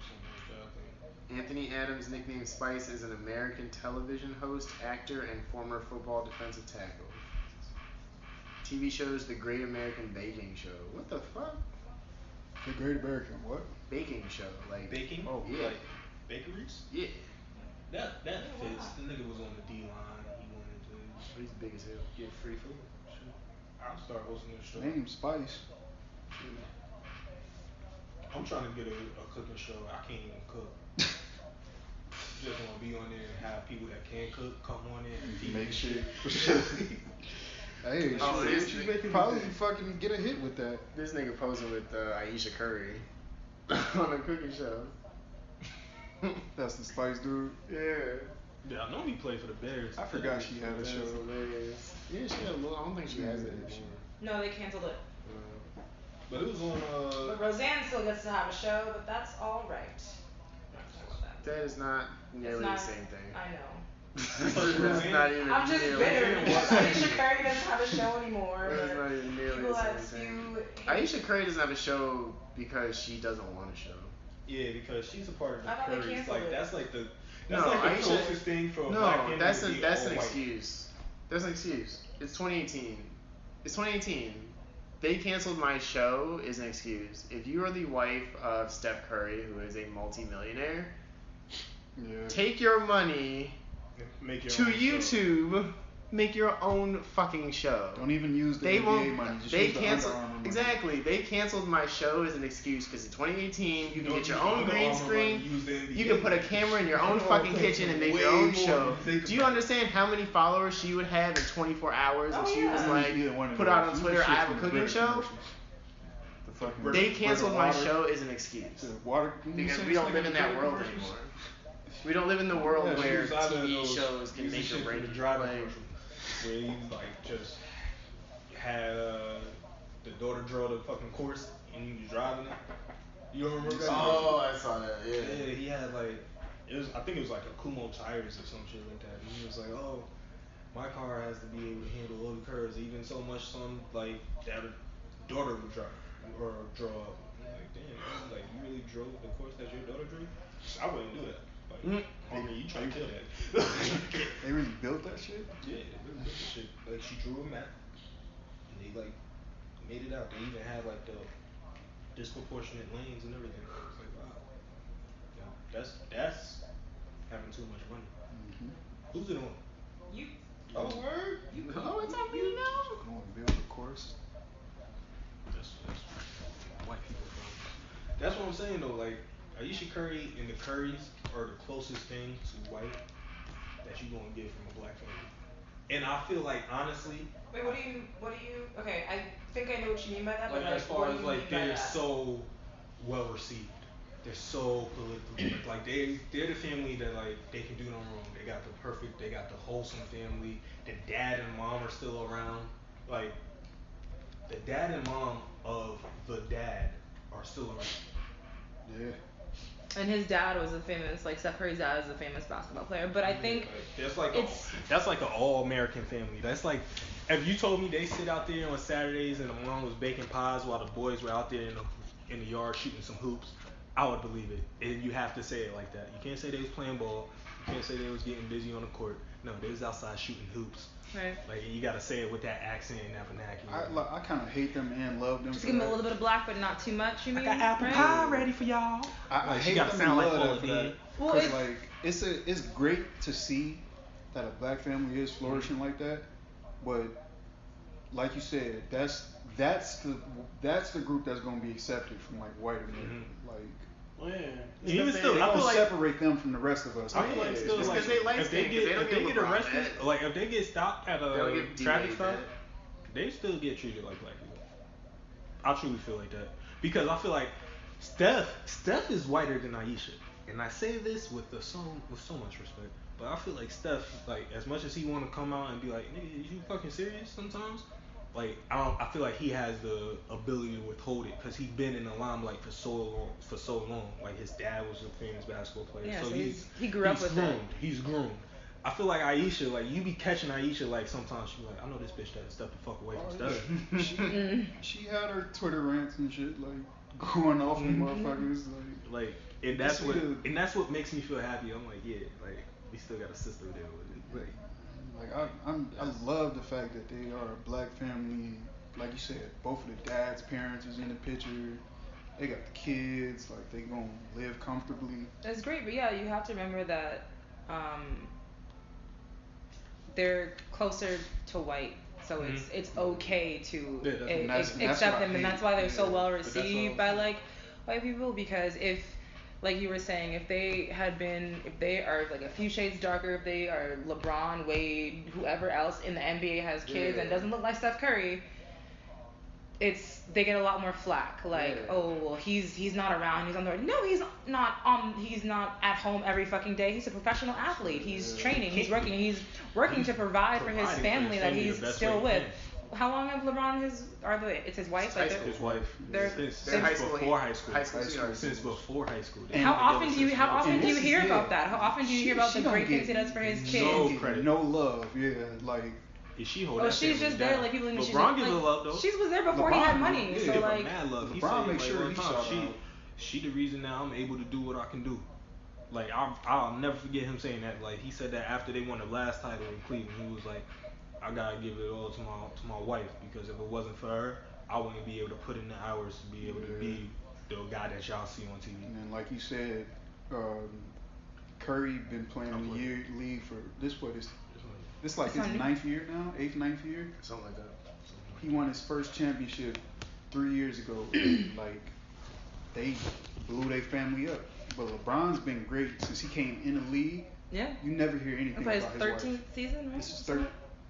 something like that. Anthony Adams, nicknamed Spice, is an American television host, actor, and former football defensive tackle. TV shows The Great American Baking Show. What the fuck? The Great American what? Baking Show. Like Baking? Oh, yeah. Like bakeries? Yeah. That that fits. The nigga was on the D line. He wanted to He's big as hell. get free food. Shit. I'll start hosting this show. Name Spice. I'm trying to get a, a cooking show. I can't even cook. Just want to be on there and have people that can cook come on there and feed Make me shit. shit. Hey, Oh, shit, this you nigga- could probably fucking get a hit with that. This nigga posing with uh, Ayesha Curry on a cooking show. That's the Spice dude. yeah. Yeah, I know he played for the Bears. I forgot she had a That's show. hilarious. Yeah, she had a little. I don't think she has it anymore. No, they canceled it. Uh, But it was on. Uh, But Roseanne still gets to have a show, but that's all right. Not talking about that. that is not nearly not- the same thing. I know. That's not even I'm just nearly bitter the because same Alicia. Curry doesn't have a show anymore. That's but not even nearly people the same spew thing. hate- Ayesha Curry doesn't have a show because she doesn't want a show. Yeah, because she's a part of the I thought they Currys. canceled Like it. that's like the that's No, like the Ayesha- closest thing for a black No, family that's to a be that's all an white. excuse. That's an excuse. It's 2018. It's 2018. They canceled my show is an excuse. If you are the wife of Steph Curry, who is a multimillionaire, Yeah. take your money your to YouTube. show. Make your own fucking show. Don't even use the they NBA money. Just they the canceled money. exactly. They canceled my show as an excuse because in 2018 you can get your own green screen. the You can put a camera in your own Oh, fucking kitchen and make your own show. you Do you understand how many followers she would have in 24 hours if Oh, she yeah. was like Either one of put out on Twitter, I have a cooking show? The fucking They canceled my show as an excuse water. because we don't live in that world anymore. We don't live in the world Yeah, where was out of TV shows can make the or shit break. from the driving Like, commercial, where he like just had uh, the daughter draw the fucking course and he was driving it. You don't remember that? oh, I saw that. Yeah, Yeah. he had like it was I think it was like a Kumho tires or some shit like that. And he was like, Oh, my car has to be able to handle all the curves, even so much some like that daughter would drive or draw up. I'm like, damn, like you really drove the course that your daughter drew? I wouldn't do that. Like, Mm. homie, you trying to kill that. They really built that shit. Yeah, they really did this shit. Like she drew a map, and they like made it out. They even had like the disproportionate lanes and everything. I was like, wow, yeah, that's that's having too much money. Mm-hmm. Who's it on? You. Oh, word. Oh, it's on me now. Going to build the course. That's that's white people problems. That's what I'm saying though. Like Ayesha Curry and the Currys are the closest thing to white that you're gonna get from a black family. And I feel like honestly, Wait, what do you? What do you? Okay, I think I know what you mean by that. like but as far as like mean they're so well received. They're so politically like they they're the family that like they can do no wrong. They got the perfect they got the wholesome family. The dad and mom are still around. Like the dad and mom of the dad are still around. Yeah. And his dad was a famous, like Steph Curry's dad is a famous basketball player. But I think that's like it's- a, that's like an all American family. That's like if you told me they sit out there on Saturdays and the mom was baking pies while the boys were out there in the in the yard shooting some hoops, I would believe it. And you have to say it like that. You can't say they was playing ball. You can't say they was getting busy on the court. No, they was outside shooting hoops. Right. Like you gotta say it with that accent and that vernacular. I like, I kind of hate them and love them. Just for give him a little bit of black, but not too much. You mean? I got apple right? pie ready for y'all. I, I Like, hate gotta them sound and like love Paula that for that. Well, Cause like it's a it's great to see that a black family is flourishing like that, but like you said, that's that's the that's the group that's gonna be accepted from like white America. Mhm. Like Well, yeah. Even still, they I feel like- separate them from the rest of us. I feel like still just like 'cause they light if they get they if they get arrested, that. like if they get stopped at a traffic stop, they still get treated like black people. I truly feel like that because I feel like Steph Steph is whiter than Ayesha, and I say this with the so with so much respect. But I feel like Steph, like as much as he want to come out and be like, nigga, you fucking serious sometimes? Like I don't, I feel like he has the ability to withhold it because he's been in the limelight for so long. For so long, like his dad was a famous basketball player, Yeah, so so he's he's- he grew up he's with it. groomed. He's groomed. I feel like Ayesha, like you be catching Ayesha, like sometimes she be like, I know this bitch that step the fuck away from Oh, Steph. she, she had her Twitter rants and shit like going off on Mhm. motherfuckers like. Like, and that's what, and that's what makes me feel happy. I'm like, yeah, like we still got a sister there with it. Like, Like I, I'm, I love the fact that they are a black family. Like you said, both of the dad's parents is in the picture. They got the kids. Like they gonna live comfortably. That's great, but yeah, you have to remember that um, they're closer to white, so it's Mhm. it's okay to Yeah, that's- a- and that's- ac- that's accept them, and that's why they're so well but that's what received by like white people. Because if, like you were saying, if they had been, if they are like a few shades darker, if they are LeBron, Wade, whoever else in the NBA has kids and doesn't look like Steph Curry, it's they get a lot more flack. Like, Yeah. oh well, he's he's not around. He's on the road. no, he's not on. He's not at home every fucking day. He's a professional athlete. He's Yeah. training. He's working. He's working to provide for his Providing for family that he's still with. How long have LeBron and his are they? It's his wife. It's Like high they're- his wife, They're- since, they're since high school- before high school, high school High school. sweethearts. since before high school. And- How often do you how often do you this is- hear about yeah. that? How often do you She- hear about the don't great things he does for his kids? No credit. No love. Yeah, like Is she holding? Oh, she's family just there down. like people think she's LeBron like, gives her love though. she was there before he had money. yeah, so give like mad love. He LeBron said, make sure one he time she, she the reason now I'm able to do what I can do. Like I'll, I'll never forget him saying that. Like he said that after they won the last title in Cleveland, he was like, I gotta give it all to my to my wife because if it wasn't for her, I wouldn't be able to put in the hours to be able to be the guy that y'all see on TV. And then, like you said, um, Curry been playing in the year league for this what is this like It's his ninth year now, eighth ninth year. Something like that. He won his first championship three years ago. like they blew their family up. But LeBron's been great since he came in the league. Yeah. You never hear anything It's like his about his 13th wife. season, right? This is thir-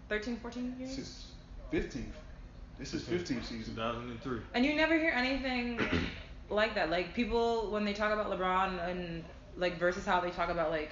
13, 14 This years. is 15th. This is 15th season. 2003. And you never hear anything like that. Like people when they talk about LeBron and like versus how they talk about like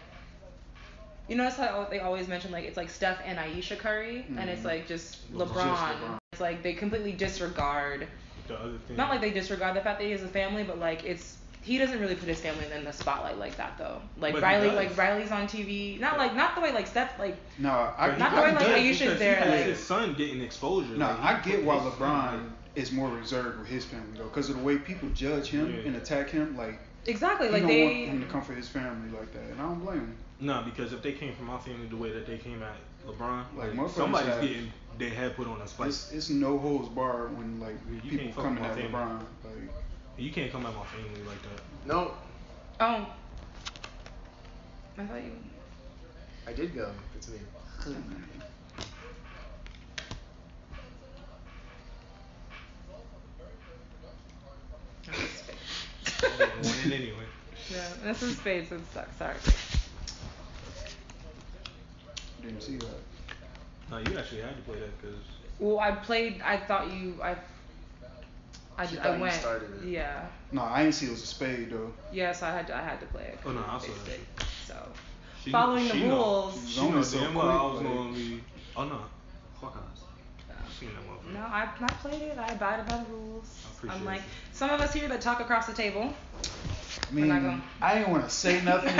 you notice how they always mention like it's like Steph and Ayesha Curry and it's Mhm. like just Just LeBron. LeBron. It's like they completely disregard The other thing. not like they disregard the fact that he has a family, but like it's he doesn't really put his family in the spotlight like that though. Like But Riley, like Riley's on TV. Not like not the way like Steph like No, I, But he Not the I, way, I like, get- Ayesha's because there, He has like- his son getting exposure. No, like, I get why LeBron son- is more reserved with his family though, because of the way people judge him Yeah. and attack him. Like exactly he like don't they want him to come for his family like that, and I don't blame him. No, because if they came from my family the way that they came at LeBron, Like, like, somebody's have- getting their head put on a spike. It's, it's no holds barred when like You people coming with at family. LeBron. Like You can't come at my family like that. No, Oh. I thought you. I did go. It's me. This is fake. They won it anyway. yeah, this is spades. It sucks. Sorry. didn't see that. No, you actually had to play that because Well, I played. I thought you. I. I, She I thought you went. started it. Yeah. No, I didn't see it was a spade though. Yeah. So I had to. I had to play it. Oh, no, I saw Face that. So. she, Following the know- rules. She was She knows so damn well I was like- gonna be. Oh no, fuck us. Yeah. Seen that motherfucker. No, I, I played it. I abided by the rules. I appreciate Unlike you. some of us here that talk across the table. I We're mean, not gonna- I didn't want to say nothing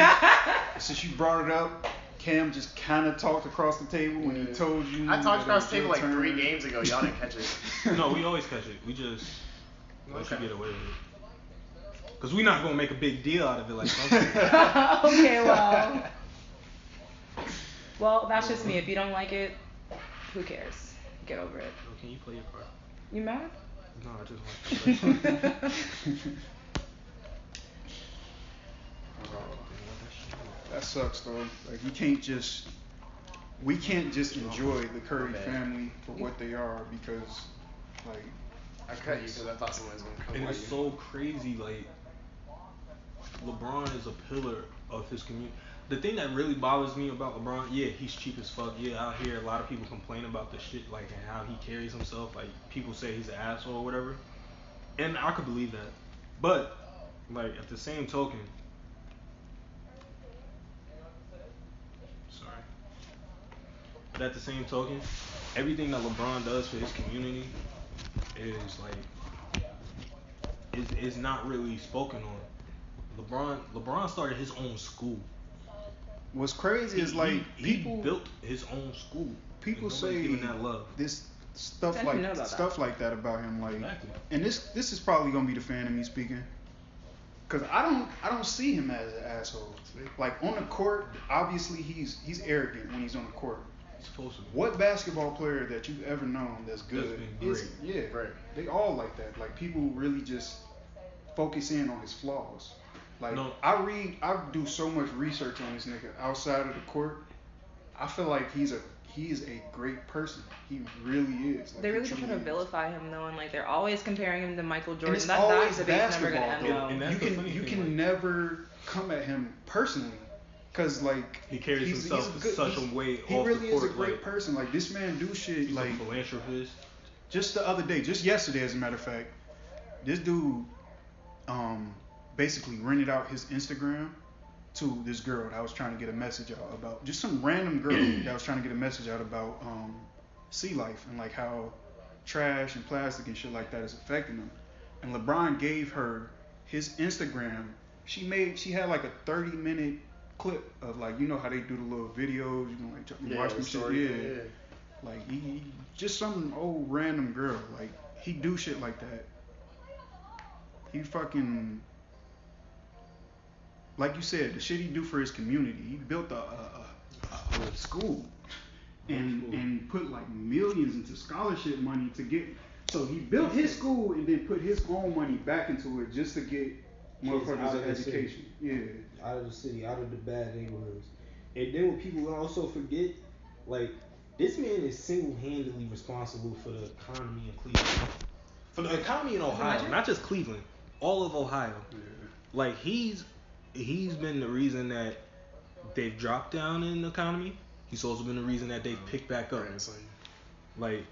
since you brought it up. Cam just kind of talked across the table when he told you. I talked across the table like three games ago. Y'all didn't catch it. no, we always catch it. We just let Okay. you get away with it. Cause we're not gonna make a big deal out of it like some okay, well. Well, that's just me. If you don't like it, who cares? Get over it. Yo, Can you play your part? You mad? No, I just want to. play. Oh, that sucks though. Like you can't just we can't just enjoy the Curry family for what they are because like I cut you because I thought someone was gonna come. And it's you. so crazy, like LeBron is a pillar of his community. The thing that really bothers me about LeBron, yeah, he's cheap as fuck. Yeah, I hear a lot of people complain about the shit, like and how he carries himself. Like people say he's an asshole or whatever, and I could believe that. But like at the same token, sorry. But at the same token, everything that LeBron does for his community is like is is not really spoken on. LeBron LeBron started his own school. what's crazy He, is like he, he people built his own school. people say that love. this stuff like know about stuff like that about him like Exactly. and this this is probably gonna be the fan of me speaking because I don't I don't see him as an asshole like on the court obviously he's he's arrogant when he's on the court It's supposed to be. what basketball player that you've ever known that's good been is great. yeah Right. they all like that like people really just focus in on his flaws like No. I read I do so much research on this nigga outside of the court I feel like he's a he's a great person he really is like, They he really try truly to vilify him though, and like they're always comparing him to Michael Jordan. And Jordan. it's That always that debate's never gonna basketball, end though. And that's you can you can like- never come at him personally, cause like He carries he's- himself he's good- such a way He really is a great like- person. Like this man do shit He's like a philanthropist. just the other day, just yesterday, as a matter of fact, this dude um basically rented out his Instagram to this girl that was trying to get a message out about just some random girl that was trying to get a message out about um sea life and like how trash and plastic and shit like that is affecting them. And LeBron gave her his Instagram. She made she had like a 30 minute clip of like you know how they do the little videos, you know like Yeah, watch the them shit, yeah. yeah. Like he, he just some old random girl. Like he do shit like that. He fucking like you said, the shit he do for his community. He built a, a, a, a school and and put like millions into scholarship money to get. So he built his school and then put his own money back into it just to get motherfuckers an education. Yeah. Out of the city, out of the bad neighborhoods. And then what people also forget, like this man is single-handedly responsible for the economy in Cleveland. For the economy in Ohio, not just Cleveland, all of Ohio. Yeah. Like he's he's been the reason that they've dropped down in the economy. He's also been the reason that they've picked back up. Like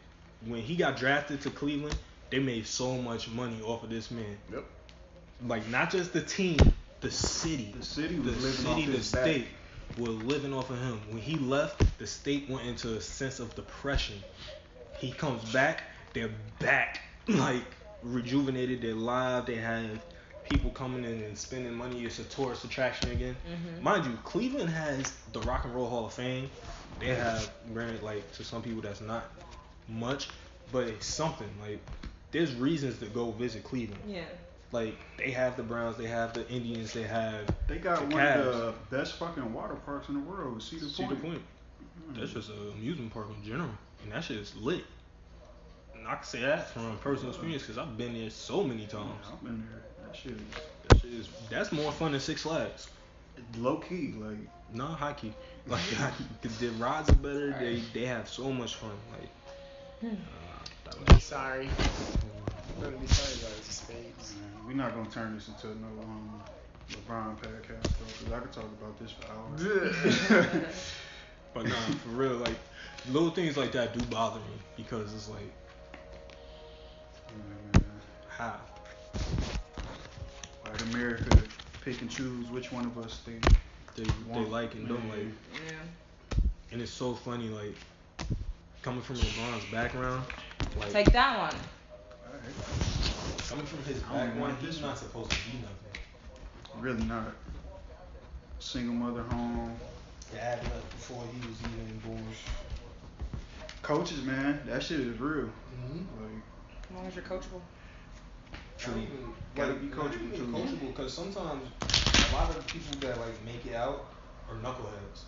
when he got drafted to Cleveland, they made so much money off of this man. Yep. Like not just the team, the city, The city the living city, off the his back. state were living off of him. When he left, the state went into a sense of depression. He comes back, they're back, like rejuvenated. They're live. They have people coming in and spending money. It's a tourist attraction again. Mhm. Mind you, Cleveland has the Rock and Roll Hall of Fame. They have, granted, like to some people that's not much, but it's something. Like there's reasons to go visit Cleveland. Yeah. Like they have the Browns, they have the Indians, they have They got The one of the best fucking water parks in the world, Cedar Cedar Point. Point. That's just an amusement park in general, and that shit is lit. And I can say that from personal experience because I've been there so many Yeah, times. I've been there. That shit is That shit is that's more fun than Six Flags. low key. Like Not high key. Like the rides are better. They they have so much fun. Like Hmm. uh, that I'm was- sorry. I'm be sorry about it. It's spades. man, we're not gonna turn this into no um, LeBron podcast though, because I could talk about this for hours. But nah, for real, like little things like that do bother me because it's like Yeah, man. how Like America pick and choose which one of us they they they like and don't like. Yeah. And it's so funny, like coming from LeBron's background, like Take that one. Alright. coming from his background, he's not supposed to be nothing. Really not. Single mother home. Dad left before he was even born. Coaches, man, that shit is real. Mm-hmm. Like, As long as you're coachable. True. Not even, Gotta like, be not coachable, even too. coachable because sometimes a lot of the people that like make it out are knuckleheads.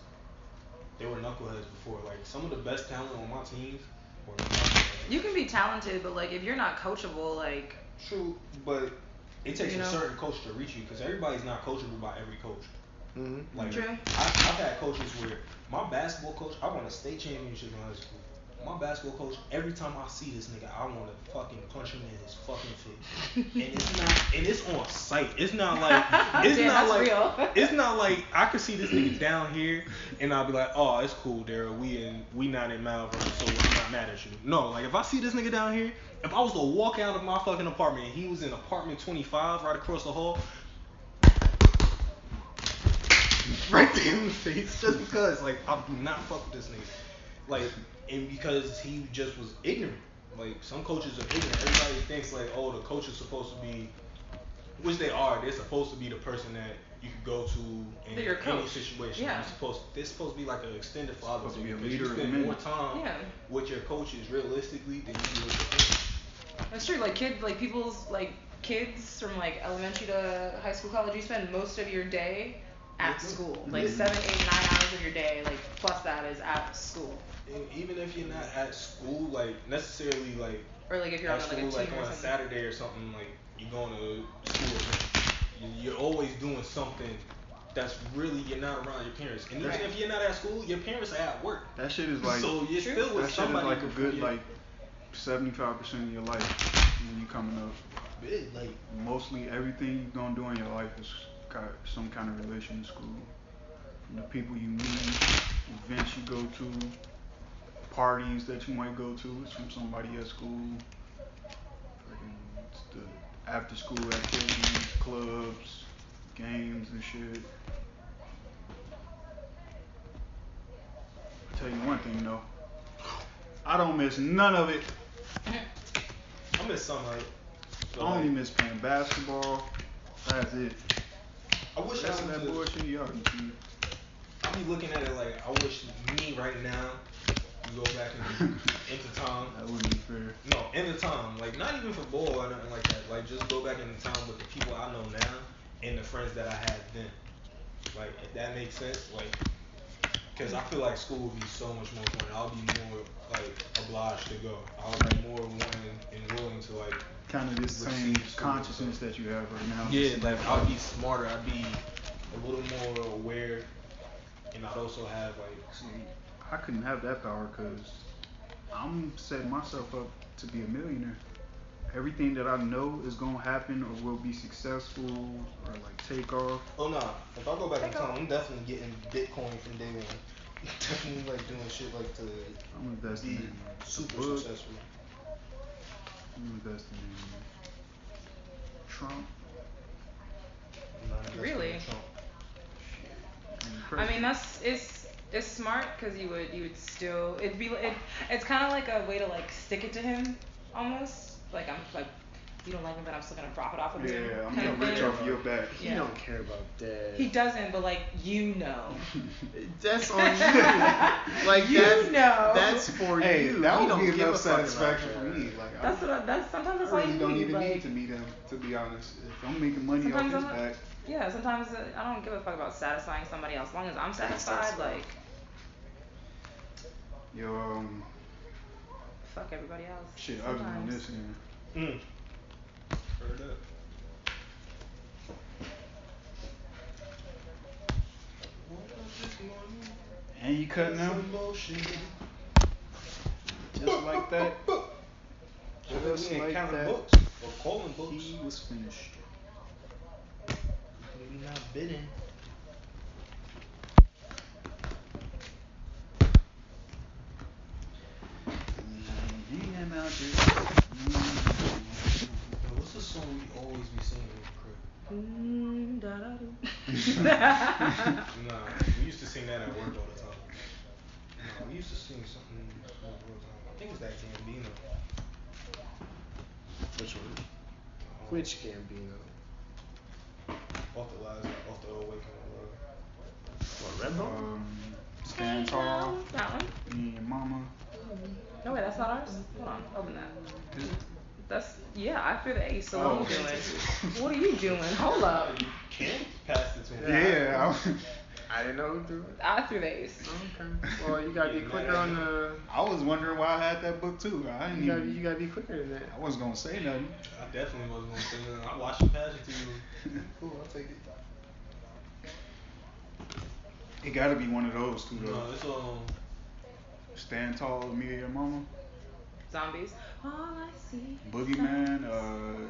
They were knuckleheads before. Like some of the best talent on my teams were knuckleheads. You can be talented, but like if you're not coachable, like True, but it takes You a know? certain coach to reach you because everybody's not coachable by every coach. Mm-hmm. Like True. I, I've had coaches where my basketball coach, I won a state championship in high school. My basketball coach, every time I see this nigga, I want to fucking punch him in his fucking face. and it's not, and it's on site. It's not like, it's Damn, not that's like, real. it's not like I could see this nigga down here, and I'll be like, oh, it's cool, Daryl. We in, we not in Malvern, so I'm not mad at you. No, like if I see this nigga down here, if I was to walk out of my fucking apartment and he was in apartment 25 right across the hall, right there in the face just because like I do not fuck with this nigga. Like and because he just was ignorant. Like some coaches are ignorant. Everybody thinks like, oh, the coach is supposed to be which they are, they're supposed to be the person that you could go to in any coach. situation. Yeah. You're supposed they're supposed to be like an extended father Supposed to to be you a because leader you spend men. more time Yeah. with your coaches realistically than you do with your parents. That's true. Like kids, like people's like kids from like elementary to high school, college. You spend most of your day at school. Like Yeah. seven, eight, nine hours of your day. Like plus that is at school. And even if you're not at school, like necessarily like Or like if you're at on like school, a team like or on a. Saturday or something, like you're going to school. you- You're always doing something that's really you're not around your parents. And even Right. if you're not at school, your parents are at work. that shit is like so you're True. still with that shit is like a good you- like seventy five percent of your life when you coming up. Like Mostly everything you're gonna do in your life is some kind of relation to school. From the people you meet, events you go to, parties that you might go to, it's from somebody at school. It's the after school activities, clubs, games and shit. I tell you one thing though. I don't miss none of it. I miss some of it. I only miss playing basketball. That's it. I wish I was that bullshit, y'all see. I be looking at it like I wish me right now could go back in, into time. That wouldn't be fair. No, into time, like not even for ball or nothing like that. Like just go back into time with the people I know now and the friends that I had then. Like if that makes sense, like. Cause I feel like school would be so much more fun. I'll be more like obliged to go. I'll be more wanting and willing to like. Kind of this same receive school. consciousness that you have right now. Yeah, like I'll be smarter. I'd be a little more aware, and I'd also have like. See, I couldn't have that power because I'm setting myself up to be a millionaire. Everything that I know is gonna happen or will be successful or like take off. Oh no! If I go back in time, off. I'm definitely getting Bitcoin from day one. definitely like doing shit like to I'm investing be in super book. successful. I'm investing in Trump. I'm in Really? Trump. I mean that's it's it's smart because you would you would still it'd be it it's kind of like a way to like stick it to him almost like I'm like you don't like me but I'm still gonna drop it off of you. Yeah, I'm gonna of rich off your back. He Yeah. don't care about that. He doesn't, but like you know. That's on you. like You that's know. that's for hey, you. that would be enough a fuck about satisfaction for me. Like That's I, what I, that's sometimes that's I all really you don't need. even like, need to meet him, to be honest. If I'm making money off his I'm back, Yeah, sometimes uh, I don't give a fuck about satisfying somebody else. As long as I'm satisfied, satisfied. like yo, um, fuck everybody else. shit, ugly on sometimes. This. Mm. Heard that. And you cutting out just like that. Just like that. books or calling books. He was finished. Maybe not bidding. And out Yo, what's the song we always be singing in the crib? Mm, da, da, do. Nah, we used to sing that at work all the time. Nah, we used to sing something all the time. I think it's that Gambino. Which one? Um, Which Gambino? Off the last, off the Awakening of Love. What Red Bull? um, stand tall. That one. Me and mama. No wait, that's not ours. Hold on, open that. That's yeah. I threw the ace. So Oh. what are you doing? what are you doing? Hold up. You can't pass it to him. Yeah, I didn't know who threw it. I threw the ace. Okay. Well, you gotta be quicker on the. I, I was wondering why I had that book too. I didn't You gotta, even, you gotta be quicker than that. I wasn't gonna say nothing. I definitely wasn't gonna say nothing. I watched you pass it to you. Cool, I'll take it. It gotta be one of those two though. No, it's um. Stand tall, me and your mama. Zombies. All I see. Boogeyman, uh,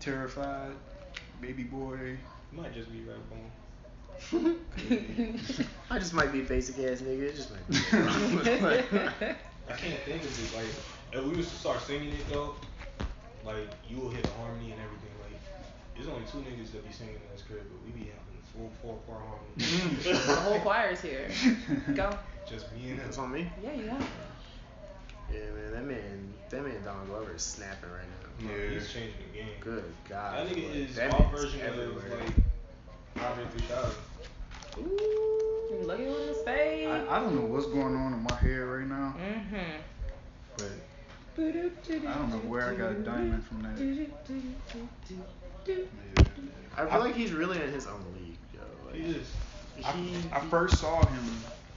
Terrified, Baby Boy. It might just be right Redbone. I just might be a basic ass nigga. It just might be. I can't think of it. Like, if we was to start singing it though, like you will hit the harmony and everything. Like, there's only two niggas that be singing in this crib, but we be having full four part harmony. the whole choir's here. Go. Just me and him. It's on me. Yeah, you got. It. Yeah, man. That man. That man Don Glover is snapping right now. No, Yeah. He's changing the game. Good God. That nigga like, is that our version everywhere. of like Andre 3000. Ooh, look at him in his face. I, I don't know what's going on in my head right now, Mm-hmm. but I don't know where I got a diamond from that. yeah. I feel like he's really in his own league, yo. Like, He is. I, I first saw him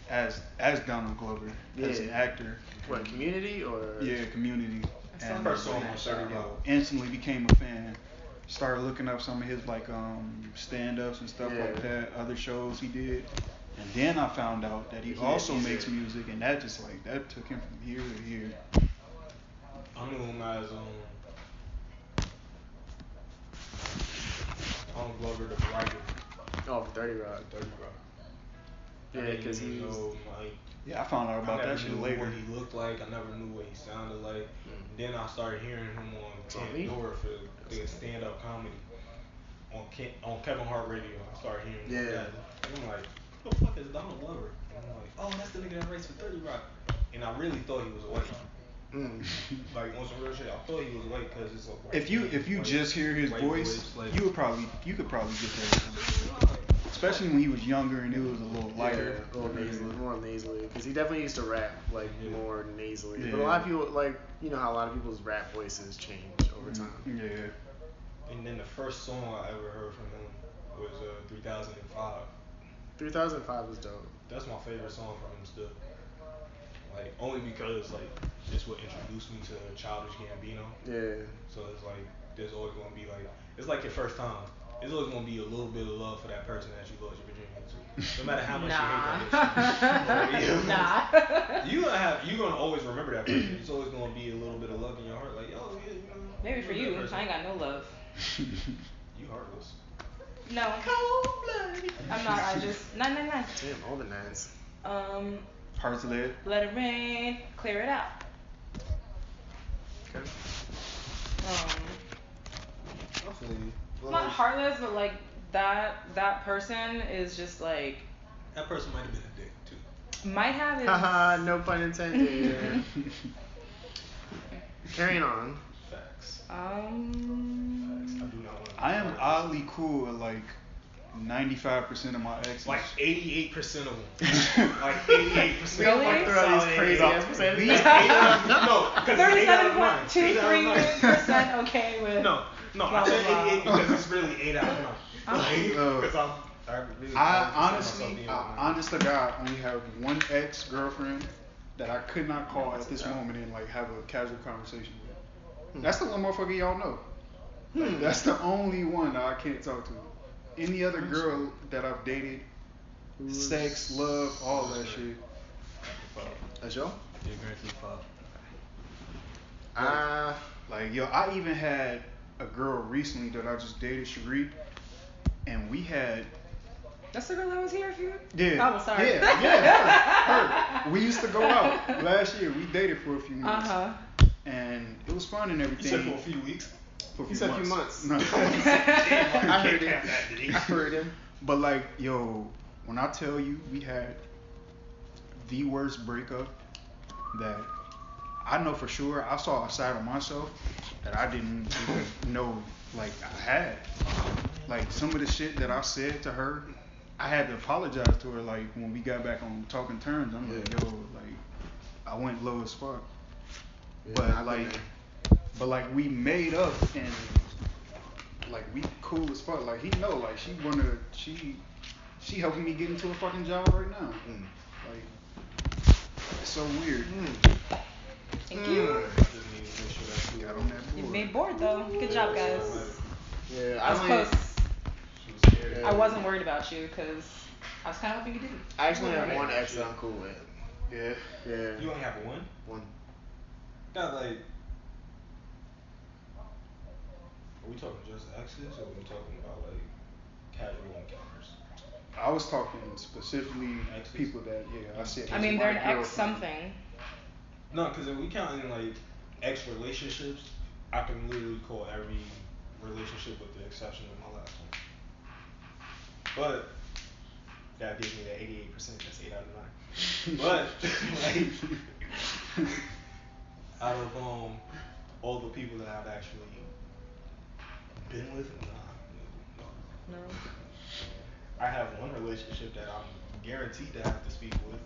as as Donald Glover as an Yeah. actor. what Community or Yeah, Community. And First song on that Thirty show. Rock. instantly became a fan. Started looking up some of his like um stand ups and stuff like that, other shows he did. And then I found out that he Yeah, also makes a- music and that just like that took him from here to here. I knew him as um. Tom Glover, the writer. oh Thirty Rock. Thirty Rock. I Yeah, because even he's. know, like, Yeah, I found out I about never that shit knew later. what he looked like. I never knew what he sounded like. Mm. Then I started hearing him on It's on me. Pandora for the stand up comedy on Ke- on Kevin Hart Radio. I started hearing him Yeah. that. And I'm like, who the fuck is Donald Glover? And I'm like, oh, that's the nigga that writes for 30 Rock. And I really thought he was white. Mm. Like on some real shit, I thought he was white because it's a white If you if you white- just hear his white voice, like, you would probably you could probably get that. Especially when he was younger and it was a little lighter. Yeah, a little nasally, more nasally, because he definitely used to rap like Yeah. more nasally. But a lot of people like you know how a lot of people's rap voices change over time. Yeah. And then the first song I ever heard from him was uh, 3005. 3005 was dope. That's my favorite song from him still. Like only because like this would introduce me to Childish Gambino. Yeah. So it's like there's always gonna be like it's like your first time. There's always gonna be a little bit of love for that person that you lost your virginity to. No matter how much nah. you hate that person. nah. you gonna have you gonna always remember that person. It's always gonna be a little bit of love in your heart, like yo, yeah, you know. Maybe for you, remember I ain't got no love. You heartless. No. I'm not. I just nine nine nine. Damn, all the nines. Um, Hearts of lead. let it rain, clear it out. Okay. Um, I feel it's not heartless, but like that that person is just like That person might have been a dick too. might have his. Haha, no pun intended. Carrying on. Facts. Um. Facts. I do not want. I am oddly cool with like 95% of my exes. Like 88% of them. like 88%. Really? Walk through all these crazy ass percentages. These eight out of- no, because it's eight out of Thirty-seven nine. point two Eight out of three nine. percent okay with. No, no, Blah, I said blah, blah. 88 because it's really 8 out of 9. Oh. Like, Oh. because I'm, I really I consider myself honestly, being honest to God, only have one ex girlfriend that I could not call at this moment and like have a casual conversation with. That's the one motherfucker y'all know. Like, Hmm. that's the only one that I can't talk to. Any other girl that I've dated, sex, love, all that shit. That's yo? Yeah, Grand Theft Auto. Uh, Like yo, I even had a girl recently that I just dated, Cherie, and we had That's the girl that was here for you. yeah, Oh, sorry. yeah, yeah, her, her. We used to go out last year. We dated for a few months. Uh huh. and it was fun and You everything. said for a few weeks. For a He said a few months. No. I heard him. have that, did he? I heard him. but like, yo, when I tell you we had the worst breakup that I know for sure, I saw a side of myself that I didn't even know like I had. Like some of the shit that I said to her, I had to apologize to her. Like when we got back on talking terms, I'm like, yo, like I went low as fuck. Yeah, but like, but like we made up and like we cool as fuck. Like he know, like she wanna, she, she helping me get into a fucking job right now. Mm. Like it's so weird. Thank hmm. you. I just need to make sure that's cool. Got on that You board. made board though. Good job, guys. Yeah, I was close. Yeah. I wasn't worried about you because I was kind of hoping you didn't. I actually have Yeah. one ex that I'm cool with. Yeah. Yeah. You only have one? One. Not like. Are we talking just exes or are we talking about like casual encounters? I was talking specifically Exes. people that yeah I said. I was mean, my they're an ex girlfriend. something. No, because if we count in like ex relationships, I can literally call every relationship with the exception of my last one. But that gives me that eighty-eight percent. That's eight out of nine. But like, out of um all the people that I've actually been with, nah, no, no. No. I have one relationship that I'm guaranteed to have to speak with,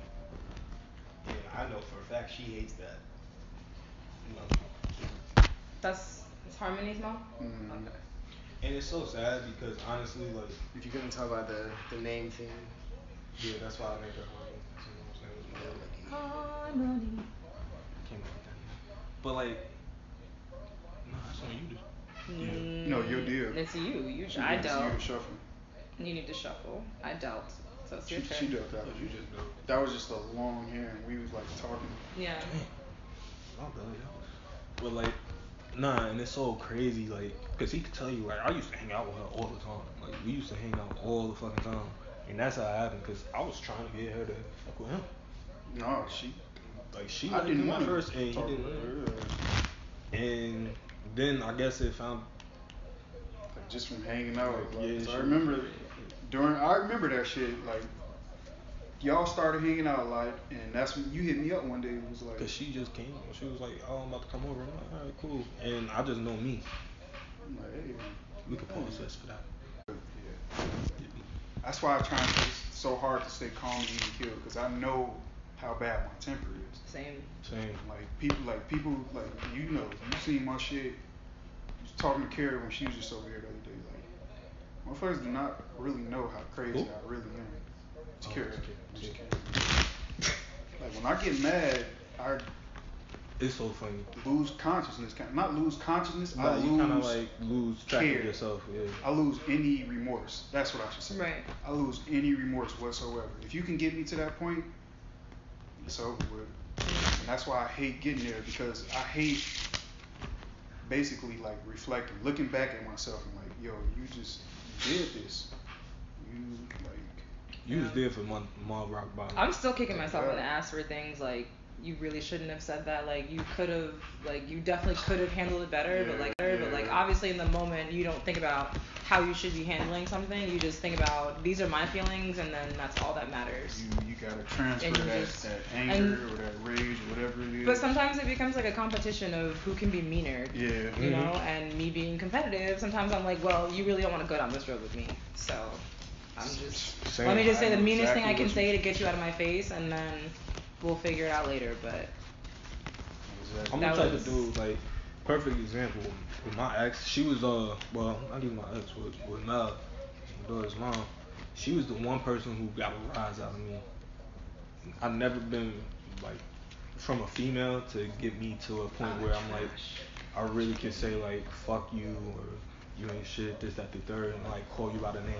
and I know for a fact she hates that. No. That's it's Harmony's mom. Mhm. Okay. And it's so sad because honestly, like, If you couldn't talk about the the name thing. yeah, that's why I named her Harmony. So, what I'm saying? It was my- Harmony. Can't remember that. But like, no, that's on you. to- Mm, No, your deal. It's you. You. She I wants you dealt. to shuffle. You need to shuffle. I dealt. So it's She, your she turn. dealt that. You just know. That was just a long hair, and we was like talking. Yeah. I'll go, yo. But like, nah, and it's so crazy, like, cause he could tell you, like, I used to hang out with her all the time. Like, we used to hang out all the fucking time, and that's how it happened. Cause I was trying to get her to fuck with him. No, she. Like, she I didn't him want at first, and he didn't. with want her. it. And then I guess it found. Like just from hanging out. Like, Like, yeah, so I she- remember during. I remember that shit. Like y'all started hanging out a lot, and that's when you hit me up one day. and was like, Cause she just came. She was like, "Oh, I'm about to come over." I'm like, "All right, cool." And I just know me. I'm like, hey. We could pause this for that. Yeah. That's why I try and so hard to stay calm and even kill, because I know how bad my temper is. Same. Same. Like people, like people, like you know, you seen my shit. Was talking to Carrie when she was just over here the other day. Like, Motherfuckers do not really know how crazy Ooh. I really am. Just oh. curious. Curious. like when I get mad, I it's so funny. Lose consciousness, not lose consciousness. No, I you kind of like lose track care. of yourself. Yeah. I lose any remorse. That's what I should say. Right. I lose any remorse whatsoever. If you can get me to that point, it's over with. And that's why I hate getting there because I hate basically like reflecting, looking back at myself and like, yo, you just did this. You like You was there for my my rock bottom. I'm still kicking myself in the ass for things like you really shouldn't have said that. Like you could have, like you definitely could have handled it better. but Yeah, like, but like obviously in the moment you don't think about how you should be handling something. You just think about these are my feelings, and then that's all that matters. you you gotta transfer that, just- that and- anger or that rage or whatever it is. But sometimes it becomes like a competition of who can be meaner. Yeah. You Mhm. know, and me being competitive, sometimes I'm like, well, you really don't want to go down this road with me, so I'm just. Same. Let me just say the meanest thing I can say to get you out of my face, and then we'll figure it out later. But Exactly. I'm the That type was- of dude like perfect example with my ex. She was uh well not even my ex with with Mel, my daughter's mom. She was the one person who got a rise out of me. I've never been like from a female to get me to a point Oh, where I'm like I really can say like fuck you or you ain't shit this that the third and like call you by the name.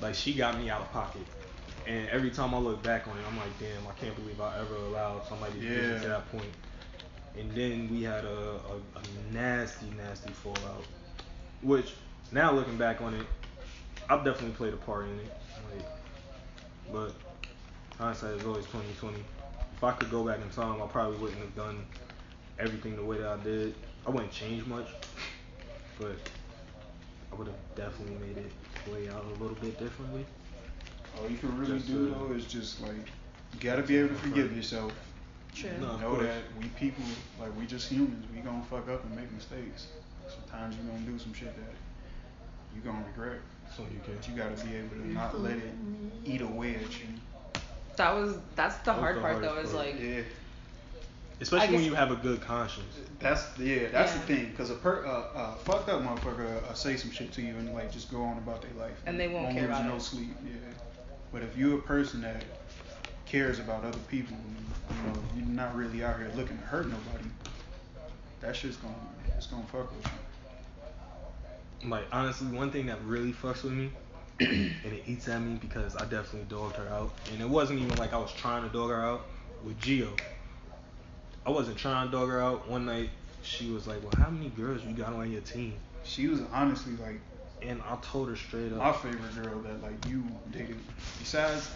Like she got me out of pocket. And every time I look back on it, I'm like, damn, I can't believe I ever allowed somebody to get to that point. And then we had a, a, a nasty, nasty fallout. Which now looking back on it, I've definitely played a part in it. Like, but hindsight is always twenty twenty. If I could go back in time, I probably wouldn't have done everything the way that I did. I wouldn't change much, but I would have definitely made it play out a little bit differently. All you can really Just, do uh, though is just like you gotta be able to forgive yourself. True. No, of know course. that we people like we just humans. We gonna fuck up and make mistakes. Sometimes you gonna do some shit that you gonna regret. So you can. But you gotta be able to not let it eat away at you. that was that's the That was hard the part though. hardest Is like Yeah, Especially when you have a good conscience. that's yeah, that's Yeah. the thing. Cause a per uh, uh, fucked up motherfucker uh, say some shit to you and like just go on about their life. And they won't Won't care lose about no it. sleep. Yeah. But if you're a person that cares about other people, you know, you're not really out here looking to hurt nobody. That shit's gonna it's gonna fuck with you. Like honestly, one thing that really fucks with me, and it eats at me because I definitely dogged her out, and it wasn't even like I was trying to dog her out with Gio. I wasn't trying to dog her out. One night, she was like, "Well, how many girls you got on your team?" She was honestly like And I told her straight up. my favorite girl that like you dated. Besides,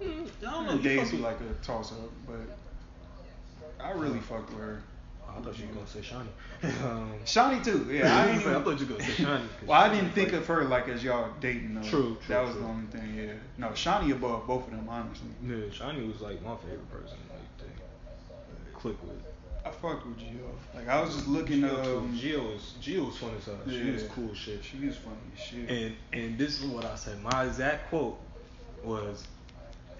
"Mm, I don't know. Daisy like a toss up, but I really fucked with her. I thought you were gonna say Shawnee. um, Shawnee too. Yeah, I didn't even. I thought you were gonna say Shawnee. Well, I didn't think like- of her like as y'all dating though. True, true, That was true. the only thing. Yeah. No, Shawnee above both of them, honestly. Yeah, Shawnee was like my favorite person like to click with. I fucked with Gio. Like I was just looking. Gio. Um, Gio was Gio was fun as hell. She was cool as shit. She was funny as shit. And and this is what I said. My exact quote was,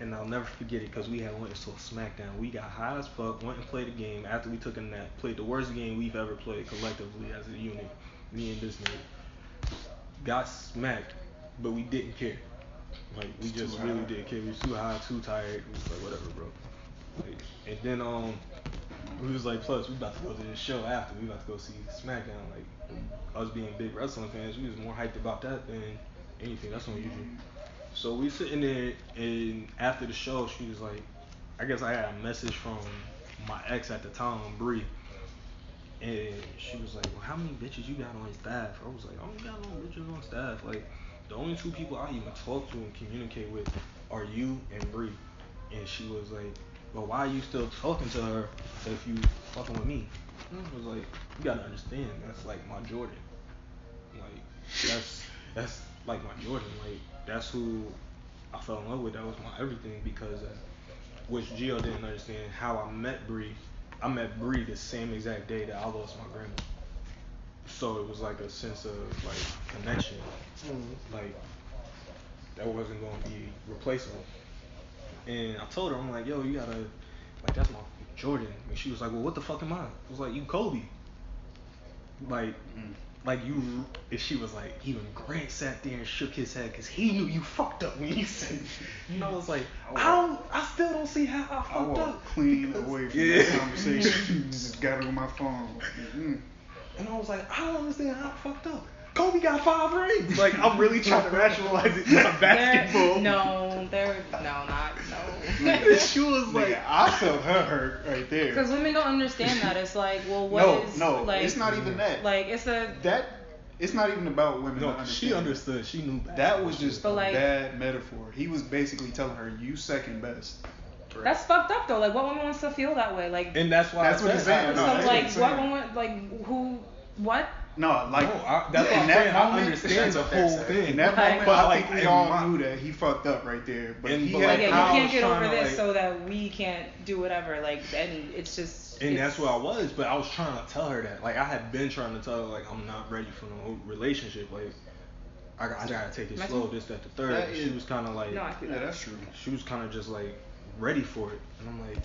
and I'll never forget it because we had went to a SmackDown. We got high as fuck, went and played a game after we took a nap. Played the worst game we've ever played collectively as a unit. Me and this nigga got smacked, but we didn't care. Like we just really high. didn't care. We was too high, too tired. We was like whatever, bro. Like, and then um. We was like, plus we about to go to this show after. We about to go see SmackDown. Like us being big wrestling fans, we was more hyped about that than anything. That's unusual. So we sitting there, and after the show, she was like, I guess I had a message from my ex at the time, Bree, and she was like, Well, how many bitches you got on staff? I was like, I don't got no bitches on staff. Like the only two people I even talk to and communicate with are you and Bree. And she was like, Well, why are you still talking to her if you fucking with me? And I was like, You gotta understand, that's like my Jordan. Like that's that's like my Jordan. Like that's who I fell in love with. That was my everything because uh, which Gio didn't understand how I met Bree. I met Bree the same exact day that I lost my grandma. So it was like a sense of like connection. Like that wasn't going to be replaceable. And I told her, I'm like, yo, you gotta, like, that's my Jordan. And she was like, well, what the fuck am I? I was like, you Kobe. Like, Mm. like you, if she was like, even Grant sat there and shook his head because he knew you fucked up when you said, you know, it's like I don't, I still don't see how I I fucked walked up. clean because- away from Yeah. that conversation. Just got it on my phone. Mm. And I was like, I don't understand how I fucked up. Kobe got five rings. Like I'm really trying to rationalize it. Not basketball. They're, no, they're no, not no. she was like, Nigga, I felt her hurt right there. Because women don't understand that. It's like, well, what is no, no, like? it's not even that. Like it's a that it's not even about women. no, she understood. She knew. That was just But, a like- bad metaphor. He was basically telling her, "You second best." that's fucked up though. Like what woman wants to feel that way? Like And that's why. That's I what said, he's saying. No, so like what woman like who what? No, like No, I- that's in what I'm that saying. I moment, understand the whole thing. In that Right. moment, But, I like, think we all my- knew that he fucked up right there. But And- he but, had like, yeah, you can't get over to, this like- so that we can't do whatever. Like and it's just And it's, that's where I was, but I was trying to tell her that. Like I had been trying to tell her like I'm not ready for no relationship. Like I, got, I gotta take it slow. what- This, that, the third. That And is- she was kind of like, No, I feel Yeah, that. that's true. she was kind of just like ready for it, and I'm like,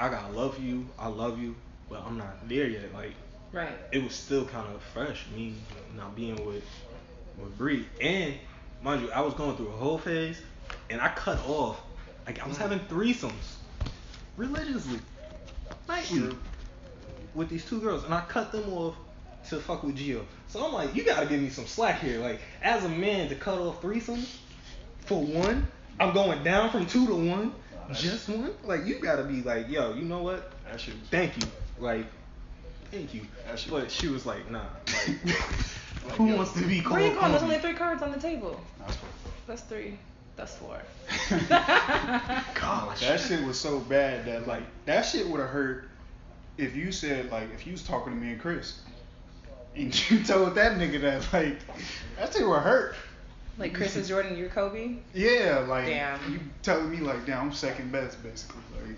I gotta love you. I love you, but I'm not there yet. Like Right. it was still kind of fresh me not being with with Bree, and mind you, I was going through a whole phase, and I cut off. Like I was having threesomes religiously, nightly, with these two girls, and I cut them off to fuck with Gio. So I'm like, you gotta give me some slack here. Like as a man to cut off threesomes for one, I'm going down from two to one, just one. Like you gotta be like, yo, you know what? That shit was Thank you. Like, thank you. That But she was like, nah. Like, who wants to be called? Where you going? There's only three cards on the table. That's That's three. That's four. Gosh. That shit was so bad that like that shit would have hurt if you said like if you was talking to me and Chris and you told that nigga that like that shit would hurt. like Chris is Jordan, you're Kobe. Yeah, like Damn. you telling me like damn I'm second best basically. Like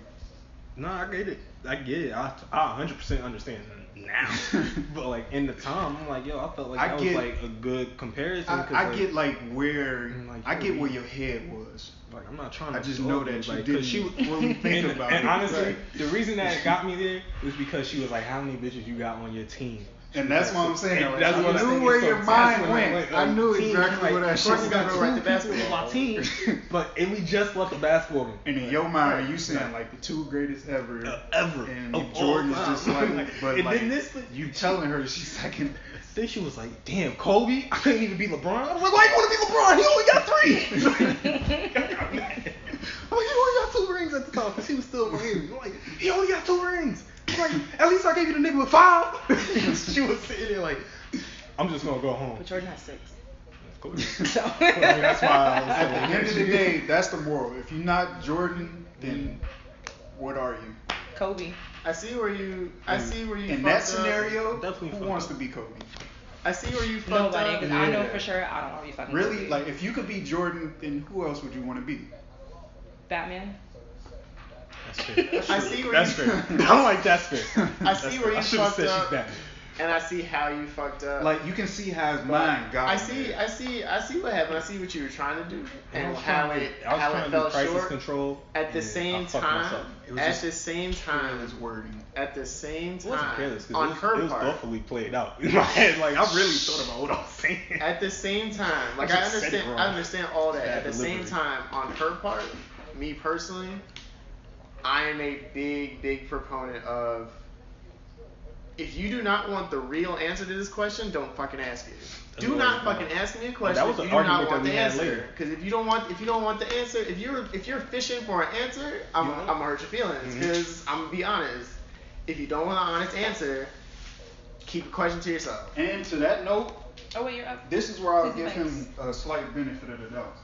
No, I get it. I get it. I, I 100% understand now. but like in the time, I'm like, yo, I felt like I that get- was like a good comparison. I, I like, get like where like, I get where your head was. Like I'm not trying to. I just know that you like, didn't she really think and, about and it. honestly, Right. the reason that it got me there was because she was like, "How many bitches you got on your team?" She And that's what I'm saying. Like, that's I what knew where your mind went. like, I knew team, exactly like, where that shit was got two Right, the basketball. on my team, but and we just left the basketball game. And in your mind, you saying like the two greatest ever, Uh, ever. and Of all Jordan's just like, Like, but and like then this- you telling her she's second. Then she was like, "Damn, Kobe, I couldn't even be LeBron." I was like, "Why you want to be LeBron? He only got three. I got mad. I'm like, "He only got two rings at the time because he was still Miami." I'm like, "He only got two rings." I'm like, "At least I gave you the nigga with five. she was sitting there like, "I'm just gonna go home." But Jordan has six. Kobe. So that's why I was At At the end of the day, that's the moral. If you're not Jordan, then what are you? Kobe. I see where you. I And see where you. In that fucked up. scenario, Definitely who wants up. to be Kobe? I see where you fucked Nobody, up. because I know for sure I don't want to be fucking Really, Kobe. like if you could be Jordan, then who else would you want to be? Batman. That's fair. I see where That's you- fair. I'm like, that's fair. I see That's where fair. You should fucked said up. she's bad. and I see how you fucked up. Like you can see how his But mind got. I see, there. I see, I see what happened. I see what you were trying to do, and how trying to- it, I was how trying it to fell crisis short. control. At the same time. It was at the same time, his wording. at the same it wasn't time, careless 'cause on it was, her it was part, thoughtfully played out in my head. Like I really thought about what I was saying. at the same time, like I I just said it understand. I understand all that. At the same time, on her part, me personally, I am a big, big proponent of. If you do not want the real answer to this question, don't fucking ask it. That's Do not fucking going. ask me a That question was if you do not argument want that the we had answer. later. Because if you don't want, if you don't want the answer, if you're if you're fishing for an answer, I'm You I'm gonna hurt your feelings. Mm-hmm. Because I'm gonna be honest. If you don't want an honest answer, keep the question to yourself. And to that note, Oh wait, you're up. this is where I'll give thanks. him a slight benefit of the doubt.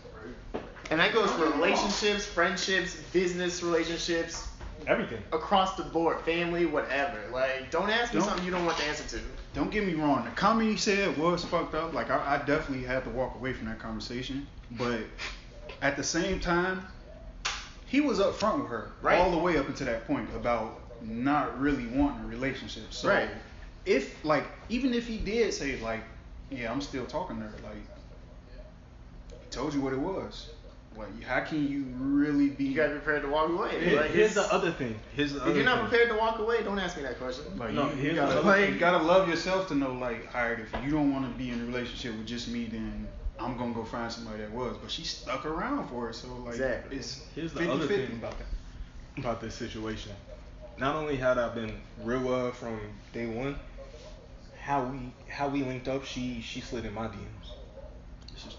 And that goes for relationships, friendships, business relationships, Everything. across the board, family, whatever. Like, don't ask me Don't- something you don't want the answer to. Don't get me wrong. The comment he said was fucked up. Like I, I definitely had to walk away from that conversation. But at the same time, he was up front with her Right. all the way up until that point about not really wanting a relationship. So Right. if like even if he did say like, yeah, I'm still talking to her, like he told you what it was. Like, how can you really be? You gotta be prepared to walk away. Here- like, here's it's- the other thing. Here's the If other you're not thing. prepared to walk away, don't ask me that question. Like No, you, you gotta the other- you gotta love yourself to know like, alright, if you don't want to be in a relationship with just me, then I'm gonna go find somebody that was. But she stuck around for it, so like, Exactly. it's Here's the 50 other 50. thing about that, about this situation. Not only had I been real well from day one, how we how we linked up, she she slid in my DMs This is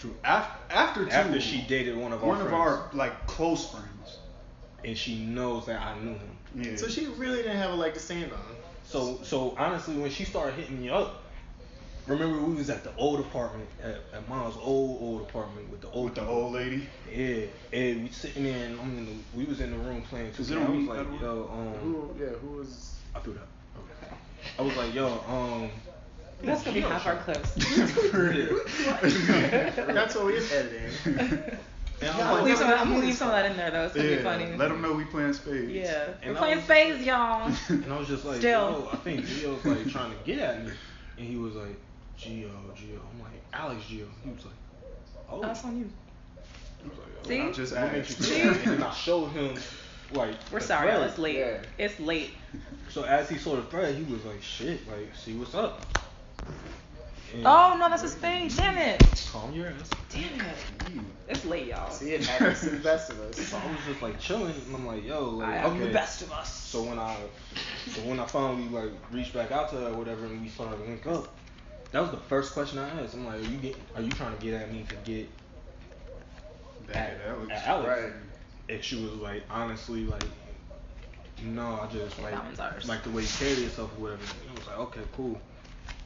true. After after, two, after she dated one of our one of our like close friends. and she knows that I knew him. Yeah. So she really didn't have a leg to stand on. So so honestly, when she started hitting me up, remember we was at the old apartment at, at Miles' old old apartment with the old with the old lady. Yeah, and we sitting there, and I'm in the, we was in the room playing. Is 2K. it I was like, by the way? yo, um, Who? Yeah. Who was? I threw that. I was like, yo, um. That's gonna be half our clips. That's what we is editing. And I'm I'm gonna like, leave some. I'm gonna leave some of that in there though. It's gonna yeah, be funny. let them know we playing spades. Yeah, And we're playing was- spades, y'all. And I was just like, Still. yo, I think Gio's like trying to get at me. And he was like, Gio, Gio. I'm like, Alex Gio. He was like, oh. That's on you. I was like, oh, See? I just what makes you asked. think? And then I showed him, like, We're sorry, y'all. It's late. Yeah. It's late. So as he saw the thread, he was like, shit, like, see what's up. And Oh no, that's his face. Damn it. Calm your ass. Damn it. It's late, y'all. See, it happens to the best of us. So I was just like chilling, and I'm like, yo, like, I am okay. the best of us. So when I, so when I finally like reached back out to her or whatever, and we started to link up, that was the first question I asked. I'm like, are you get, are you trying to get at me to get Back at Alex. at Alex? Right. And she was like, honestly, like, no, I just like That one's ours. like the way you carry yourself or whatever. And I was like, okay, cool.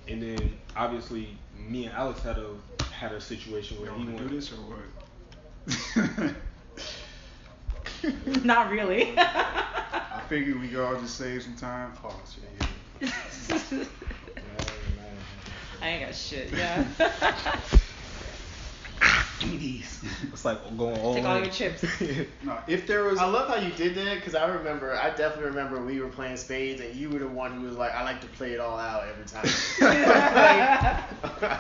And then obviously me and Alex had a had a situation You where he want to do this or what? Not really. I figured we could all just save some time. Oh shit, yeah. I ain't got shit. Yeah. Give me these. It's like going all Take all your chips. No, if there was, I love how you did that because I remember, I definitely remember we were playing spades and you were the one who was like, I like to play it all out every time. Like-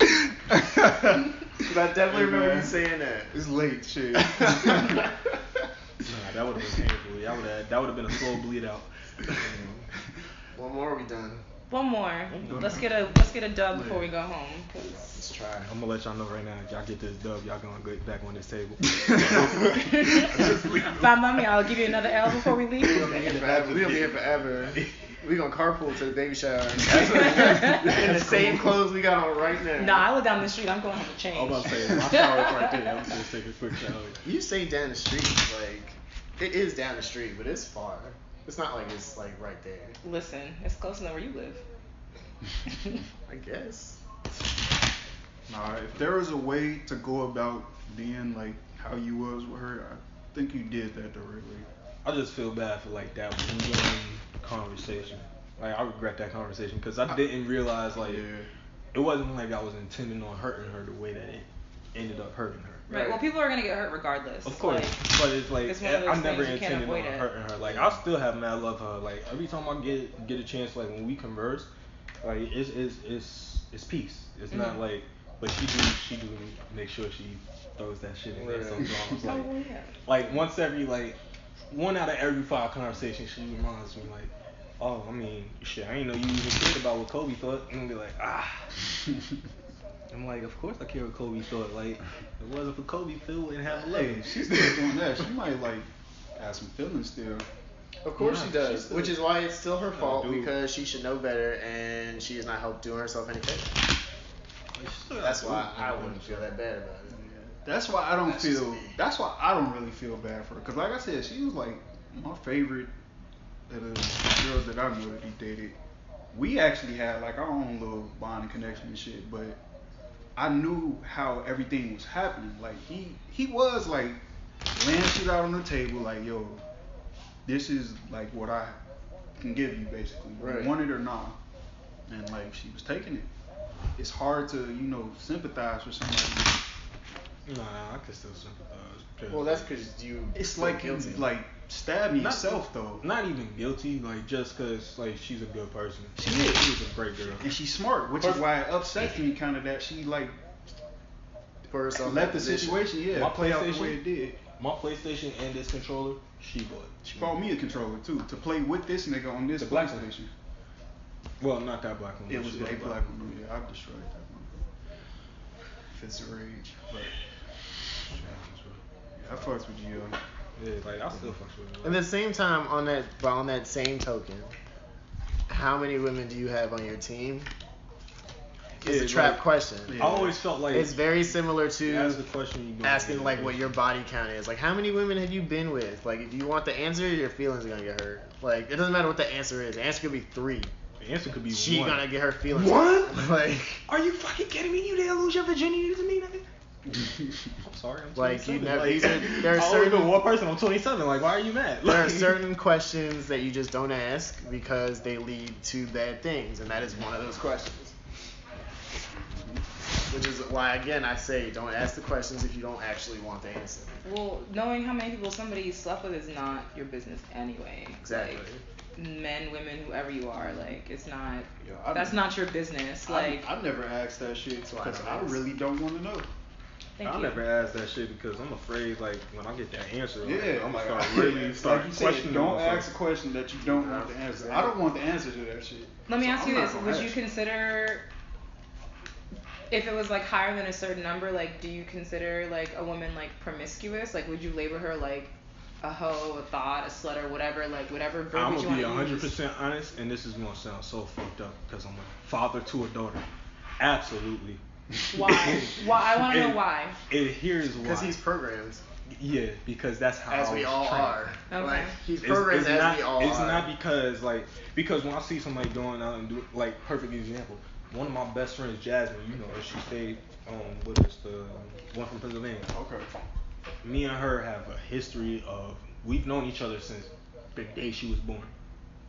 I definitely Hey, remember man. you saying that. it's late, shit. Nah, that would have been painful. That would have that would have been a slow bleed out. One more, we done. One more. Let's get a let's get a dub before we go home. 'cause Let's try. I'm gonna let y'all know right now. If y'all get this dub, y'all gonna get back on this table. Bye, mommy. I'll give you another L before we We gonna be leave. here forever. We gonna be here forever. We gonna carpool to the baby shower. In the same clothes we got on right now. Nah, I live down the street. I'm going home to change. I'm about to say my shower's right there. I'm just taking a quick shower. You say down the street, like it is down the street, but it's far. It's not like it's like right there. Listen, it's close enough where you live. I guess. Nah, if there was a way to go about being like how you was with her, I think you did that the right way. I just feel bad for like that lingering conversation. Like I regret that conversation because I didn't realize like Yeah. it wasn't like I was intending on hurting her the way that it ended up hurting her. Right. Right. Well, people are gonna get hurt regardless. Of course, Like, but it's like it's I those never things intended on it. hurting her. Like I still have mad love for her. Like every time I get get a chance, like when we converse, like it's it's it's it's peace. It's not Mhm. like, but she do she do make sure she throws that shit in there Right. sometimes. oh Like yeah. like once every like one out of every five conversations, she reminds me like, oh, I mean, shit, I ain't know you even cared about what Kobe thought. And I'm be like, ah. I'm like, of course I care what Kobe thought. Like, if it wasn't for Kobe, Phil wouldn't have a Hey, leg. she's still doing that. She might like have some feelings still. Of course Nah, she does, still- which is why it's still her fault dude. because she should know better and she has not helped doing herself any favor. That's why I wouldn't feel that bad about it. That's why I don't That's feel. That's why I don't really feel bad for her. Cause like I said, she was like my favorite of the girls that I knew that he dated. We actually had like our own little bonding connection and shit, but I knew how everything was happening. Like he he was like laying shit out on the table, like yo, this is like what I can give you basically, Right. want it or not. And like she was taking it. It's hard to you know sympathize with somebody. Nah, I could still sympathize. 'cause Well, that's because you. It's feel like you guilty. like stabbing Not- yourself though. Not even guilty, like just cause like she's a good person. She is. She's a great girl. And she's smart, which is why it upsets me kind of that she like put herself in let the position. situation, yeah, My play out the PlayStation? way it did. My PlayStation and this controller, she bought. She bought me a controller too to play with this nigga on this The black one. PlayStation. Well, not that black one. It was she a bought black one. Yeah, I destroyed that one. Fits the rage, but yeah, I fucks with you. Yeah, like I still fucks with it. At the same time, on that, but on that same token, how many women do you have on your team? It's Yeah, a trap like- question. I always felt like It's very similar you ask to the question asking like what your body count is. Like how many women have you been with? Like if you want the answer, your feelings are gonna get hurt. Like it doesn't matter what the answer is. The answer could be three. The answer could be She one. gonna get her feelings. One? Like Are you fucking kidding me? You didn't lose your virginity to me, nigga. I'm sorry. I'm Like, you 27. never- Like, these are- there are I only certain- one person. I'm 27. Like, why are you mad? there are certain questions that you just don't ask because they lead to bad things, and that is one of those questions. Which is why, again, I say don't ask the questions if you don't actually want the answer. Well, knowing how many people somebody slept with is not your business anyway. Exactly. Like, men, women, whoever you are, like it's not. Yo, I- that's not your business. Like, I, I never asked that shit why I because I really don't want to know. Thank I you. never ask that shit because I'm afraid, like, when I get that answer, like, Yeah, I'm like, gonna start really start like you said, questioning don't myself. ask a question that you don't want the answer. I don't want the answer to that shit. Let me So ask you this: Would ask you consider, if it was like higher than a certain number, like, do you consider like a woman like promiscuous? Like, would you label her like a hoe, a thought, a slut, or whatever? Like, whatever verbiage I'm you gonna be want to 100 use. percent honest, and this is gonna sound so fucked up because I'm a father to a daughter. Absolutely. Why? Why? I want to know why. And here's why. Because he's programmed, yeah, because that's how as I we all trained. are. Okay. Like he's It's, programmed it's as not, we all it's are. not because like because when I see somebody going out and do like perfect example. One of my best friends, Jasmine, you know. She stayed um with us, the one from Pennsylvania. Okay. Me and her have a history of we've known each other since the day she was born.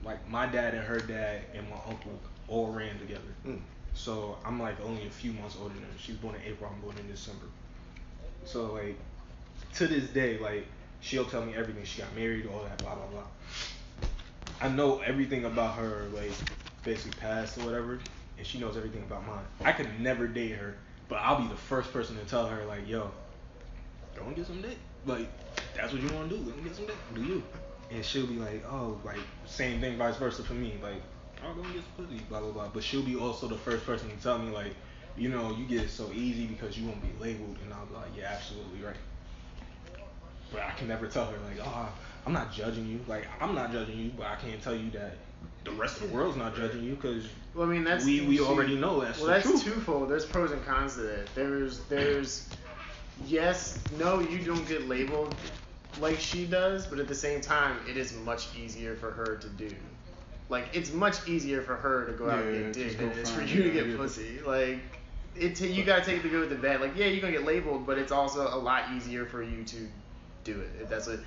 Like my dad and her dad and my uncle all ran together. Mm. So I'm like only a few months older than her. She was born in April. I'm born in December. So like to this day, like she'll tell me everything. She got married, all that, blah blah blah. I know everything about her, like basically past or whatever, and she knows everything about mine. I could never date her, but I'll be the first person to tell her like, yo, go and get some dick. Like that's what you want to do. Go and get some dick. Do you? And she'll be like, oh, like same thing, vice versa for me. Like, I'll go and get pussy, blah blah blah. But she'll be also the first person to tell me like, you know, you get it so easy because you won't be labeled, and I'll be like, yeah, absolutely right. But I can never tell her like, oh, I'm not judging you. Like I'm not judging you, but I can't tell you that the rest of the world's not judging you because Well, I mean that's we we already know that's well, that's truth. twofold. There's pros and cons to that. There's there's yes, no, you don't get labeled like she does, but at the same time, it is much easier for her to do. Like it's much easier for her to go out Yeah, and get dick than it is for you to get yeah. pussy. Like it, you gotta take the good with the bad. Like yeah, you're gonna get labeled, but it's also a lot easier for you to do it if that's what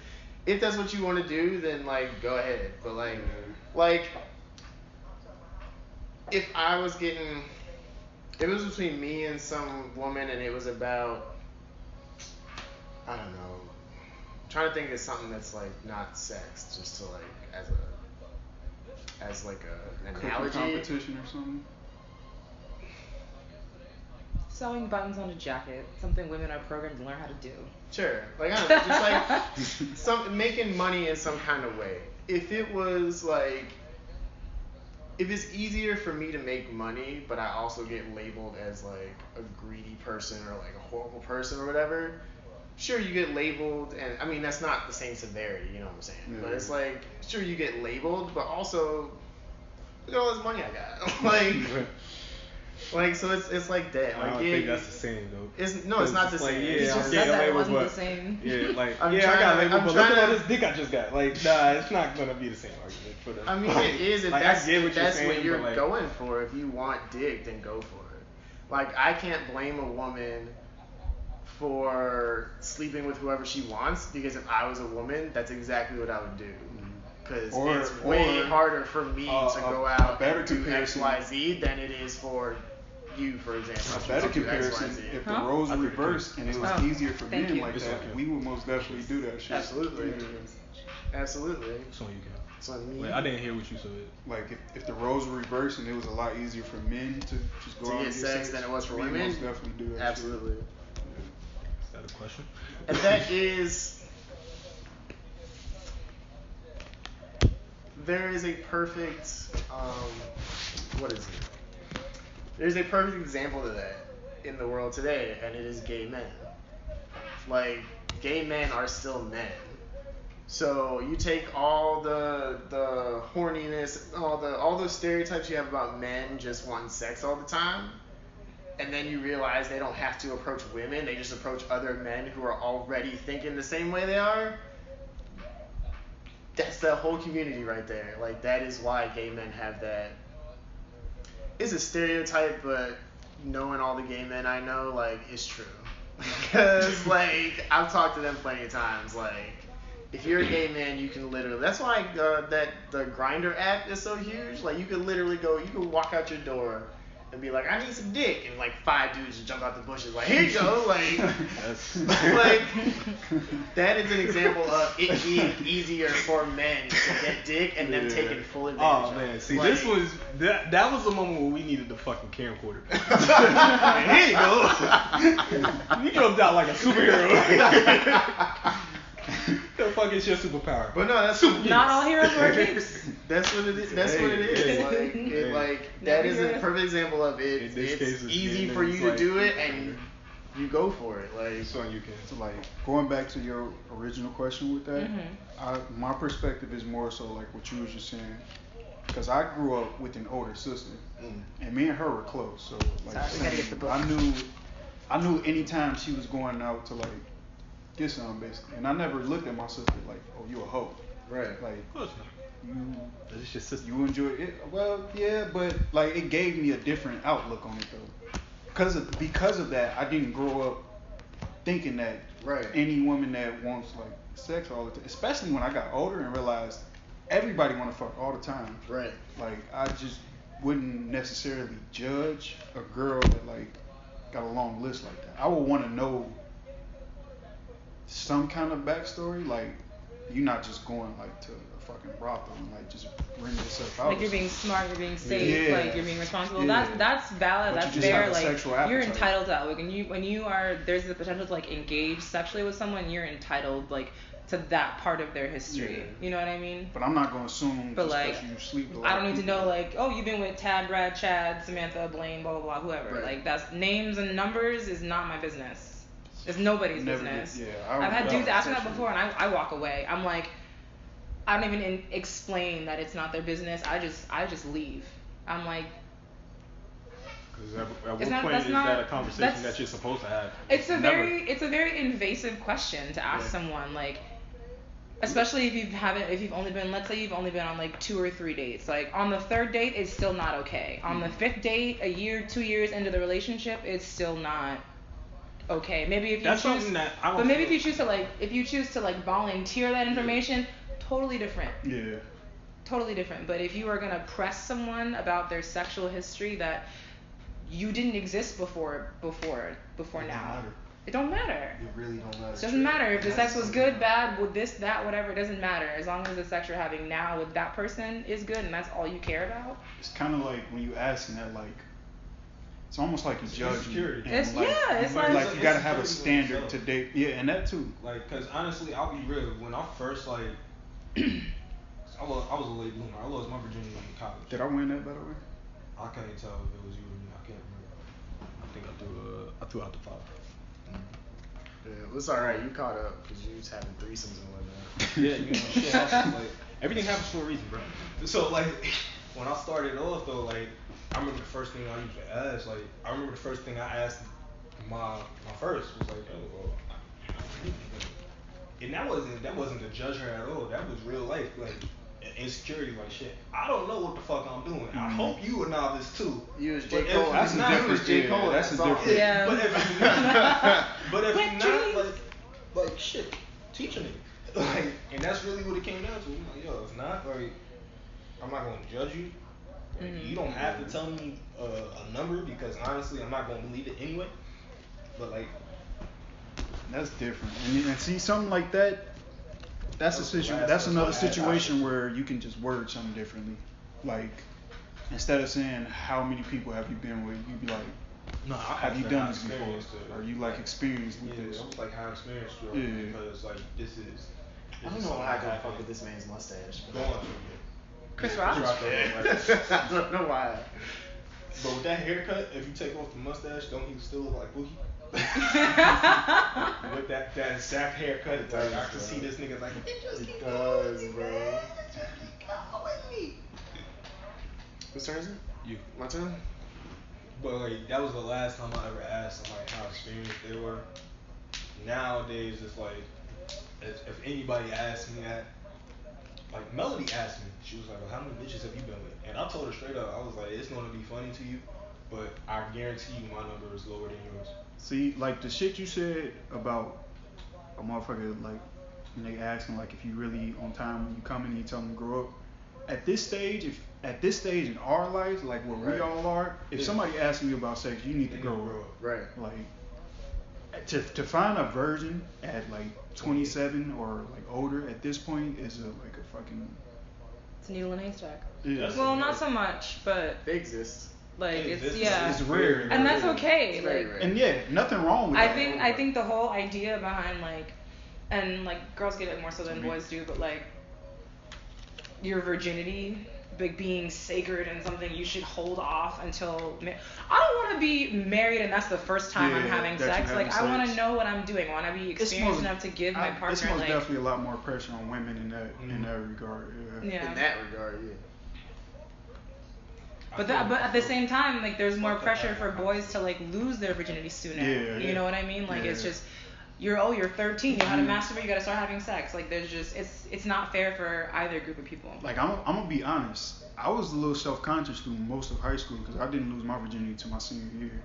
if that's what you want to do. Then like go ahead, but like like if I was getting, it was between me and some woman and it was about, I don't know, I'm trying to think of something that's like not sex, just to like as a, as like a an Cooking analogy. competition or something. Sewing buttons on a jacket, something women are programmed to learn how to do. Sure, like I don't know, just like some making money in some kind of way. If it was like, if it's easier for me to make money, but I also get labeled as like a greedy person or like a horrible person or whatever, sure you get labeled, and I mean that's not the same severity, you know what I'm saying? But it's like sure you get labeled, but also look at all this money I got, like, like so it's it's like that. I Like don't yeah, think that's the same though. It's no, it's not the like, same. Yeah, It's just that labeled, wasn't the same. yeah, like I'm yeah, I got labeled, I'm but look at all this dick I just got. Like nah, it's not gonna be the same argument for the. I mean, it is if like, that's, I get what that's you're saying, what you're like, going for. If you want dick, then go for it. Like I can't blame a woman for sleeping with whoever she wants because if I was a woman, that's exactly what I would do. Because Or- it's way or, harder for me uh, to go a out better and do X, comparison- Y, Z than it is for you, for example. A better do X, Y, comparison, Z. if Huh? the roles were reversed and it was Oh, easier for men you. like It's that, okay. we would most definitely do that shit. Absolutely. Absolutely. So you can. So I mean, Wait, I didn't hear what you said. Like if, if the roles were reversed and it was a lot easier for men to just go To out get and sex than it was for we women? most definitely do that. shit. Question? And that is there is a perfect um, what is it? There's a perfect example to that in the world today, and it is gay men. Like gay men are still men. So you take all the the horniness, all the all those stereotypes you have about men just wanting sex all the time, and then you realize they don't have to approach women; they just approach other men who are already thinking the same way they are. That's the whole community right there. Like that is why gay men have that. It's a stereotype, but knowing all the gay men I know, like it's true. Because like I've talked to them plenty of times. Like if you're a gay man, you can literally. That's why uh, that the Grindr app is so huge. Like you could literally go, you can walk out your door and be like, I need some dick, and like five dudes just jump out the bushes, like here you go, like, like that is an example of it being easier for men to get dick and them Yeah. taking full oh, advantage. Oh man, see Like, this was that that was the moment where we needed the fucking camcorder. Here you go. you jumped out like a superhero. the fuck is your superpower? But no, that's Not all heroes wear capes. That's what it is. That's what it is. Like, it, like that Never is heard a perfect example of it. In this It's case, it's easy for you it's to like- do it, and you go for it. Like, This one you can. So like going back to your original question with that, Mhm. I, my perspective is more so like what you was just saying, because I grew up with an older sister, Mm. and me and her were close. So like Sorry, we gotta get the book. I knew, I knew anytime she was going out to like get some basically, and I never looked at my sister like, oh you a hoe, right. like Of course not. Mm, you That's just your sister. you enjoy it. Well, yeah, but like it gave me a different outlook on it though, because of because of that, I didn't grow up thinking that Right. any woman that wants like sex all the time, especially when I got older and realized everybody want to fuck all the time. Right. Like I just wouldn't necessarily judge a girl that like got a long list like that. I would want to know some kind of backstory. Like you're not just going like to a fucking brothel and like just bring yourself out. Like you're being smart, you're being safe, Yeah. like you're being responsible. Yeah. That's that's valid. But that's fair. Like you're entitled to that. Like when you when you are there's the potential to like engage sexually with someone, you're entitled like to that part of their history. Yeah. You know what I mean? But I'm not gonna assume But like, you sleep with a lot I don't need to know like, oh, you've been with Tad, Brad, Chad, Samantha, Blaine, blah blah blah, whoever. Right. Like that's names and numbers is not my business. It's nobody's Never did- business. yeah, I I've had dudes ask me that before, and I, I walk away. I'm like, I don't even in, explain that it's not their business. I just I just leave. I'm like, Because at, at what not- point is not- that a conversation that you're supposed to have? it's a Never. very it's a very invasive question to ask Yeah. someone like especially if you haven't if you've only been let's say you've only been on like two or three dates like on the third date it's still not okay on Mm-hmm. the fifth date a year two years into the relationship it's still not okay maybe if you That's choose something that I don't but maybe if you choose to like if you choose to like volunteer that information totally different Yeah. totally different. But if you are gonna press someone about their sexual history that you didn't exist before before before It don't now, matter. it don't matter. It really don't matter. It doesn't matter if the sex was good, bad, with this, that, whatever. It doesn't matter as long as the sex you're having now with that person is good and that's all you care about. It's kind of like when you asking that, like, it's almost like you judge insecurity. And It's- like, yeah, it's like, like- you gotta have a standard to date. Yeah, and that too. Like, cause honestly, I'll be real. When I first like, I was I was a late bloomer. I lost my virginity in college. Did I win that by the way? I can't tell if it was you or me. I can't remember. I think I threw uh, I threw out the five. Yeah, it's all right. You caught up because you was having threesomes and whatnot. Yeah, you know, shit happens. Like everything happens for a reason, bro. So like, when I started off though, like I remember the first thing I used to ask. Like I remember the first thing I asked my my first was like, oh, well, I- I- and that wasn't that wasn't to judge her at all. That was real life, like insecurity, like shit. I don't know what the fuck I'm doing. I Mhm. hope you a novice too. You was But J Cole. it's That's a not- you was different- J yeah, Cole. that's a different- Yeah. But if you're not, but if you're not, like, like shit, teach a nigga. Like, and that's really what it came down to. I'm like, yo, if not, like, I'm not gonna judge you. Like, Mhm. You don't have to tell me uh, a number because honestly, I'm not gonna believe it anyway. But like, That's different. And, and see something like that. That's a That's the situ- last That's one another I had situation where you can just word something differently. Like instead of saying how many people have you been with, you'd be like, No, I Have you done this before? experience Are you like experienced with Yeah, this? I was like have experience with Yeah. it because like this is. This I don't is know something why I don't fuck with this man's mustache. Go on. Chris Yeah, Rock? Chris Rock, like- I don't know why. But with that haircut, if you take off the mustache, don't he still look like Boogie? with that that exact haircut, it's like I can see this nigga like it just It does, going, bro. man. Just keep going me. Whose turn is it? You. My turn? But like that was the last time I ever asked them like how experienced they were. Nowadays it's like if, if anybody asks me that, like Melody asked me, she was like, well, how many bitches have you been with? And I told her straight up, I was like, it's gonna be funny to you, but I guarantee you my number is lower than yours. See, like the shit you said about a motherfucker, like when they asking like if you really on time when you come in and you tell them to grow up. At this stage, if at this stage in our life, like where we all are, if Yeah. somebody asks you about sex, you need to grow grow up. up. Right. Like to to find a virgin at like 27 or like older at this point is a like a fucking It's a needle in a haystack. yeah. Well, not so much, but They exist. like Hey, it's yeah. it's rare. and that's Very okay. It's Like rare. and yeah, nothing wrong with I that. think I think the whole idea behind like, and like girls get it more so than boys do, but like, your virginity, like being sacred and something you should hold off until. Ma- I don't want to be married and that's the first time I'm having that you're sex. Like I want to know what I'm doing. I want to be experienced most- enough to give my partner It's most like. definitely a lot more pressure on women in that in Mhm. that regard. Yeah. Yeah. In that regard, yeah. But that, but at the same time, like there's more pressure for boys to like lose their virginity sooner. Yeah, you know what I mean? Like it's Yeah. just you're oh you're 13, you know how to Mhm. masturbate, you gotta start having sex. Like there's just it's it's not fair for either group of people. Like I'm, I'm gonna be honest. I was a little self-conscious through most of high school because I didn't lose my virginity until my senior year.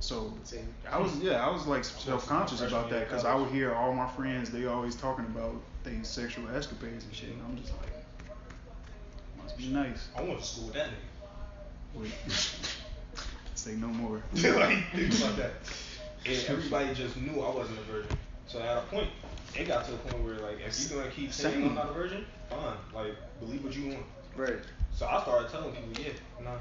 So Same. I was yeah I was like self-conscious about that because I would hear all my friends they always talking about things sexual escapades and shit. And I'm just like, must be nice. I went to school with that nigga. Wait, say no more. like, think about that. And everybody just knew I wasn't a virgin. So at a point, it got to a point where like, if you're gonna keep saying I'm not a virgin, fine. Like, believe what you want. Right. So I started telling people, yeah, nah.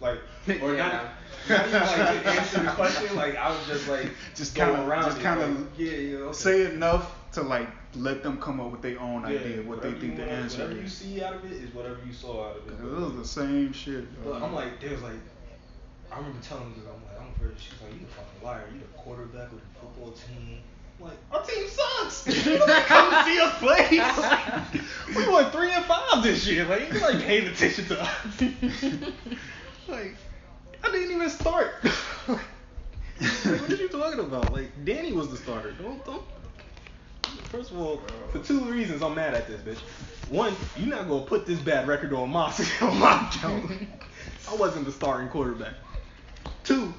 Like, or Yeah, not, not even like to answer the question. Like, I was just like, Just kinda- around just kinda like, yeah, yeah, okay. Say enough to like let them come up with their own Yeah, idea what they think the answer Whatever you see out of it is whatever you saw out of it. It was the same shit. But. I'm like, there was like, I remember telling this, I'm like, I'm afraid. She's like, you a fucking liar. You the quarterback of the football team. I'm like, our team sucks. you come see us play. We won three and five this year. Like, you like paying attention to us. like, I didn't even start. like, what are you talking about? Like, Danny was the starter. Don't, don't. First of all, for two reasons, I'm mad at this bitch. One, you're not gonna put this bad record on my on my account. I wasn't the starting quarterback. Two,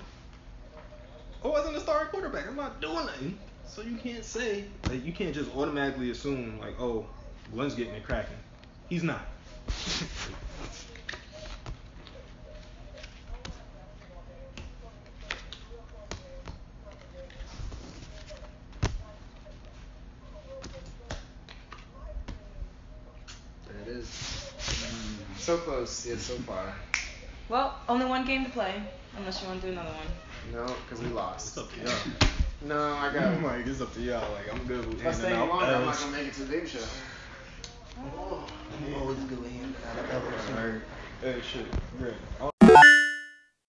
I wasn't the starting quarterback. I'm not doing nothing. So you can't say like you can't just automatically assume like, oh, Glenn's getting it cracking. He's not. Is. Mm, so close, yet so far. Well, only one game to play, unless you want to do another one. No, because we lost. It's up to y'all. No, I got. Oh I'm like, it's up to y'all. Like, I'm good with If I handing stay out longer, I'm not gonna make it to the baby show. I'm always good with handing out Hey, shit, Greg.